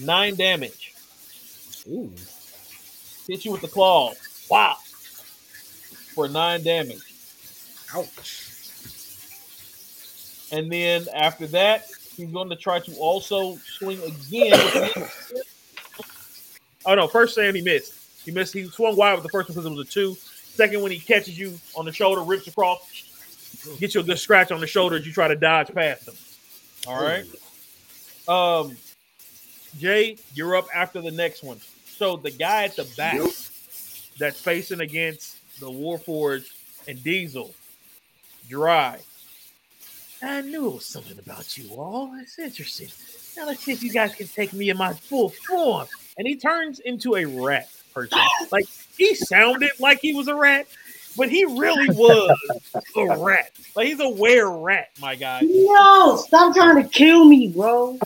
nine damage. Ooh. Hit you with the claw. Wow. For nine damage. Ouch. And then after that, he's going to try to also swing again. oh no! First Sam he missed. He missed. He swung wide with the first one because it was a two. Second one he catches you on the shoulder, rips across, gets you a good scratch on the shoulder as you try to dodge past him. All right. Um, Jay, you're up after the next one. So the guy at the back that's facing against the Warforged and Diesel, dry. I knew it was something about you all. It's interesting. Now let's see if you guys can take me in my full form. And he turns into a rat person. Like he sounded like he was a rat, but he really was a rat. Like he's a were rat, my guy. No, stop trying to kill me, bro.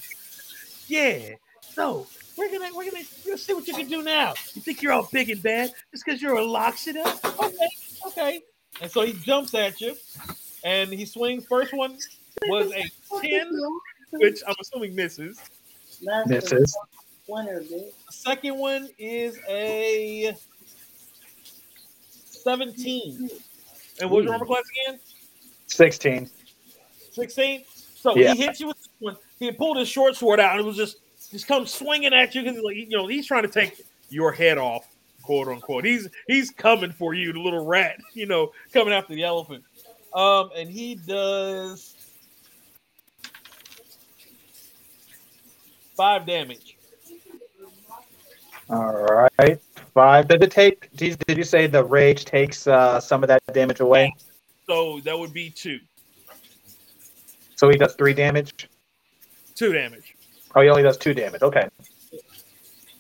Yeah. So we're gonna we're gonna we're see what you can do now. You think you're all big and bad just because you're a Loxodon? Okay, okay. And so he jumps at you, and he swings. First one was a ten, which I'm assuming misses. Last Misses. Winner, bitch. The second one is a seventeen. And what's your armor class again? 16. 16. So Yeah. he hits you with this one. He pulled his short sword out and it was just just comes swinging at you because like you know he's trying to take your head off, quote unquote. He's he's coming for you, the little rat, you know, coming after the elephant. Um, and he does five damage. All right. Five. Did it take? Did you, did you say the rage takes uh, some of that damage away? So that would be two, So he does three damage. two damage. Oh, he only does two damage. Okay.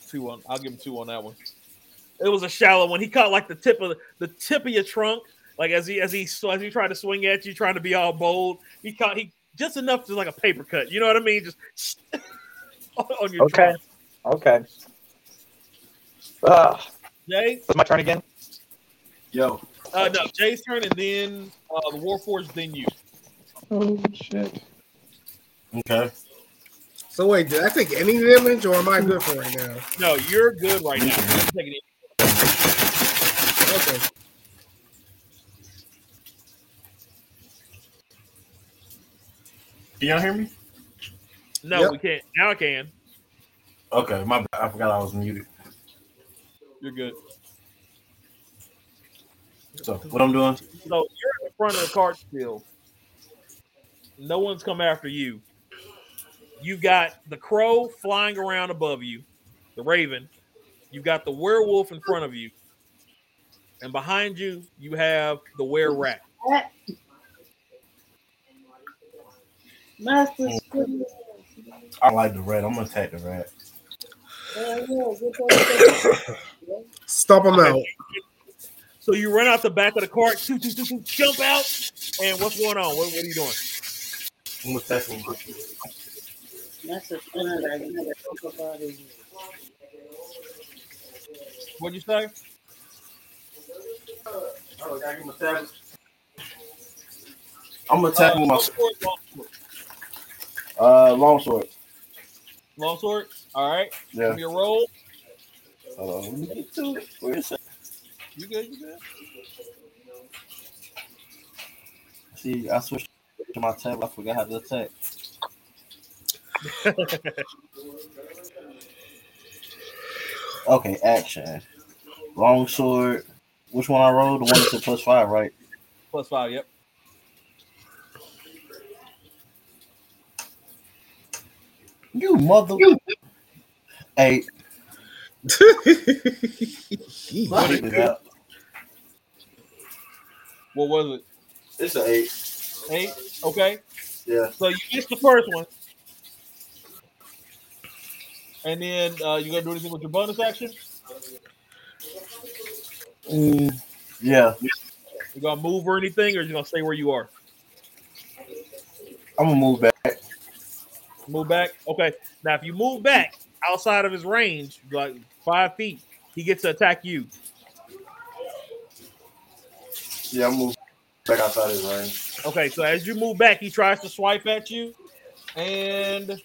Two on. I'll give him two on that one. It was a shallow one. He caught like the tip of the, the tip of your trunk, like as he as he so as he tried to swing at you, trying to be all bold. He caught he just enough to like a paper cut. You know what I mean? Just on your Okay. trunk. Okay. Uh, Jay, it's my turn again. Yo, uh, no, Jay's turn, and then uh, the Warforged, then you. Oh shit. okay. So wait, did I take any damage or am I good for right now? No, you're good right now. You're taking it. Okay. Can y'all hear me? No, Yep. we can't. Now I can. Okay, my bad. I forgot I was muted. You're good. So what I'm doing? So you're in the front of the cart still. No one's come after you. You got the crow flying around above you, the raven. You got the werewolf in front of you, and behind you you have the were rat. Rat. Master oh. Squid. I like the rat. I'm gonna attack the rat. Hell yeah, get that shit. Stop him out. So you run out the back of the cart, shoot, shoot, shoot, shoot, jump out, and what's going on? What, what are you doing? I'm attacking. Master Squid. I gotta about. What'd you say? Gotta give him. I'm attacking with my Long sword, uh long sword. long sword. All right. Yeah. Give me a roll. Hold on. Let me get to it. Where is it? You good? You good? See, I switched to my tab. I forgot how to attack. okay, action. Long sword. Which one I rolled? The one that's a plus five, right? Plus five. Yep. You mother. Eight. Jeez. I figured it. What was it? It's an eight. Eight. Okay. Yeah. So you missed the first one, and then uh, you gonna do anything with your bonus action? Mm, yeah, You gonna move or anything, or you gonna stay where you are? I'm gonna move back. Move back. Okay. Now, if you move back outside of his range, like five feet, he gets to attack you. Yeah, I'm moving back outside his range. Okay. So as you move back, he tries to swipe at you, and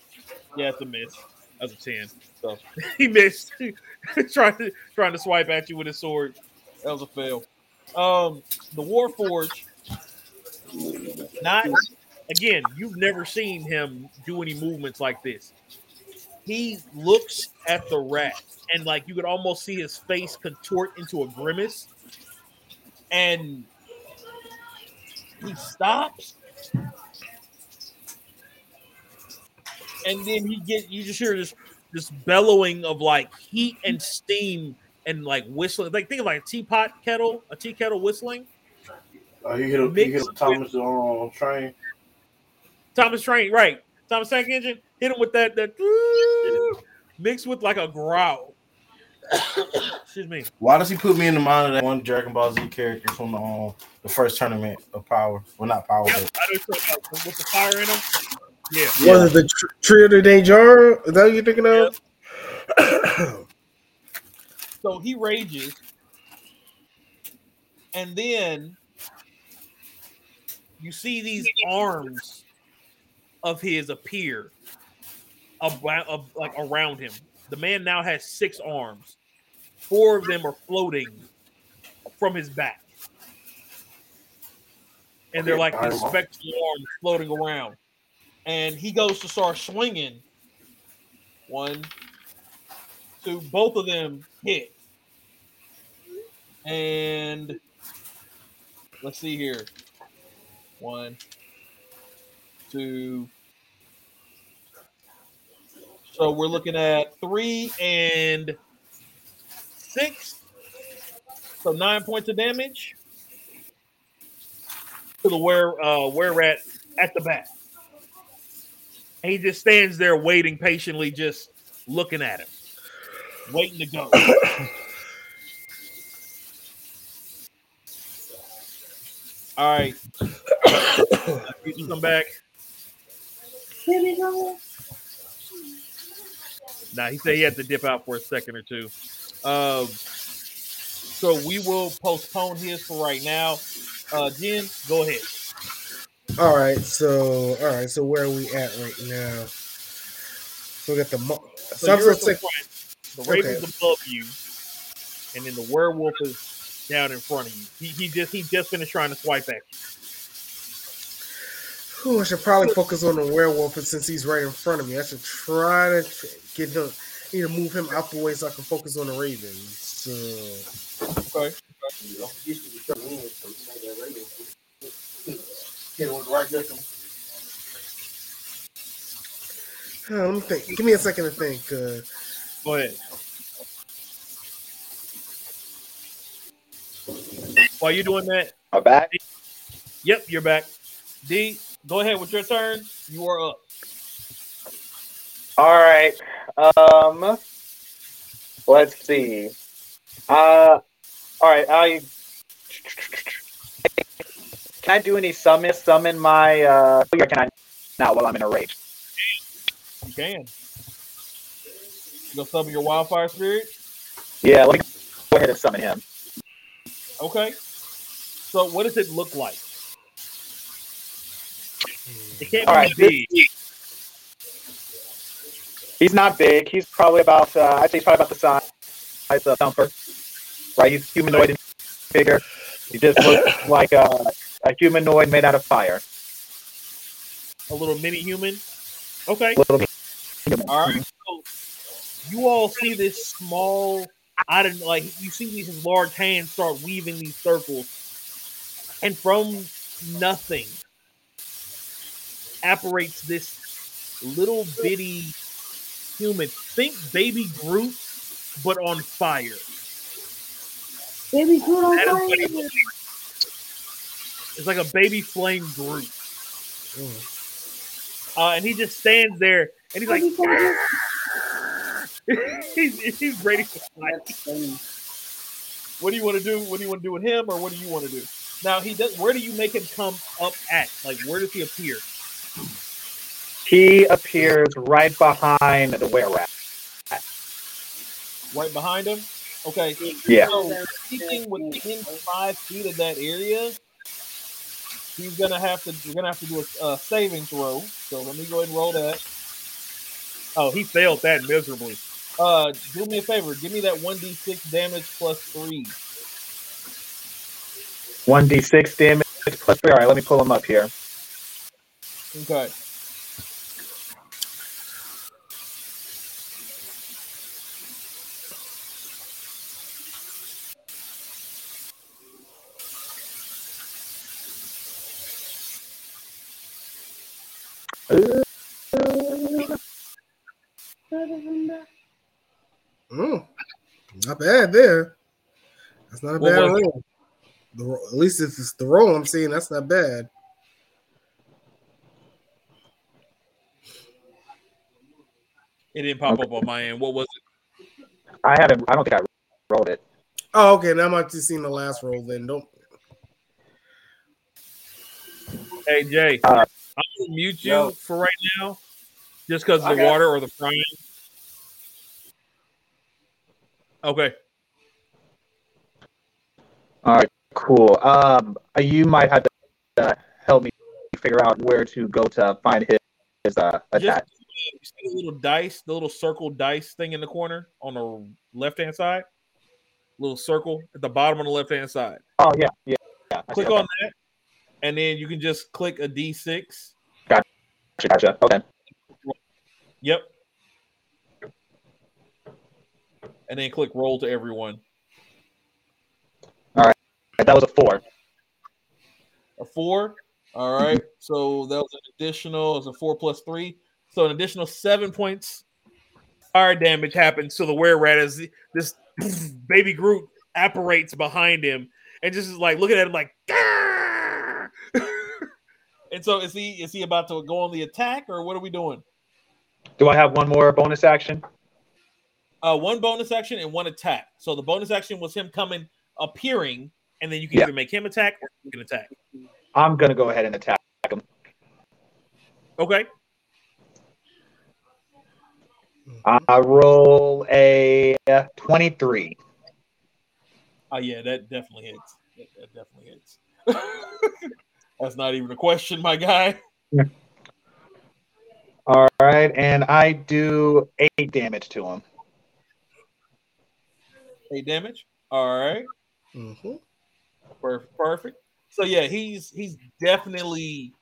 yeah, it's a miss. That's a ten. So he missed. trying to trying to swipe at you with his sword. That was a fail. Um, the Warforge. Not again. You've never seen him do any movements like this. He looks at the rat, and like you could almost see his face contort into a grimace, and he stops, and then he get you just hear this this bellowing of like heat and steam and like whistling. Like think of like a teapot kettle, a tea kettle whistling. Uh, he hit a, he hit a Thomas on train. Thomas Train, right? Thomas Tank Engine hit him with that that mixed with like a growl. Excuse me. Why does he put me in the mind of that one Dragon Ball Z character from the um, the first tournament of Power? Well, not Power. Yep, but- I know something about- with the fire in him. Yeah. Was it the tr- Trio de Danger? Is that what you're thinking of? So he rages, and then you see these arms of his appear about of, like around him. The man now has six arms. Four of them are floating from his back. And they're like these spectral arms floating around. And he goes to start swinging. One, two, both of them hit. And let's see here. One, two. So we're looking at three and six. So nine points of damage to the where uh where rat at the back. And he just stands there waiting patiently, just looking at him, waiting to go. All right. you come back. Nah, he said he had to dip out for a second or two. Um, so we will postpone his for right now. Uh, Jen, go ahead. All right, so all right, so where are we at right now? So we got the mo- So so I'm you're at the raven's Okay. above you, and then the werewolf is down in front of you. He, he just he just finished trying to swipe at you. Whew, I should probably focus on the werewolf and since he's right in front of me. I should try to get him, either move him out the way so I can focus on the ravens. So, Okay. Uh, let me think. Give me a second to think. Uh, Go ahead. While you're doing that, My back. yep, you're back. D, go ahead with your turn. You are up. All right. Um. Let's see. Uh. All right. I. Can I do any summon? Summon my. Uh. Or can I not while I'm in a rage? You can. You gonna summon your wildfire spirit? Yeah. Let me go ahead and summon him. Okay. So what does it look like? It can't All be right, big. He's not big. He's probably about. Uh, I'd say he's probably about the size of Thumper. Right. He's humanoid in figure. He just looks like a, a humanoid made out of fire. A little mini human. Okay. Little bit. All right. So you all see this small, I didn't like you see these large hands start weaving these circles, and from nothing apparates this little bitty human. Think baby Groot, but on fire. Baby Groot on That is what fire. It looks like. It's like a baby flame Groot. Uh, and he just stands there and he's like, he's, he's ready to fight. What do you want to do? What do you want to do with him, or what do you want to do? Now he does. Where do you make him come up at? Like, where does he appear? He appears right behind the were rat. Right behind him. Okay. Yeah. So anything within five feet of that area, he's gonna have to. We're gonna have to do a, a saving throw. So let me go ahead and roll that. Oh, he failed that miserably. Uh, do me a favor. Give me that one d six damage plus three. One d six damage plus three. All right, let me pull him up here. Okay. Not bad there. That's not a What bad was it? roll. The, at least if it's the roll I'm seeing, that's not bad. It didn't pop up on my end. What was it? I haven't. I don't think I rolled it. Oh, okay. Now I'm just seeing the last roll. Then don't. Hey Jay, Uh, I'm gonna mute you Yo. for right now, just because of the Okay. water or the frying. Okay. All right, cool. Um, you might have to uh, help me figure out where to go to find his, his uh, attack. Just you see the little dice, the little circle dice thing in the corner on the left hand side. Little circle at the bottom on the left hand side. Oh yeah, yeah. yeah. Click that. on that, and then you can just click a D6. Gotcha, gotcha. Okay. Yep. And then click roll to everyone. All right. That was a four. A four. All right. So that was an additional, it was a four plus three. So an additional seven points fire damage happens to the were rat as this baby Groot apparates behind him and just is like looking at him like and so is he is he about to go on the attack or what are we doing? Do I have one more bonus action? Uh one bonus action and one attack. So the bonus action was him coming appearing, and then you can Yeah. either make him attack or you can attack. I'm gonna go ahead and attack him. Okay. I roll a twenty-three. Oh yeah, that definitely hits. That, that definitely hits. That's not even a question, my guy. All right, and I do eight damage to him. Eight damage. All right. Mhm. Perfect. Perfect. So yeah, he's he's definitely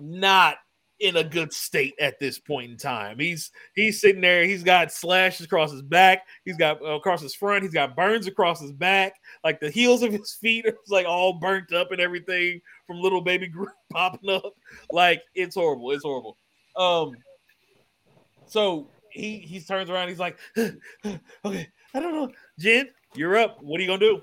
not in a good state at this point in time. He's he's sitting there. He's got slashes across his back. He's got uh, across his front. He's got burns across his back. Like the heels of his feet are like all burnt up and everything from little baby Groot popping up. Like it's horrible. It's horrible. Um. So he he turns around. He's like, okay, I don't know, Jen, you're up. What are you gonna do?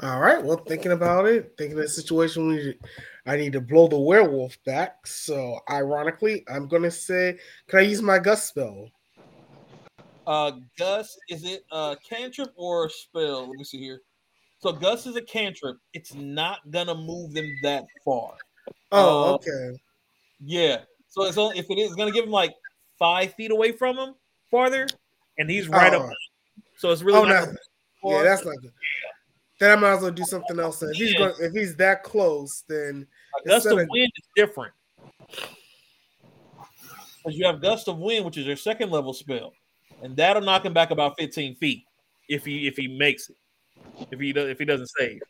All right. Well, thinking about it, thinking of the situation, we need, I need to blow the werewolf back. So, ironically, I'm gonna say, can I use my gust spell? Uh, Gust, is it a cantrip or a spell? Let me see here. So Gust is a cantrip. It's not gonna move them that far. Oh, Uh, okay. Yeah. So it's only, if it is it's gonna give him like five feet away from him farther, and he's right Oh, up. So it's really oh, not no. Yeah, that's not good. Then I might as well do something else. If he's going, if he's that close, then A gust of wind is different. Because you have gust of wind, which is your second level spell, and that'll knock him back about 15 feet if he if he makes it. If he does if he doesn't save.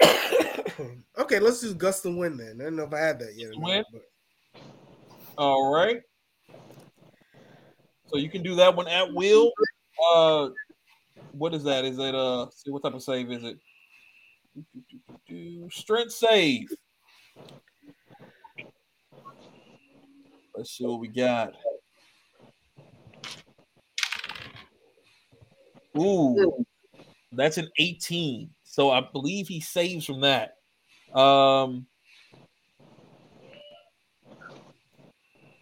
okay, let's do gust of wind then. I don't know if I had that yet. not, All right. So you can do that one at will. Uh, what is that? Is it uh? See what type of save is it? Strength save. Let's see what we got. Ooh, that's an 18. So I believe he saves from that. Um,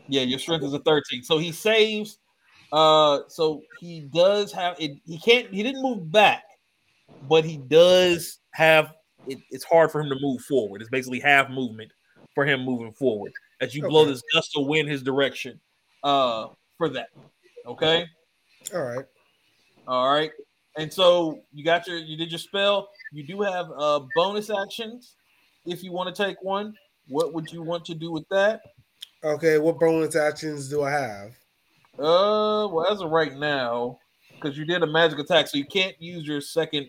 yeah, your strength is a 13. So he saves. Uh, so he does have it. He can't. He didn't move back, but he does have. It, it's hard for him to move forward. It's basically half movement for him moving forward as you blow this gust of wind his direction. Uh, for that. Okay. All right. All right. And so you got your you did your spell. You do have uh bonus actions if you want to take one. What would you want to do with that? Okay. What bonus actions do I have? Uh well as of right now, because you did a magic attack, so you can't use your second.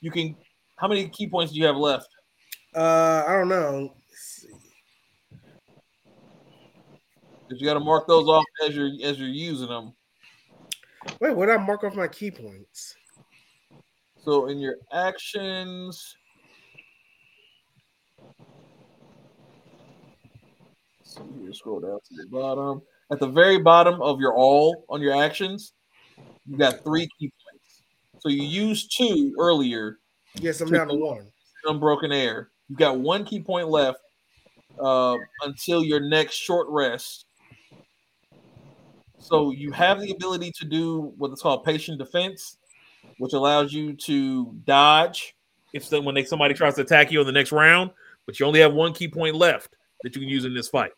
You can how many ki points do you have left? Uh, I don't know. Because you got to mark those off as you're as you're using them. Wait, what did I mark off my ki points? So in your actions, see here, scroll down to the bottom. At the very bottom of your all on your actions, you got three ki points. So you used two earlier, Yes, I'm down to one. unbroken air. You got one ki point left uh, until your next short rest. So you have the ability to do what is called patient defense, which allows you to dodge if when they, somebody tries to attack you in the next round. But you only have one ki point left that you can use in this fight.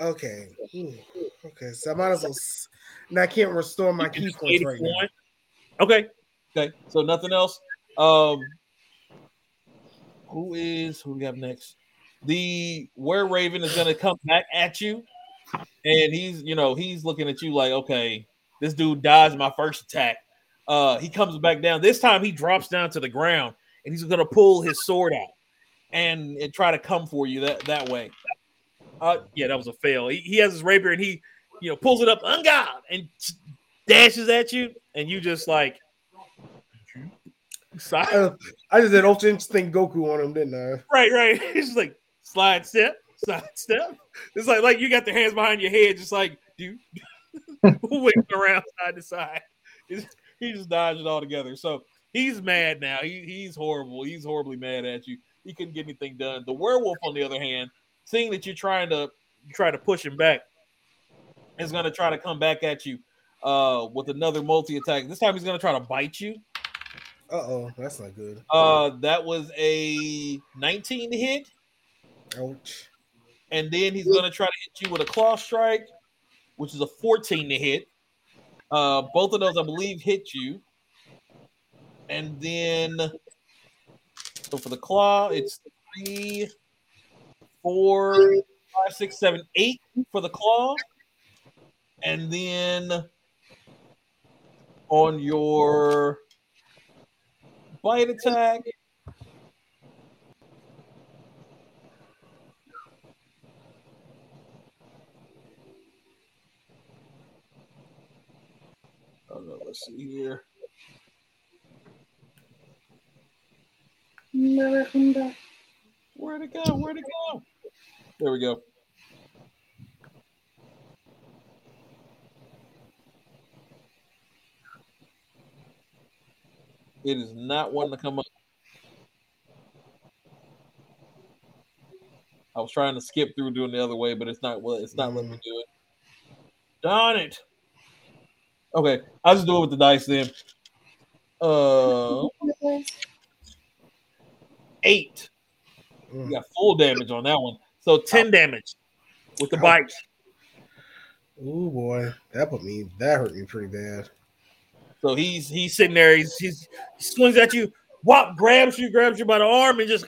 Okay. Ooh, Okay, so I might as well. Now I can't restore my ki points right now. Okay. Okay. So nothing else. Um who is who we have next? The were raven is gonna come back at you, and he's you know he's looking at you like, okay, this dude dodged my first attack. Uh, he comes back down. This time he drops down to the ground, and he's gonna pull his sword out and, and try to come for you that that way. Uh, yeah, that was a fail. He, he has his rapier and he, you know, pulls it up, ungod, and dashes at you, and you just like, side, Uh, I just did ultra instinct Goku on him, didn't I? right, right. He's just like slide step, side step. It's like like you got the hands behind your head, just like do, whipping around side to side. He's- He just dodged it all together. So he's mad now. He, he's horrible. He's horribly mad at you. He couldn't get anything done. The werewolf, on the other hand, seeing that you're trying to try to push him back, is going to try to come back at you uh, with another multi attack. This time he's going to try to bite you. Uh oh, that's not good. Uh, that was a 19 hit, Ouch. and then he's going to try to hit you with a claw strike, which is a 14 to hit. Uh, both of those, I believe, hit you. And then, so for the claw, it's three, four, five, six, seven, eight for the claw. And then on your bite attack, oh no, let's see here. Where'd it go? Where'd it go? There we go. It is not wanting to come up. I was trying to skip through doing the other way, but it's not well, it's not letting me do it. Darn it. Okay, I'll just do it with the dice then. Uh eight. You Mm. got full damage on that one. So 10 damage with the Ouch. bite. Ooh boy, that put me. That hurt me pretty bad. So he's he's sitting there, he's, he's he swings at you, whop, grabs you, grabs you by the arm, and just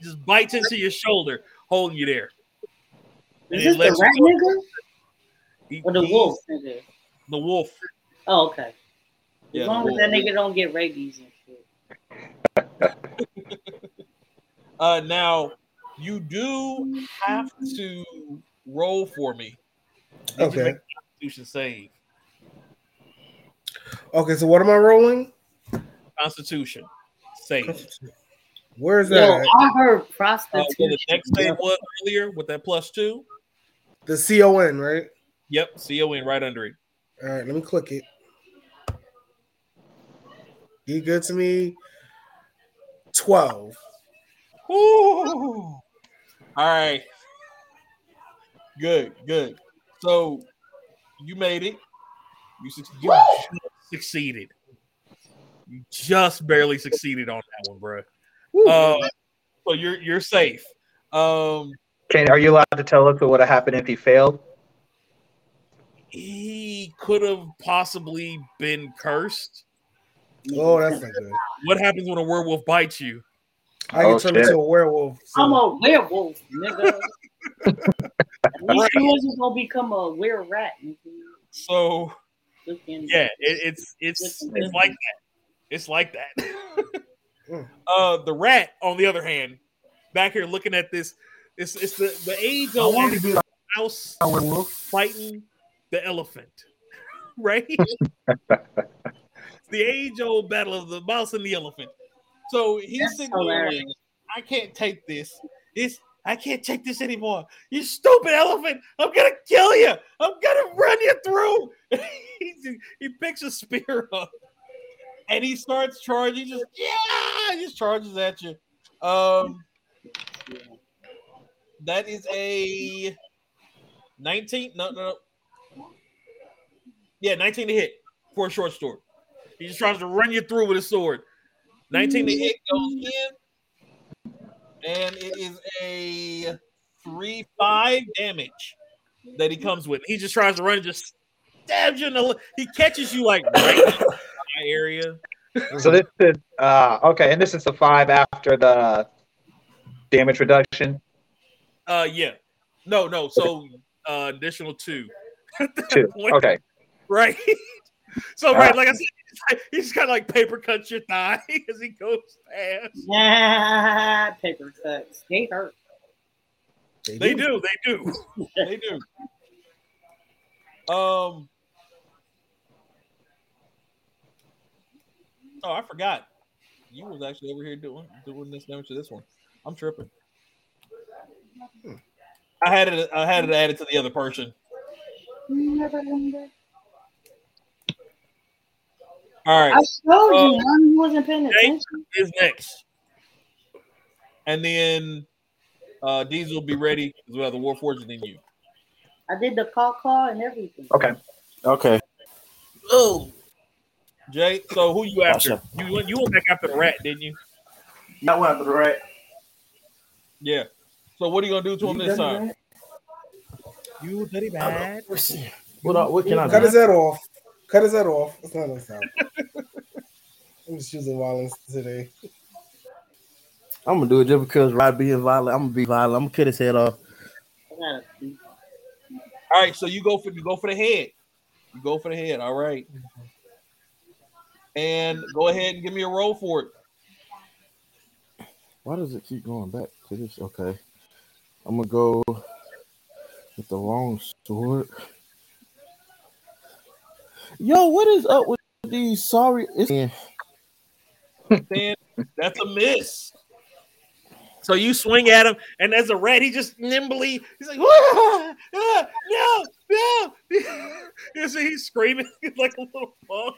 just bites into your shoulder, holding you there. And Is he this the rat nigga he- or the he's- wolf nigga? The wolf. Oh, okay. As Yeah, the long as that nigga don't get rabies and shit. Uh, now you do have to roll for me. Need you to Okay. make a Constitution save. Okay, so what am I rolling? Constitution save. Where's Yo, that? I heard Uh, prostitution. so the next save was earlier with that plus two. The C O N, right? Yep, CON right under it. All right, let me click it. Be good to me. Twelve. Ooh. All right. Good, good. So you made it. You, suc- you succeeded. You just barely succeeded on that one, bro. Uh, so you're you're safe. Um, Can are you allowed to tell us what would have happened if he failed? he could have possibly been cursed. Oh, that's not good. What happens when a werewolf bites you? I can Oh, turn shit. into a werewolf. so- I'm a werewolf, nigga. At least you wasn't gonna become a were rat. nigga. So yeah, it, it's it's it's like that. It's like that. Mm. uh, the rat, on the other hand, back here looking at this, it's it's the the age I old want to be like mouse werewolf. fighting the elephant, right? it's the age old battle of the mouse and the elephant. So he's That's sitting there. I can't take this. This I can't take this anymore. You stupid elephant! I'm gonna kill you. I'm gonna run you through. he, he picks a spear up and he starts charging. He just yeah, he just charges at you. Um, that is a 19. No, no, no. Yeah, 19 to hit for a short sword. He just tries to run you through with his sword. 19 to hit goes in, and it is a three five damage that he comes with. He just tries to run and just stabs you in the. He catches you like right in the area, So this is uh okay, and this is the five after the damage reduction. Uh, yeah. No, no. So uh, additional two. Two. Okay. Right. so right, like I said, he's like- he's kind of like paper cuts your thigh as he goes past. Nah, paper cuts. They hurt. They do. They do. they do. Um. Oh, I forgot. You was actually over here doing doing this damage to this one. I'm tripping. I had it. I had it added to the other person. All right. I showed you, Um, man. You wasn't paying Jake attention. is next, and then uh Diesel will be ready as well. The War Fortune in you. I did the call call and everything. Okay. Okay. Oh, Jay. So who you after? Gotcha. You went. You went back after the rat, didn't you? That one after the right. Yeah. So what are you gonna do to him this time? You dirty bad. What, what can I do? Cut his head off. Cut his head off. It's not enough time. I'm just using violence today. I'm gonna do it just because Rod being violent. I'm gonna be violent. I'm gonna cut his head off. I gotta see. All right. So you go for you go for the head. You go for the head. All right. And go ahead and give me a roll for it. Why does it keep going back to this? Okay. I'm gonna go with the wrong sword. Yo, what is up with these sorry? It's, Then that's a miss. So you swing at him, and as a rat, he just nimbly, he's like, "Ah, ah, no, no. you see, he's screaming like a little punk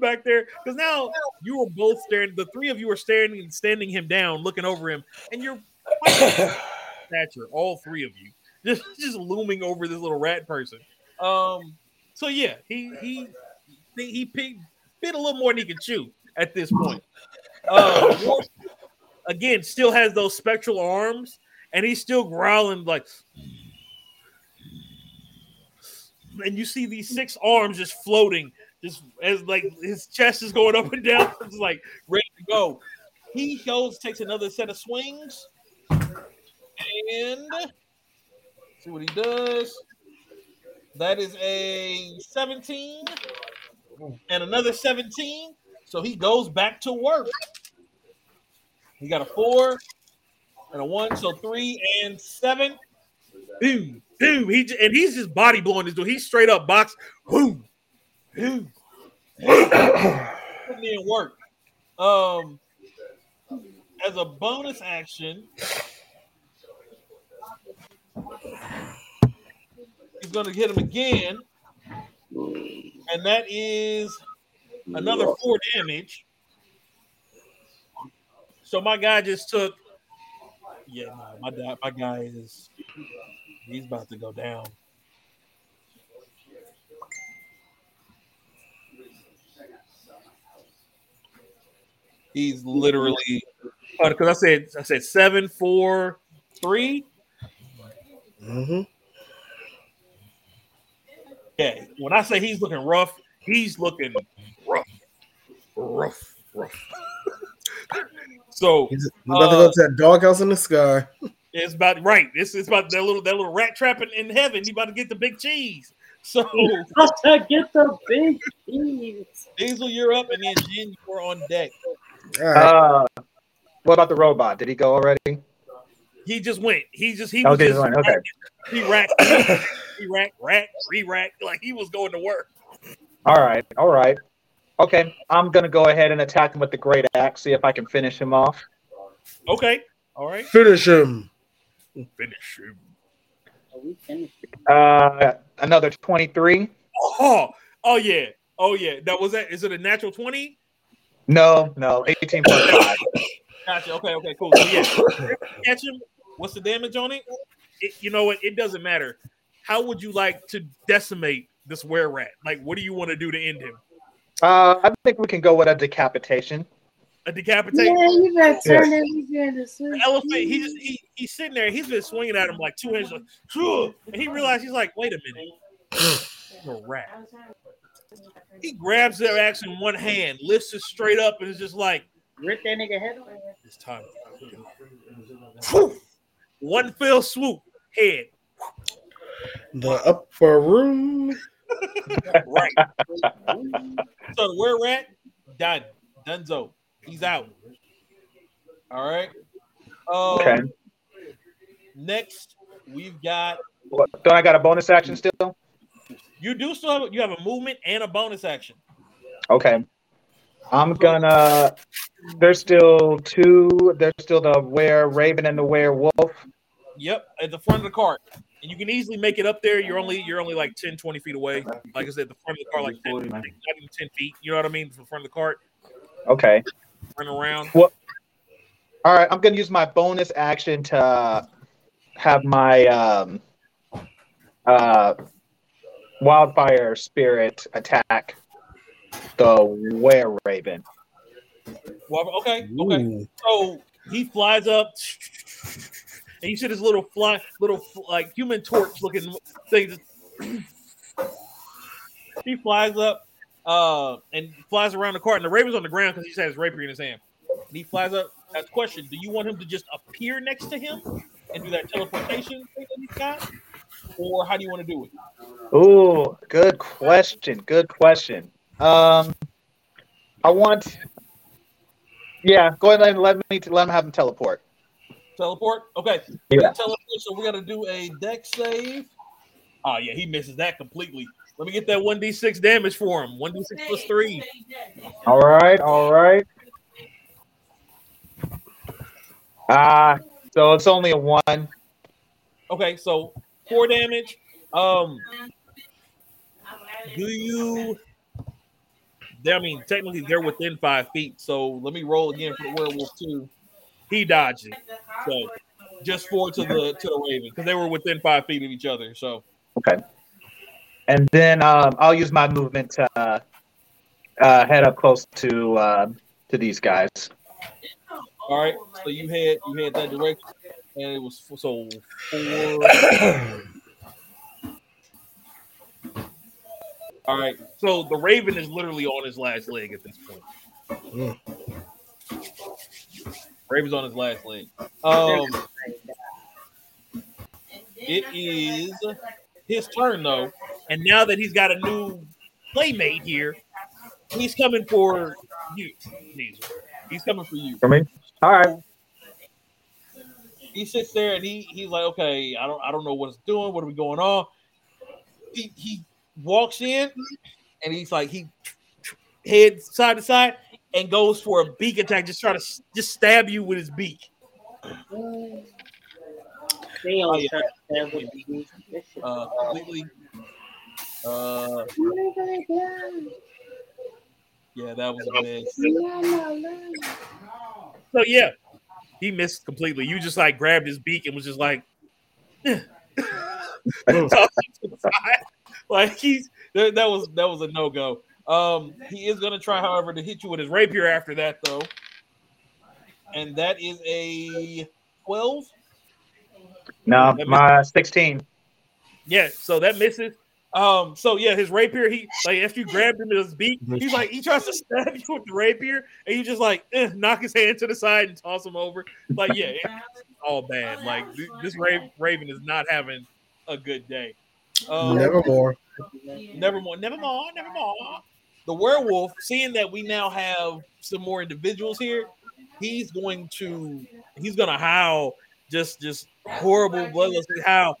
back there. Because now you were both staring, the three of you are staring and standing him down, looking over him, and you're stature, all three of you, just just looming over this little rat person. Um, so yeah, he he he, picked, bit a little more than he could chew at this point. Uh, again, still has those spectral arms, and he's still growling like. And you see these six arms just floating, just as like his chest is going up and down, it's like ready to go. He goes, takes another set of swings, and see what he does. That is a 17 and another 17. So he goes back to work. He got a four and a one, so three and seven. Boom, boom. He and he's just body blowing this dude. He's straight up box. Boom, boom. Putting in work. Um, as a bonus action, he's gonna hit him again, and that is another four damage. So my guy just took. Yeah, no, my guy, my guy is. He's about to go down. He's literally because I said I said seven, four, three. Mm-hmm. Yeah, when I say he's looking rough, he's looking rough, rough, rough. so He's about to go to that doghouse in the sky. it's about right. This is about that little that little rat trap in, in heaven. He about to get the big cheese. So About to get the big cheese. Diesel, you're up, and then Jen, you're on deck. All right. Uh, what about the robot? Did he go already? He just went. He just he Oh, was did just went, okay. he racked, he racked, rack, re-rack, like he was going to work. All right, all right. Okay, I'm gonna go ahead and attack him with the great axe. See if I can finish him off. Okay, all right, Finish him. finish him. We finished. Uh, another 23. Oh, oh yeah, oh yeah. That was that. Is it a natural twenty? No, no, 18 plus five. Gotcha. Okay, okay, cool. So yeah, catch him. What's the damage on it? it? You know what? It doesn't matter. How would you like to decimate this were rat? Like, what do you want to do to end him? Uh, I think we can go with a decapitation. A decapitation? Yeah, you better turn that easier into The swing. elephant, he just he, he's sitting there, he's been swinging at him like two inches, like, "Phew," and he realized he's like, wait a minute, I'm a rat. He grabs their axe in one hand, lifts it straight up, and is just like, Rip that nigga head off. "It's time." Whew. One fell swoop, head The upper room. right. so where we're at, done. Dunzo. He's out. All right. Um, Okay. Next, we've got What, don't I got a bonus action still? you do still have you have a movement and a bonus action. Okay. I'm gonna. There's still two. There's still the were raven and the werewolf. Yep, at the front of the cart. And you can easily make it up there. You're only you're only like 10, 20 feet away. Like I said, the front of the car, like 10, not even 10 feet. You know what I mean? From the front of the cart, Okay. run around. All right. I'm gonna use my bonus action to have my um, uh, wildfire spirit attack the were raven. Well, okay, okay. Ooh. So he flies up, and you see this little fly, little like human torch looking thing. he flies up, uh, and flies around the cart, and the raven's on the ground because he has his rapier in his hand. And he flies up. That's question: Do you want him to just appear next to him and do that teleportation thing that he's got, or how do you want to do it? Oh, good question. Good question. Um, I want. Yeah, go ahead and let me let him have him teleport. Teleport. Okay. Yeah. Teleport. So we're gonna do a Dex save. Oh yeah, he misses that completely. Let me get that one d six damage for him. One d six plus three. All right, all right. Ah, so it's only a one. Okay, so four damage. Um, do you? I mean, technically they're within five feet. So let me roll again for the werewolf too. He dodged it. So just four to the to the raven because they were within five feet of each other. So Okay. And then um, I'll use my movement to uh, uh, head up close to uh, to these guys. all right. So you head you head that direction, and it was f- so four. All right. So the Raven is literally on his last leg at this point. Raven's on his last leg. Um, it is his turn though, and now that he's got a new playmate here, he's coming for you. Diesel. He's coming for you. For me. All right. He sits there and he he's like, okay, I don't I don't know what it's doing. What are we going on? He he walks in and he's like he heads side to side and goes for a beak attack, just try to just stab you with his beak. They Oh, always yeah. try to stab with these. Uh, completely. Uh, yeah, that was a miss. So yeah, he missed completely. You just like grabbed his beak and was just like, tossed it to the side. like he's that, that was that was a no go. Um, he is gonna try, however, to hit you with his rapier after that though, and that is a twelve. No, my sixteen. Yeah, so that misses. Um, so yeah, his rapier, he like after you grabbed him in his beak, he's like he tries to stab you with the rapier, and you just like eh, knock his hand to the side and toss him over. Like, yeah, it's all bad. Like this Raven is not having a good day. Um, Nevermore. Nevermore, nevermore, nevermore. The werewolf, seeing that we now have some more individuals here, he's going to he's gonna howl just just horrible bloodlessly howl,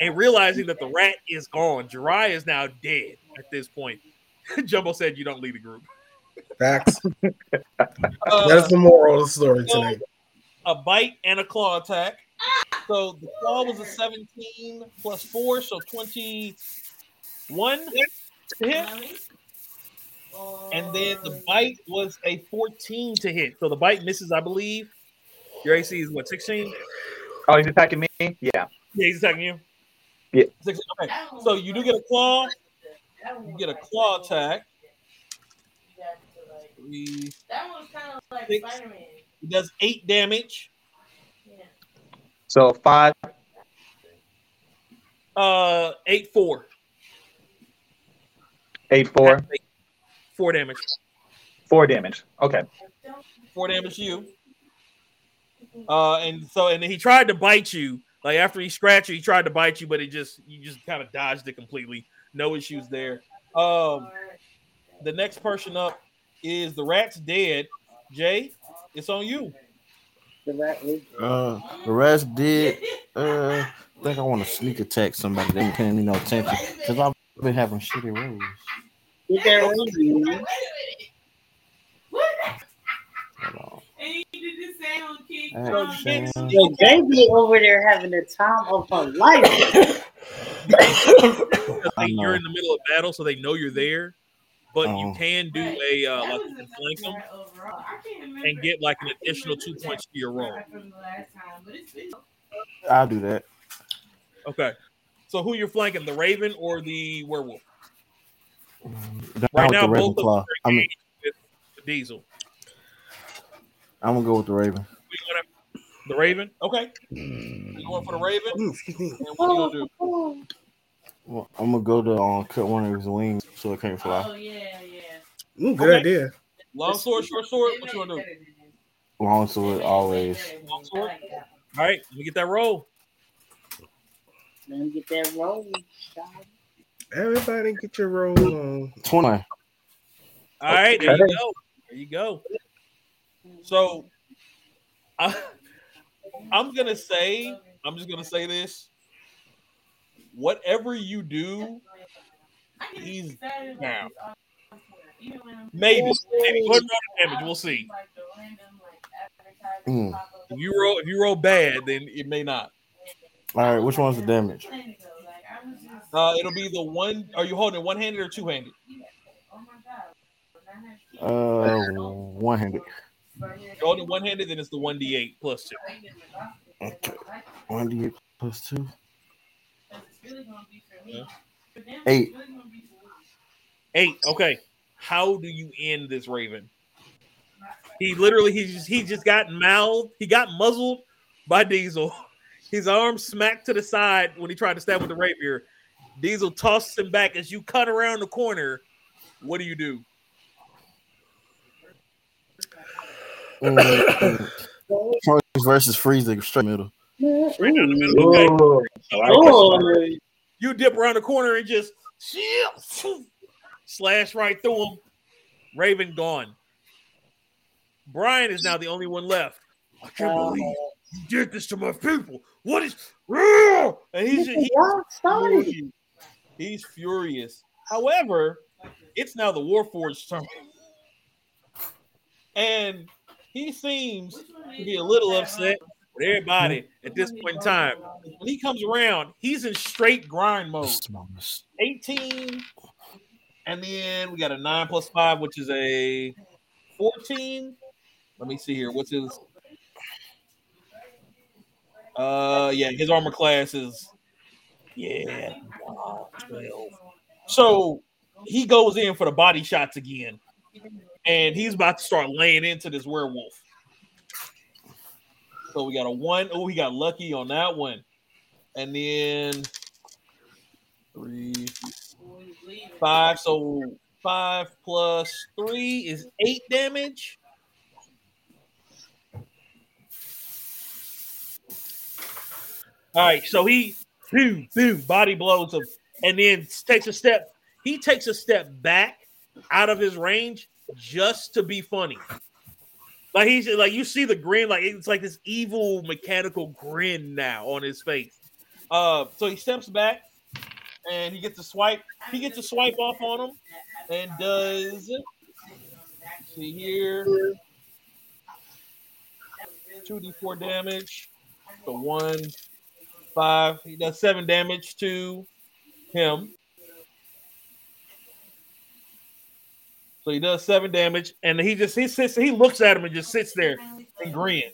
and realizing that the rat is gone. Jirai is now dead at this point. Jumbo said you don't lead a group. Facts. Uh, That's the moral of the story so, tonight. a bite and a claw attack. So the claw was a 17 plus 4, so 21 to hit. And then the bite was a 14 to hit. So the bite misses, I believe. Your AC is what, 16? Oh, he's attacking me. Yeah. Yeah, he's attacking you. Yeah. 16. Okay. So you do get a claw. You get a claw attack. Three, That was kind of like Six. Spider-Man. it does eight damage. Yeah. So five. Uh, eight four. Eight four. Four damage. Four damage. Okay. Four damage to you. Uh, and so and he tried to bite you. Like after he scratched you, he tried to bite you, but it just you just kind of dodged it completely. No issues there. Um, the next person up is the rat's dead. Jay, it's on you. The rat is Uh, the rat's dead. Uh, I think I want to sneak attack somebody. They ain't paying me no attention because I've been having shitty rolls. Get that room, man. Hold on. So Action. Yo, baby over there having the time of her life. Because you're in the middle of battle, so they know you're there. But you Oh. can do a uh, like you can flank them and get like an additional two points to your roll. I'll do that. Okay. So who you're flanking, the Raven or the Werewolf? Down Right with now, the both Ravenclaw. of them are I mean, with Diesel. I'm gonna go with the Raven. Who you gonna- The Raven. Okay. You going for the Raven? Excuse me. And what are you gonna do? Well, I'm gonna go to um, cut one of his wings so it can't fly. Oh yeah, yeah. Ooh, good Okay. idea. Long sword, short sword. What you gonna do? Long sword always. Long sword. All right. Let me get that roll. Let me get that roll. Everybody get your roll on. Twenty. All right. There you go. There you go. So, I, I'm gonna say, I'm just gonna say this. Whatever you do, he's down. Maybe. Maybe. Go ahead and roll the damage. We'll see. Mm. If you roll, if you roll bad, then it may not. All right, which one's the damage? Uh, it'll be the one. Are you holding it one handed or two handed? Uh, one handed. Holding one handed, then it's the one d eight plus two. Okay, one d eight plus two. Yeah. Eight. Eight. Okay. How do you end this Raven? He literally he just he just got mouthed. He got muzzled by Diesel. His arm smacked to the side when he tried to stab with the rapier. Diesel tosses him back as you cut around the corner. What do you do? Mm, versus Frieza, straight middle. Right down the middle. Okay. Ooh, Oh, You dip around the corner and just slash right through him. Raven gone. Brian is now the only one left. I can't believe you did this to my people. What is and he's he's y'all started. He's furious. However, it's now the Warforged turn. And he seems to be a little upset with everybody at this point in time. When he comes around, he's in straight grind mode. 18, and then we got a 9 plus 5, which is a 14. Let me see here. What's his? Uh, yeah, his armor class is yeah, wow, 12. So he goes in for the body shots again, and he's about to start laying into this werewolf. So we got a one. Oh, he got lucky on that one, and then three, five. So five plus three is eight damage. All right, so he boom, boom, body blows him, and then takes a step. He takes a step back out of his range just to be funny. Like he's like you see the grin, like it's like this evil mechanical grin now on his face. Uh, so he steps back and he gets a swipe. He gets a swipe off on him and does see here two d four damage. The one five. He does seven damage to him. So he does seven damage, and he just he sits, he looks at him and just sits there and grins.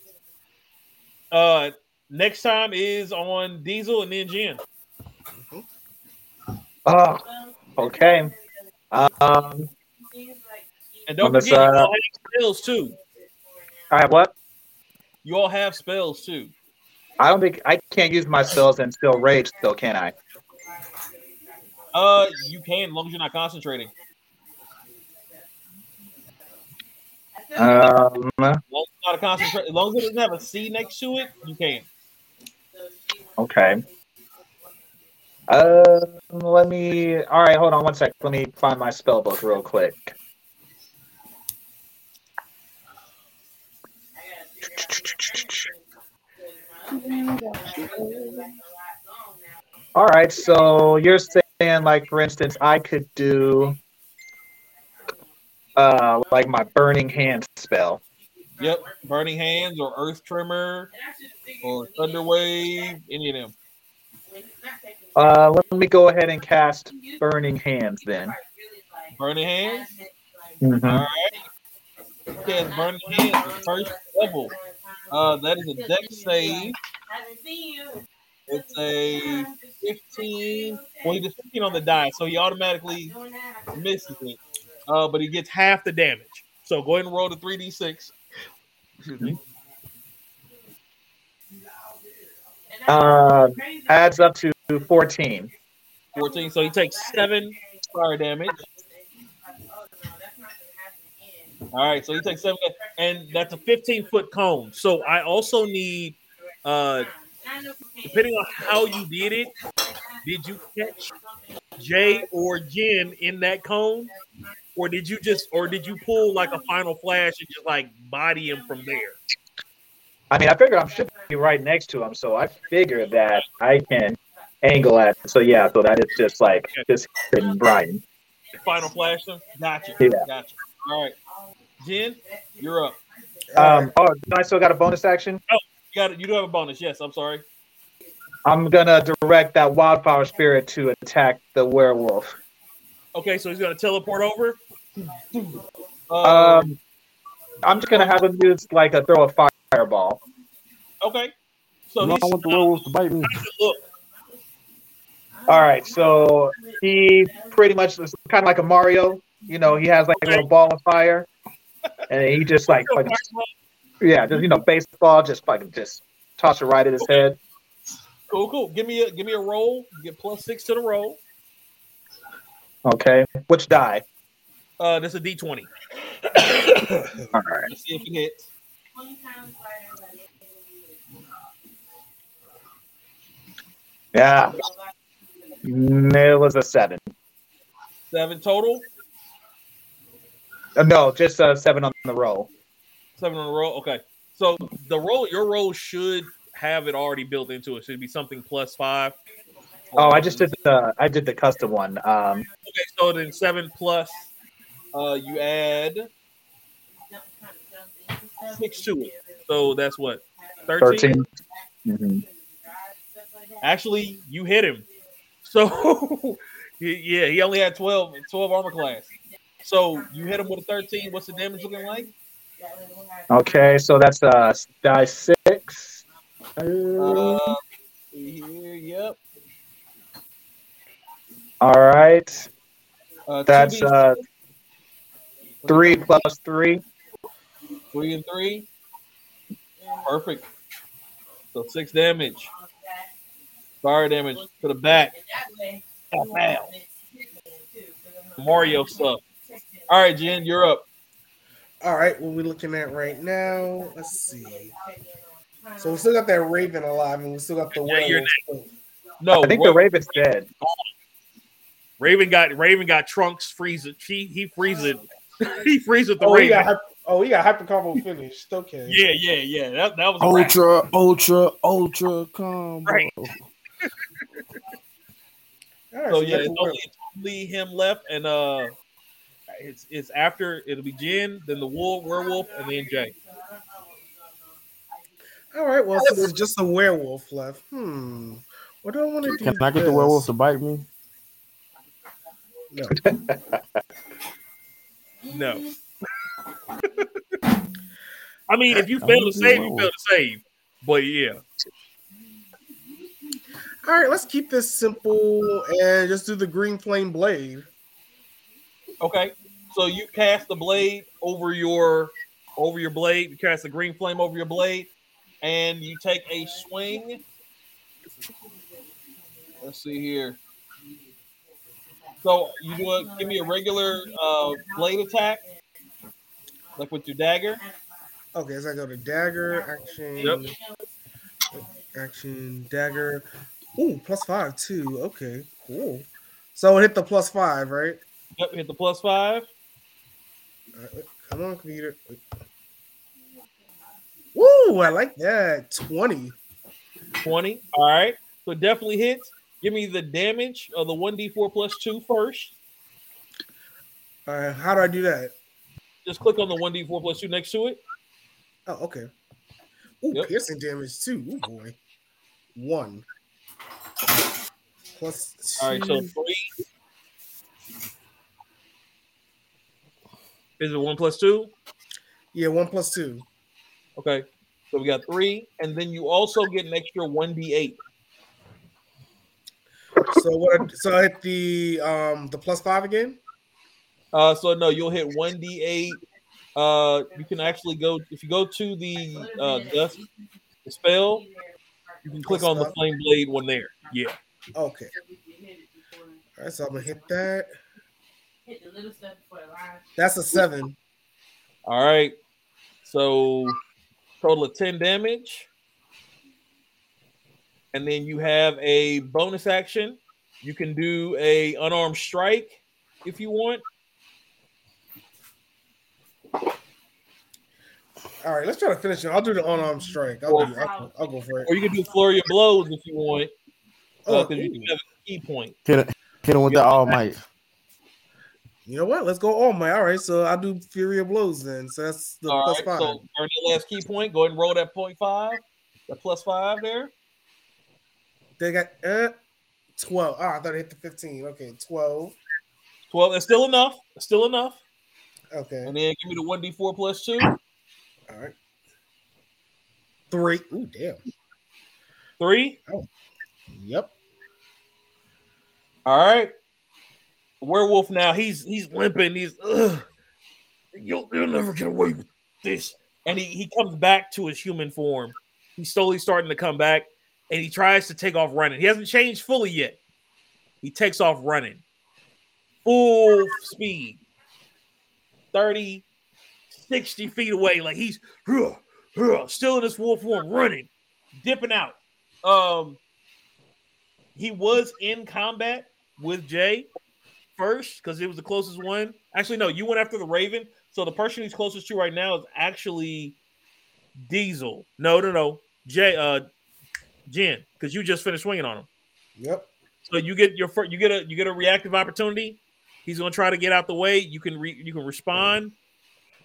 Uh, next time is on Diesel and then Jen. Oh, okay. Um, And don't forget, you uh, all have spells too. I have what? You all have spells too. I don't think I can't use my spells and still rage, though, can I? Uh, you can, as long as you're not concentrating. Um, not a concentrate. As long as it doesn't have a C next to it, you can. Okay. Uh, let me. All right, hold on one sec. Let me find my spell book real quick. All right, so you're saying, like, for instance, I could do, uh, like my burning hand spell. Yep, burning hands or earth tremor or thunder wave, any of them. Uh, let me go ahead and cast burning hands then. Burning hands. Mhm. All right. Burning hands. First level. Uh, that is a Dex save. It's a 15. Well, he gets 15 on the die, so he automatically misses it. Uh, but he gets half the damage. So go ahead and roll the 3d6. Excuse me. Uh, adds up to 14. 14. So he takes seven fire damage. All right, so you take seven, and that's a 15 foot cone. So I also need, uh, depending on how you did it, did you catch Jay or Jen in that cone, or did you just, or did you pull like a final flash and just like body him from there? I mean, I figured I'm should be right next to him, so I figure that I can angle at. So yeah, so that is just like just hitting Brian. Final flash him. Gotcha. Yeah. Gotcha. All right, Jen, you're up. Um, oh, I still got a bonus action. Oh, you got it. You do have a bonus. Yes, I'm sorry. I'm gonna direct that wildfire spirit to attack the werewolf. Okay, so he's gonna teleport over. Uh, Um, I'm just gonna have him use like a throw a fireball. okay. So no, he's I want the werewolf to bite me. look. All right, so he pretty much is kind of like a Mario. You know, he has like a little ball of fire, and he just like fucking, yeah, just you know, baseball, just fucking just toss it right at his head. Cool, cool. Give me a give me a roll. Get plus six to the roll. Okay, which die? Uh, that's a D twenty. All right. Let's see if it hits. Yeah, it was a seven. Seven total. Uh, no, just a seven on the roll. Seven on the roll. Okay. So the roll, your roll should have it already built into it. Should be something plus five. Oh, I just did the I did the custom one. Um, Okay, so then seven plus. Uh, you add six to it. So that's what thirteen. 13. Mhm. Actually, you hit him. So yeah, he only had 12, 12 armor class. So you hit him with a 13. What's the damage looking like? Okay, so that's uh die six. Uh, here, yep. All right, Uh, that's 2d6, uh three plus three. three and three. Perfect. So six damage. Fire damage to the back. Pow, pow. Mario stuff. All right, Jen, you're up. All right, what we looking at right now? Let's see. So we still got that Raven alive, and we still got the Yeah, you're werewolf. No, I think Ra- the Raven's dead. Raven got Raven got trunks freeze it. She he freeze it. he freezes the Oh, he got hyper, oh, he got hyper combo finished. Okay. Yeah, yeah, yeah. That, that was a wrap. Ultra, ultra, ultra combo. Right. All right, So so yeah, it's only, it's only him left, and uh, it's it's after it'll be Jen, then the wolf, werewolf, and then Jay. All right, well, since it's just a werewolf left, hmm, what do I want to do? Can I get the werewolf to bite me? No. No. I mean, if you I fail wanna save, you werewolf. fail to save. But yeah, All right, let's keep this simple and just do the green flame blade. okay. So you cast the blade over your over your blade. You cast the green flame over your blade, and you take a swing. Let's see here. So you do a give me a regular uh, blade attack. like with your dagger. Okay, so I go to dagger action. Yep. Action dagger. Ooh, plus five too. Okay, cool. So it hit the plus five, right? Yep, hit the plus five. Right, come on, computer. Wait. Woo, I like that. 20. 20. All right. So definitely hits. Give me the damage of the 1d4 plus 2 first. All right, how do I do that? Just click on the 1d4 plus 2 next to it. Oh, okay. Ooh, Yep. piercing damage too. Ooh, boy. One. Plus two. All right, so three. Is it one plus two? yeah, one plus two. Okay. So we got three, and then you also get an extra 1d8. So what? So I hit the um the plus five again. Uh, so no, you'll hit 1d8. Uh, you can actually go if you go to the uh dust the spell, you can click on the flame blade one there. Yeah. Okay. All right, so I'm gonna hit that. That's a seven. All right. So total of 10 damage. And then you have a bonus action. You can do a unarmed strike if you want. All right, let's try to finish it. I'll do the unarmed strike. I'll, do, I'll, I'll go for it. Or you can do flurry of blows if you want. Oh, uh, Because you ooh. do have a ki point. Hit it, hit him with the all might. You know what? Let's go all my. All right, so I'll do Fury of Blows then. So that's the All plus right. five. So earn your last ki point. Go ahead and roll that point five. That plus five there. They got uh, 12. Oh, I thought it hit the 15. Okay, 12. 12. That's still enough. That's still enough. Okay. And then give me the 1d4 plus two. All right. Three. Ooh, damn. Three. Oh. Yep. All right. Werewolf now, he's he's limping. He's you'll, you'll never get away with this. And he, he comes back to his human form. He's slowly starting to come back and he tries to take off running. He hasn't changed fully yet. He takes off running. Full speed. 30, 60 feet away. Like he's still in his wolf form, running, dipping out. Um he was in combat with Jay first because it was the closest one. Actually, no, you went after the Raven. So the person he's closest to right now is actually Diesel. No, no, no, Jay, uh, Jen, because you just finished swinging on him. Yep. So you get your first, you get a you get a reactive opportunity. He's gonna try to get out the way. You can re- you can respond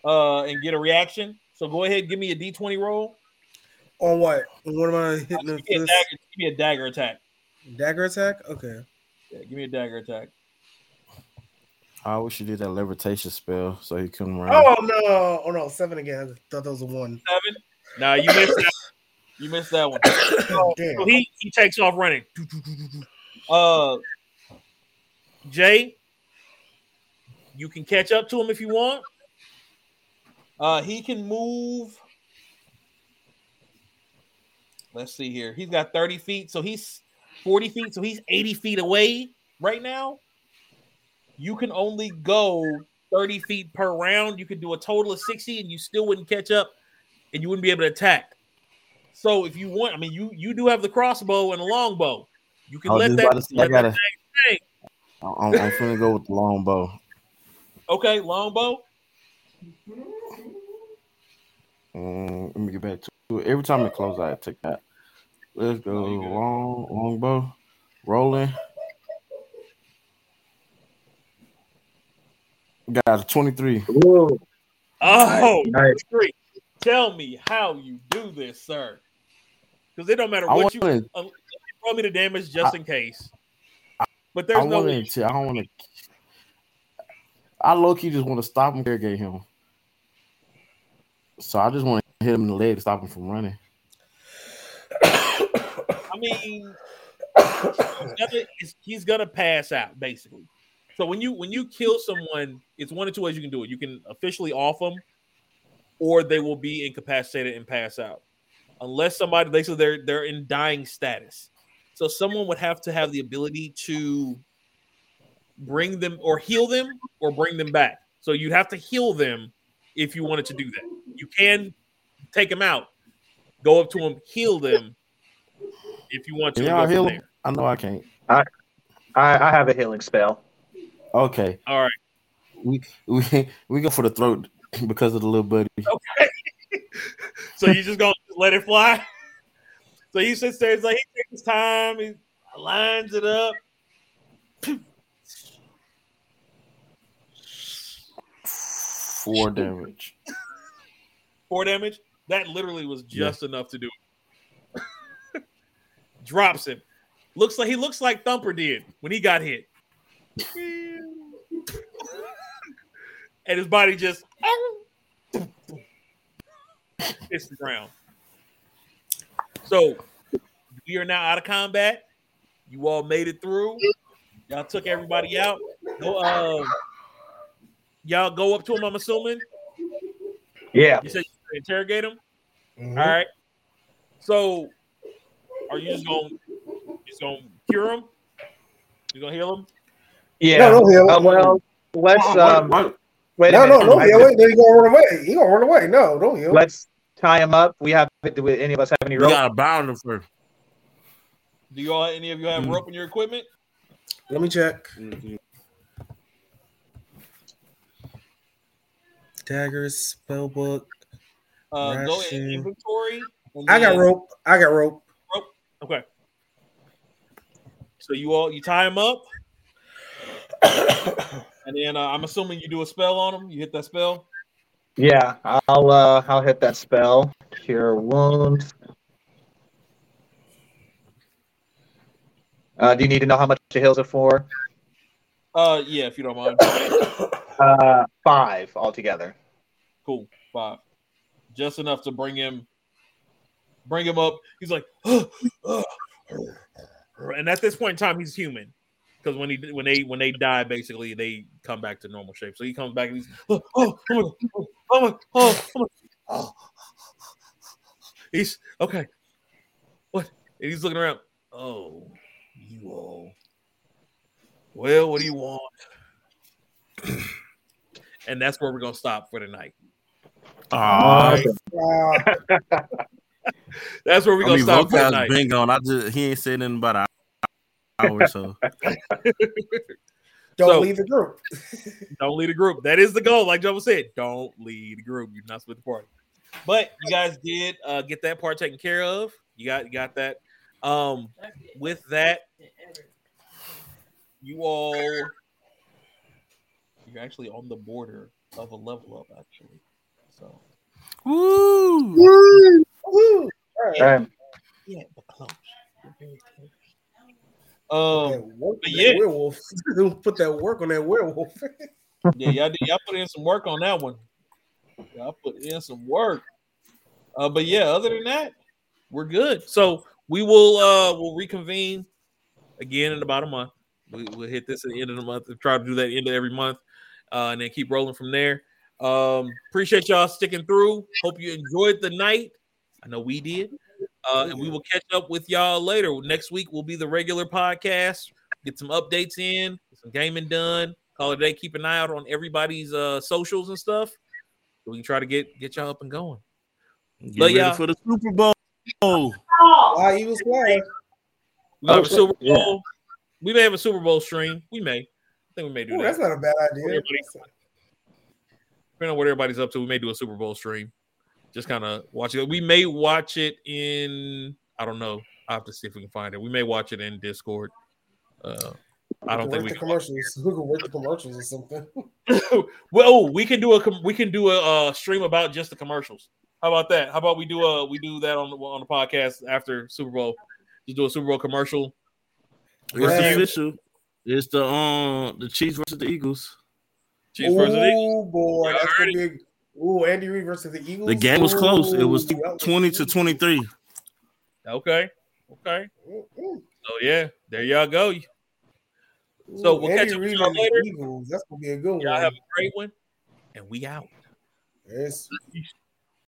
uh and get a reaction. So go ahead, give me a D twenty roll. On what? What am I hitting Give me, dagger, give me a dagger attack. dagger attack? Okay. Yeah, give me a dagger attack. I wish you did that levitation spell so he couldn't run. Oh no! Oh no! Seven again. I thought that was a one. Seven. Nah, you missed that. You missed that one. So Damn. he he takes off running. Uh, Jay, you can catch up to him if you want. Uh, he can move. Let's see here. He's got 30 feet, so he's 40 feet, so he's 80 feet away right now. You can only go 30 feet per round. You could do a total of 60, and you still wouldn't catch up, and you wouldn't be able to attack. So if you want, I mean, you you do have the crossbow and a longbow. You can let that. say, I let that gotta. thing- I'm, I'm finna go with the longbow. Okay, longbow. Um, let me get back to it. Every time it closes, I take that. Let's go long longbow, rolling. Got a 23. Ooh, Oh, nice. three. Tell me how you do this, sir. Because it don't matter I what you wanted, um, roll me the damage just in case. But there's I no way. wanted to. I don't want to. I low key just want to stop him, interrogate him. So I just want to hit him in the leg to stop him from running. I mean, he's gonna, he's- he's gonna pass out basically. So when you when you kill someone, it's one of two ways you can do it. You can officially off them, or they will be incapacitated and pass out, unless somebody they so they're they're in dying status. So someone would have to have the ability to bring them or heal them or bring them back. So you'd have to heal them if you wanted to do that. You can take them out, go up to them, heal them if you want to. Can and heal from him? I know I can't. I, I have a healing spell. Okay. All right. we we we go for the throat because of the little buddy. Okay. so you just gonna let it fly? So he sits there, he's like, he takes his time, he lines it up. Four damage. Four damage. That literally was just enough to do it. Drops him. Looks like he looks like Thumper did when he got hit. and his body just hits the ground. So we are now out of combat. You all made it through. Y'all took everybody out. Go, uh, y'all go up to him. I'm assuming Yeah. you said you interrogate him. Mhm. All right. So, are you just gonna just gonna cure him? You gonna heal him? Yeah. No, no, heal. Uh, well, let's um. What- Wait a No, no, minute. no, I- heal. Wait, then he gonna run away. He gonna run away. No, don't heal. Let's tie him up. We have. Do any of us have any We rope? gotta bound him first. Do you all any of you have Mhm. rope in your equipment? Let me check. Daggers, spell book. Uh, go in inventory. I got rope. I got rope. rope. Okay. So you all you tie him up, and then uh, I'm assuming you do a spell on him. You hit that spell. Yeah, I'll uh I'll hit that spell. Cure wound. Uh, do you need to know how much it heals it for? Uh, yeah, if you don't mind. Uh, five altogether. Cool. Five. Just enough to bring him bring him up. He's like and at this point in time he's human. Because when he when they when they die, basically they come back to normal shape. So he comes back and he's oh oh oh my oh my oh, oh, oh. he's okay. What? And he's looking around. Oh, you all. Well, what do you want? and that's where we're gonna stop for tonight. night. That's where we're gonna mean, stop for the Voqab's night. been gone. I just he ain't said nothing about an hour, so Don't So- leave the group. Don't lead the group. That is the goal. Like Joe said, don't lead the group. You're not split the party. But you guys did uh, get that part taken care of. You got you got that. Um, with that, you all you're actually on the border of a level up, actually. So woo. Woo! Woo! All right. Alright. yeah, but close. You're very close. Um, but yeah. werewolf. Put that work on that werewolf. yeah, y'all, did- y'all put in some work on that one. Y'all put in some work. Uh, but yeah, other than that, we're good. So we will uh we'll reconvene again in about a month. We, we'll hit this at the end of the month and try to do that end of every month, uh, and then keep rolling from there. Um, appreciate y'all sticking through. Hope you enjoyed the night. I know we did. Uh, and we will catch up with y'all later. Next week will be the regular podcast. Get some updates in, get some gaming done. Call it a day. Keep an eye out on everybody's uh socials and stuff. So we can try to get get y'all up and going. Get But ready yeah. for the Super Bowl. Oh, Why Eagles fly? We have a Super yeah. Bowl. We may have a Super Bowl stream. We may. I think we may do Ooh, that. that's not a bad idea. Depending on what everybody's up to, we may do a Super Bowl stream. Just kind of watch it. We may watch it in. I don't know. I have to see if we can find it. We may watch it in Discord. Uh, I don't think we work the can. commercials. We can work the commercials or something. well, oh, we can do a we can do a uh, stream about just the commercials. How about that? How about we do a we do that on the on the podcast after Super Bowl? Just do a Super Bowl commercial. It's Right. official. It's the um the Chiefs versus the Eagles. Chiefs versus the Eagles. Oh boy, that's heard gonna be. A, ooh, Andy Reid versus the Eagles. The game was close. It was twenty to twenty three. Okay, okay. Ooh, ooh. So yeah, there y'all go. So Ooh, we'll Andy catch up with y'all the later. Eagles. That's gonna be a good one. Y'all have a great one, and we out. Yes. Peace.